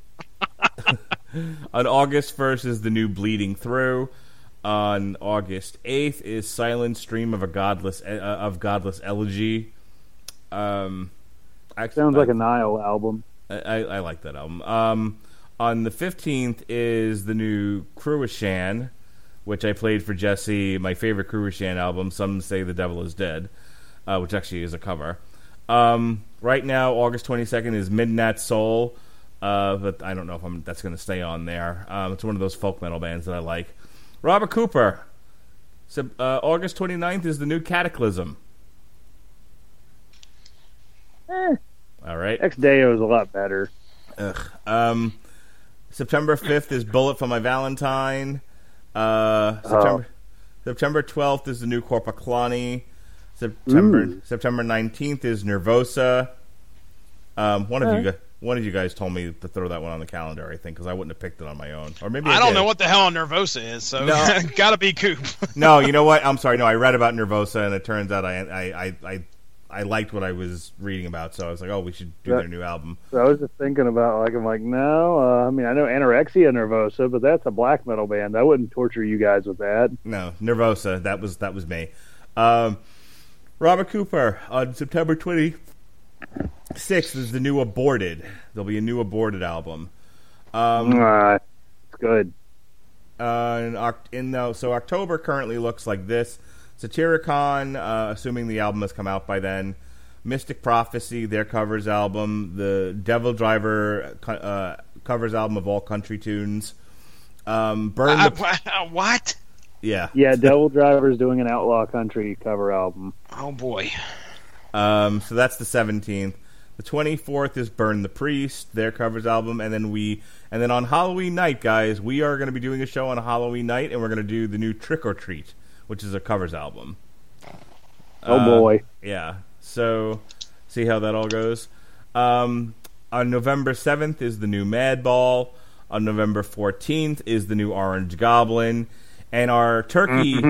On August 1st is the new Bleeding Through. On August 8th is Silent Stream of a Godless uh, of Godless Elegy. Um, actually, Sounds like a Nile album. I, I, like that album. Um, on the 15th is the new Cruachan, which I played for Jesse, my favorite Cruachan album, Some Say the Devil is Dead, uh, which actually is a cover. Um, right now, August 22nd is Midnight Soul, uh, but I don't know if I'm, that's going to stay on there. Um, it's one of those folk metal bands that I like. Robert Cooper. So, uh, August 29th is the new Kataklysm. Eh, All right. Ex Deo is a lot better. Ugh. Um, September fifth is Bullet for My Valentine. Uh, September September twelfth is the new Korpiklaani. September Ooh. September nineteenth is Nervosa. Um, one of you guys, one of you guys told me to throw that one on the calendar. I think because I wouldn't have picked it on my own, or maybe I, I don't did. know what the hell Nervosa is, so No. gotta be Coop. No, you know what? I'm sorry. No, I read about Nervosa, and it turns out I I I. I I liked what I was reading about, so I was like, "Oh, we should do Yeah. their new album." So I was just thinking about like I'm like no, uh, I mean I know Anorexia Nervosa, but that's a black metal band. I wouldn't torture you guys with that. No, Nervosa. That was that was me. Um, Robert Cooper on September twenty sixth is the new Aborted. There'll be a new Aborted album. Um, Uh, it's good. uh, in, in so October currently looks like this: Satyricon, uh, assuming the album has come out by then. Mystic Prophecy, their covers album. The Devil Driver uh, covers album of all country tunes. Um, Burn Uh, the what? yeah. Yeah, Devil Driver's doing an outlaw country cover album. Oh boy. Um, so that's the seventeenth. The twenty fourth is Burn the Priest, their covers album, and then we and then on Halloween night, guys, we are going to be doing a show on Halloween night, and we're going to do the new Trick or Treat, which is a covers album. Oh Uh, boy. Yeah. So see how that all goes. Um, on November seventh is the new Madball. On November fourteenth is the new Orange Goblin. And our turkey,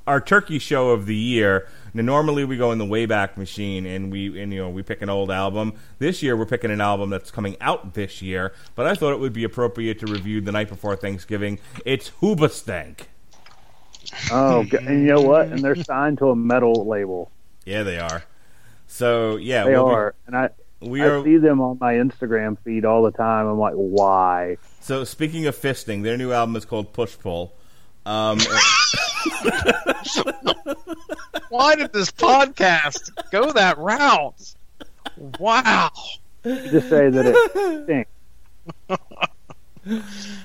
our turkey show of the year. Now, normally we go in the Wayback Machine and we, and you know, we pick an old album. This year we're picking an album that's coming out this year. But I thought it would be appropriate to review the night before Thanksgiving. It's Hoobastank. Oh, and you know what? And they're signed to a metal label. Yeah, they are. So yeah, They we'll be- are, and I we I are. see them on my Instagram feed all the time. I'm like, why? So speaking of fisting, their new album is called Push Pull. Um, Why did this podcast go that route? Wow. Just say that it stinks.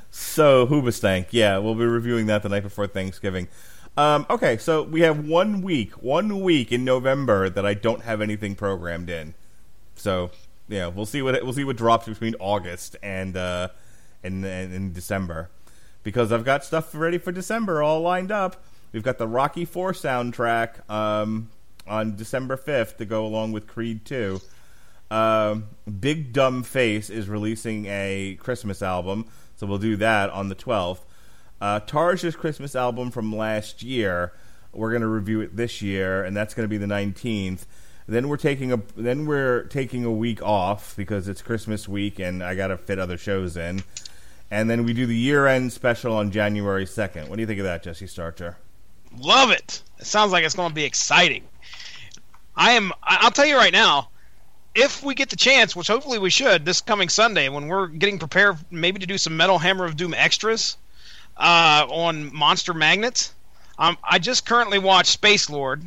so Hoobastank, yeah, we'll be reviewing that the night before Thanksgiving. Um, okay, so we have one week, one week in November that I don't have anything programmed in. So yeah, we'll see what we'll see what drops between August and uh, and, and, and December, because I've got stuff ready for December all lined up. We've got the Rocky Four soundtrack um, on December fifth to go along with Creed Two. Um, Big Dumb Face is releasing a Christmas album, so we'll do that on the twelfth. Uh, Tarja's Christmas album from last year, we're going to review it this year, and that's going to be the nineteenth. Then we're taking a then we're taking a week off because it's Christmas week and I got to fit other shows in. And then we do the year end special on January second. What do you think of that, Jesse Starcher? Love it. It sounds like it's going to be exciting. I am. I'll tell you right now. If we get the chance, which hopefully we should, this coming Sunday when we're getting prepared, maybe to do some Metal Hammer of Doom extras uh, on Monster Magnets. Um, I just currently watched Space Lord,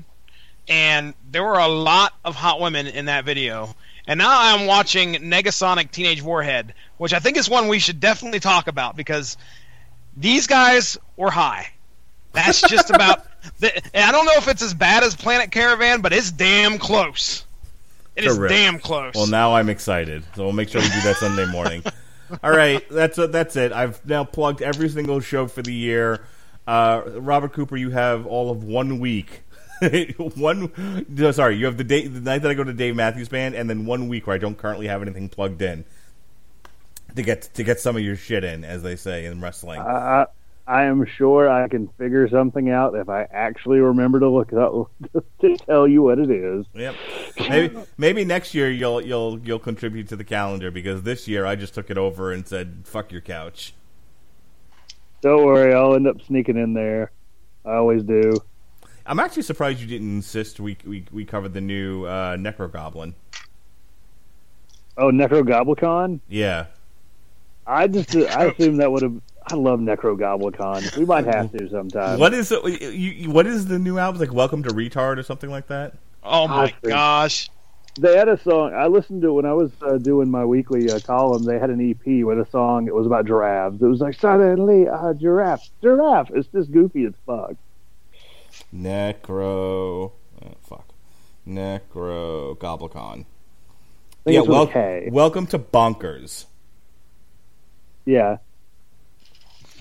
and there were a lot of hot women in that video. And now I'm watching Negasonic Teenage Warhead, which I think is one we should definitely talk about because these guys were high. That's just about. The, and I don't know if it's as bad as Planet Caravan, but it's damn close. It is Terrific. damn close. Well, now I'm excited, so we'll make sure we do that Sunday morning. All right, that's that's it. I've now plugged every single show for the year. Uh, Robert Cooper, you have all of one week. one, no, sorry, you have the day the night that I go to Dave Matthews Band, and then one week where I don't currently have anything plugged in to get to get some of your shit in, as they say in wrestling. I, I am sure I can figure something out if I actually remember to look up to tell you what it is. Yep. Maybe maybe next year you'll you'll you'll contribute to the calendar because this year I just took it over and said fuck your couch. Don't worry, I'll end up sneaking in there. I always do. I'm actually surprised you didn't insist we we, we covered the new uh, Necro Goblin. Oh, Nekrogoblikon? Yeah. I just I assume that would have. I love Nekrogoblikon. We might have to sometime. What is it, you, you, what is the new album like? Welcome to Retard or something like that? oh my Awesome. gosh. They had a song. I listened to it when I was uh, doing my weekly uh, column. They had an EP with a song. It was about giraffes. It was like suddenly a giraffe, giraffe. It's just goofy as fuck. Necro. Oh, fuck. Nekrogoblikon. Yeah, it's wel- a K. welcome to Bonkers. Yeah.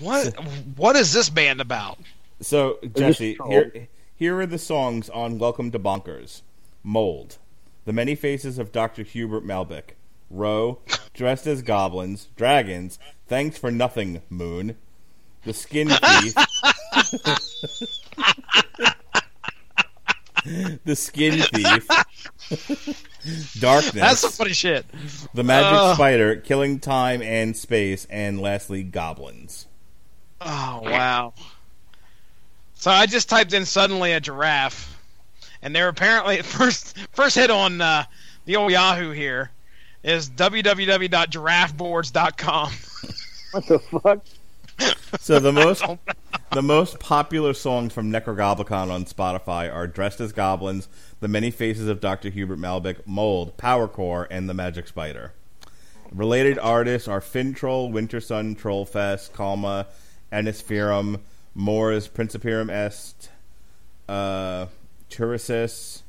What what is this band about? So Jesse, here here are the songs on Welcome to Bonkers. Mold. The Many Faces of Dr. Hubert Malbec. Row. Dressed as Goblins. Dragons. Thanks for Nothing, Moon. The Skin Thief. the Skin Thief. Darkness. That's some funny shit. the Magic Ugh. Spider. Killing Time and Space. And lastly, Goblins. Oh wow. So I just typed in suddenly a giraffe, and they're apparently first first hit on uh, the old Yahoo here is www.giraffeboards.com. What the fuck? So the most the most popular songs from Nekrogoblikon on Spotify are "Dressed as Goblins," "The Many Faces of Dr. Hubert Malbec," "Mold," "Power Core," and "The Magic Spider." Related artists are Finntroll, Winter Sun, Trollfest, Kalmah, Ensiferum, Moors, Principium Est, uh, Turisas.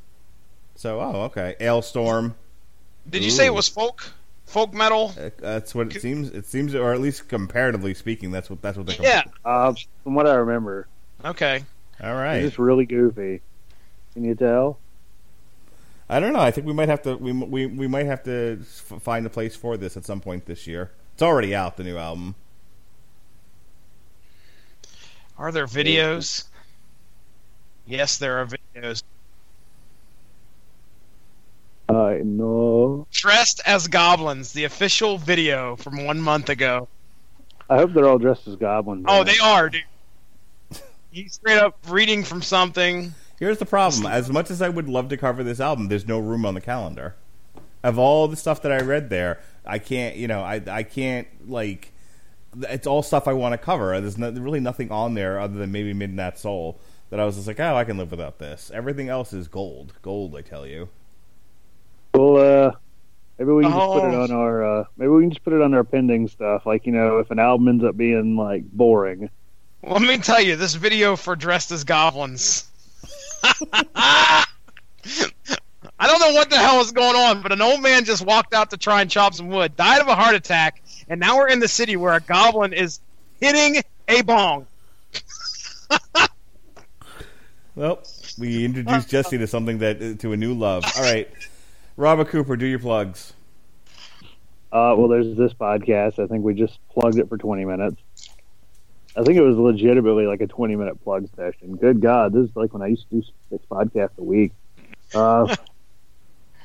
So, oh, okay, Alestorm. Did you say it was folk folk metal? Uh, That's what it seems. It seems, or at least comparatively speaking, that's what that's what they. Yeah. Uh, from what I remember, Okay. All right. it's just really goofy. Can you tell? I don't know. I think we might have to we we we might have to f- find a place for this at some point this year. It's already out the new album. Are there videos? Yes, there are videos. I know. Dressed as goblins, the official video from one month ago. I hope they're all dressed as goblins. Oh, man. they are, dude. He's straight up reading from something. Here's the problem: as much as I would love to cover this album, there's no room on the calendar. Of all the stuff that I read there, I can't. You know, I I can't like. It's all stuff I want to cover. There's no, really nothing on there other than maybe Midnight Soul that I was just like, oh, I can live without this. Everything else is gold, gold. I tell you. Well, uh, maybe we can just put it Oh. on our. Uh, maybe we can just put it on our pending stuff. Like you know, if an album ends up being like boring, Let me tell you, this video for dressed as goblins. I don't know what the hell is going on, but an old man just walked out to try and chop some wood, died of a heart attack, and now we're in the city where a goblin is hitting a bong. Well, we introduced Jesse to something that uh, to a new love. All right, Robert Cooper, do your plugs. Uh, well, there's this podcast. I think we just plugged it for 20 minutes. I think it was legitimately like a 20 minute plug session. Good God, this is like when I used to do six podcasts a week. Uh,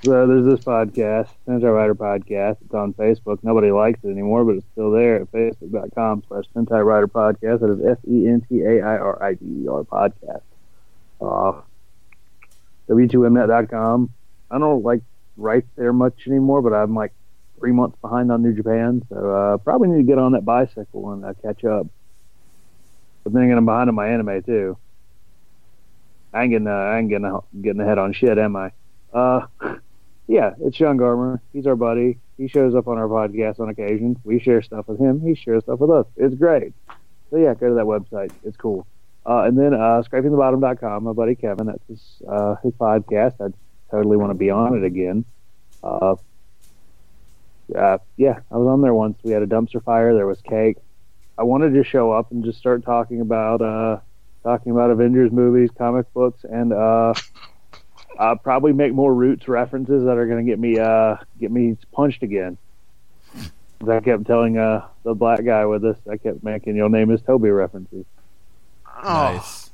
so there's this podcast, Sentai Rider Podcast. It's on Facebook. Nobody likes it anymore, but it's still there at facebook.com slash Sentai Rider Podcast. That is S E N T A I R I D E R podcast. Uh, W2Mnet.com. I don't like write there much anymore, but I'm like three months behind on New Japan, so uh, probably need to get on that bicycle and uh, catch up. But then again, I'm behind on my anime too. I ain't getting, uh, I ain't getting, getting ahead on shit, am I? Uh, yeah, it's Sean Garmer. He's our buddy. He shows up on our podcast on occasion. We share stuff with him. He shares stuff with us. It's great. So yeah, go to that website. It's cool. Uh, and then uh, scrapingthebottom.com, my buddy Kevin. That's his, uh, his podcast. I totally want to be on it again. Uh, uh, yeah, I was on there once. We had a dumpster fire. There was cake. I wanted to show up and just start talking about uh, talking about Avengers movies, comic books, and uh, probably make more Roots references that are going to get me uh, get me punched again. I kept telling uh, the black guy with us, I kept making your name is Toby references. Oh, Nice.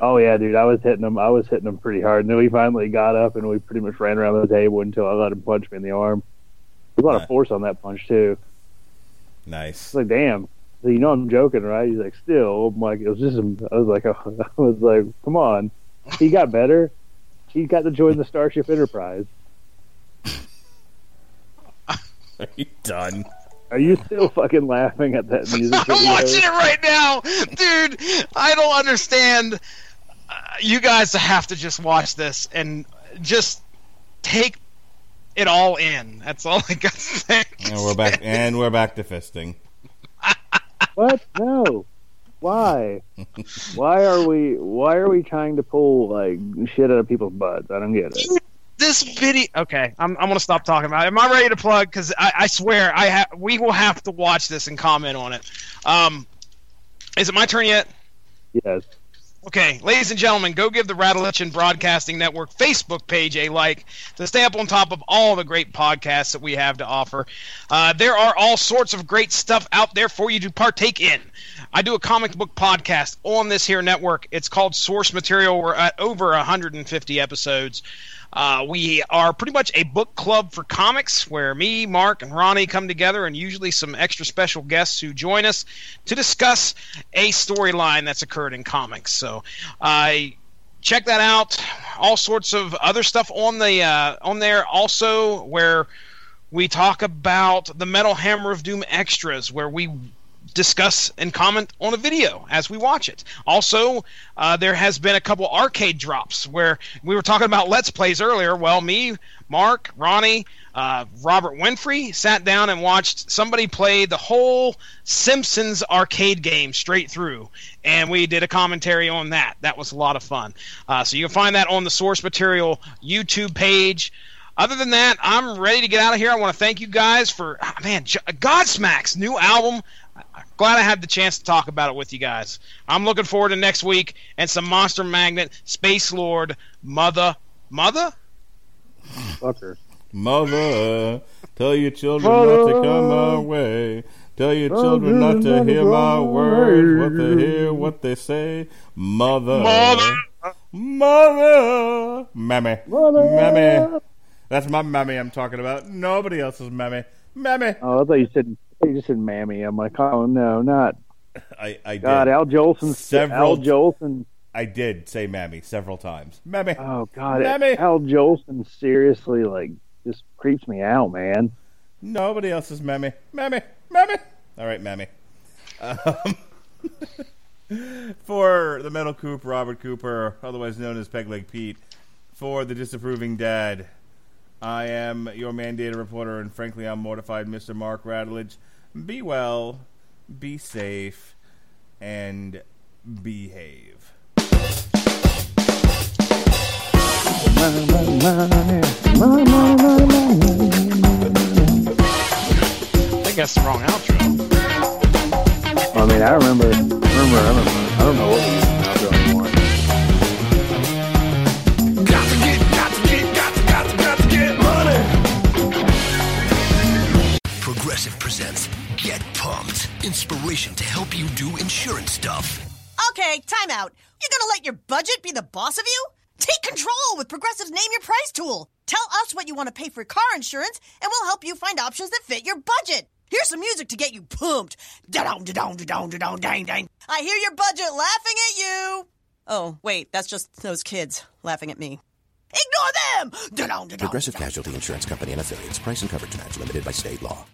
Oh yeah, dude, I was hitting him. I was hitting him pretty hard. And then we finally got up and we pretty much ran around the table until I let him punch me in the arm. There's a lot Right. of force on that punch too. Nice. It's like, damn. So you know I'm joking, right? He's like, still. I'm like, it was just. I was like, I was like, come on. He got better. He got to join the Starship Enterprise. Are you done? Are you still fucking laughing at that music? I'm video? watching it right now, dude. I don't understand. Uh, you guys have to just watch this and just take it all in. That's all I got to say. And we're back. And we're back to fisting. What? No. Why? why are we? Why are we trying to pull like shit out of people's butts? I don't get it. this video. Okay, I'm, I'm gonna stop talking about it. Am I ready to plug? Because I, I swear I ha- we will have to watch this and comment on it. Um, is it my turn yet? Yes. Okay, ladies and gentlemen, go give the Radulich Broadcasting Network Facebook page a like to stay up on top of all the great podcasts that we have to offer. Uh, there are all sorts of great stuff out there for you to partake in. I do a comic book podcast on this here network. It's called Source Material. We're at over 150 episodes. Uh, we are pretty much a book club for comics where me, Mark, and Ronnie come together, and usually some extra special guests who join us to discuss a storyline that's occurred in comics. So, I check that out. All sorts of other stuff on the uh, on there also where we talk about the Metal Hammer of Doom extras, where we discuss and comment on a video as we watch it. Also, uh, there has been a couple arcade drops where we were talking about Let's Plays earlier. Well, me, Mark, Ronnie, uh, Robert Winfrey sat down and watched somebody play the whole Simpsons arcade game straight through, and we did a commentary on that. That was a lot of fun. Uh, so you can find that on the Source Material YouTube page. Other than that, I'm ready to get out of here. I want to thank you guys for ah, man, Godsmack's new album. I'm glad I had the chance to talk about it with you guys. I'm looking forward to next week and some Monster Magnet, Space Lord, Mother, Mother. Fucker. Mother, tell your children not to come my way. Tell your children not to hear my words, what they hear, what they say. Mother, Mother. mother, mammy, Mother. mammy. That's my mammy I'm talking about. Nobody else's mammy, mammy. Oh, I thought you said You just said mammy. I'm like, oh no, not I, I did. God. Al Jolson. Several- Al Jolson. I did say mammy several times. Mammy. Oh God. Mammy. Al Jolson seriously like just creeps me out, man. Nobody else's mammy. Mammy. Mammy. All right, mammy. Um, for the Metal Coop, Robert Cooper, otherwise known as Peg Leg Pete, for the disapproving dad, I am your mandated reporter, and frankly, I'm mortified, Mr. Mark Radulich. Be well, be safe, and behave. I think that's the wrong outro. I mean, I remember, remember, I don't I don't know what we now do anymore. Got to get, got to get, got to, got to, got to get money. Progressive presents Get Pumped. Inspiration to help you do insurance stuff. Okay, time out. You're gonna let your budget be the boss of you? Take control with Progressive's Name Your Price tool. Tell us what you want to pay for car insurance, and we'll help you find options that fit your budget. Here's some music to get you pumped. Da-dong, da-dong, da-dong, da-dong, dang, dang. I hear your budget laughing at you. Oh, wait, that's just those kids laughing at me. Ignore them! Da-dong, da-dong, Progressive Casualty Insurance Company and affiliates. Price and coverage match limited by state law.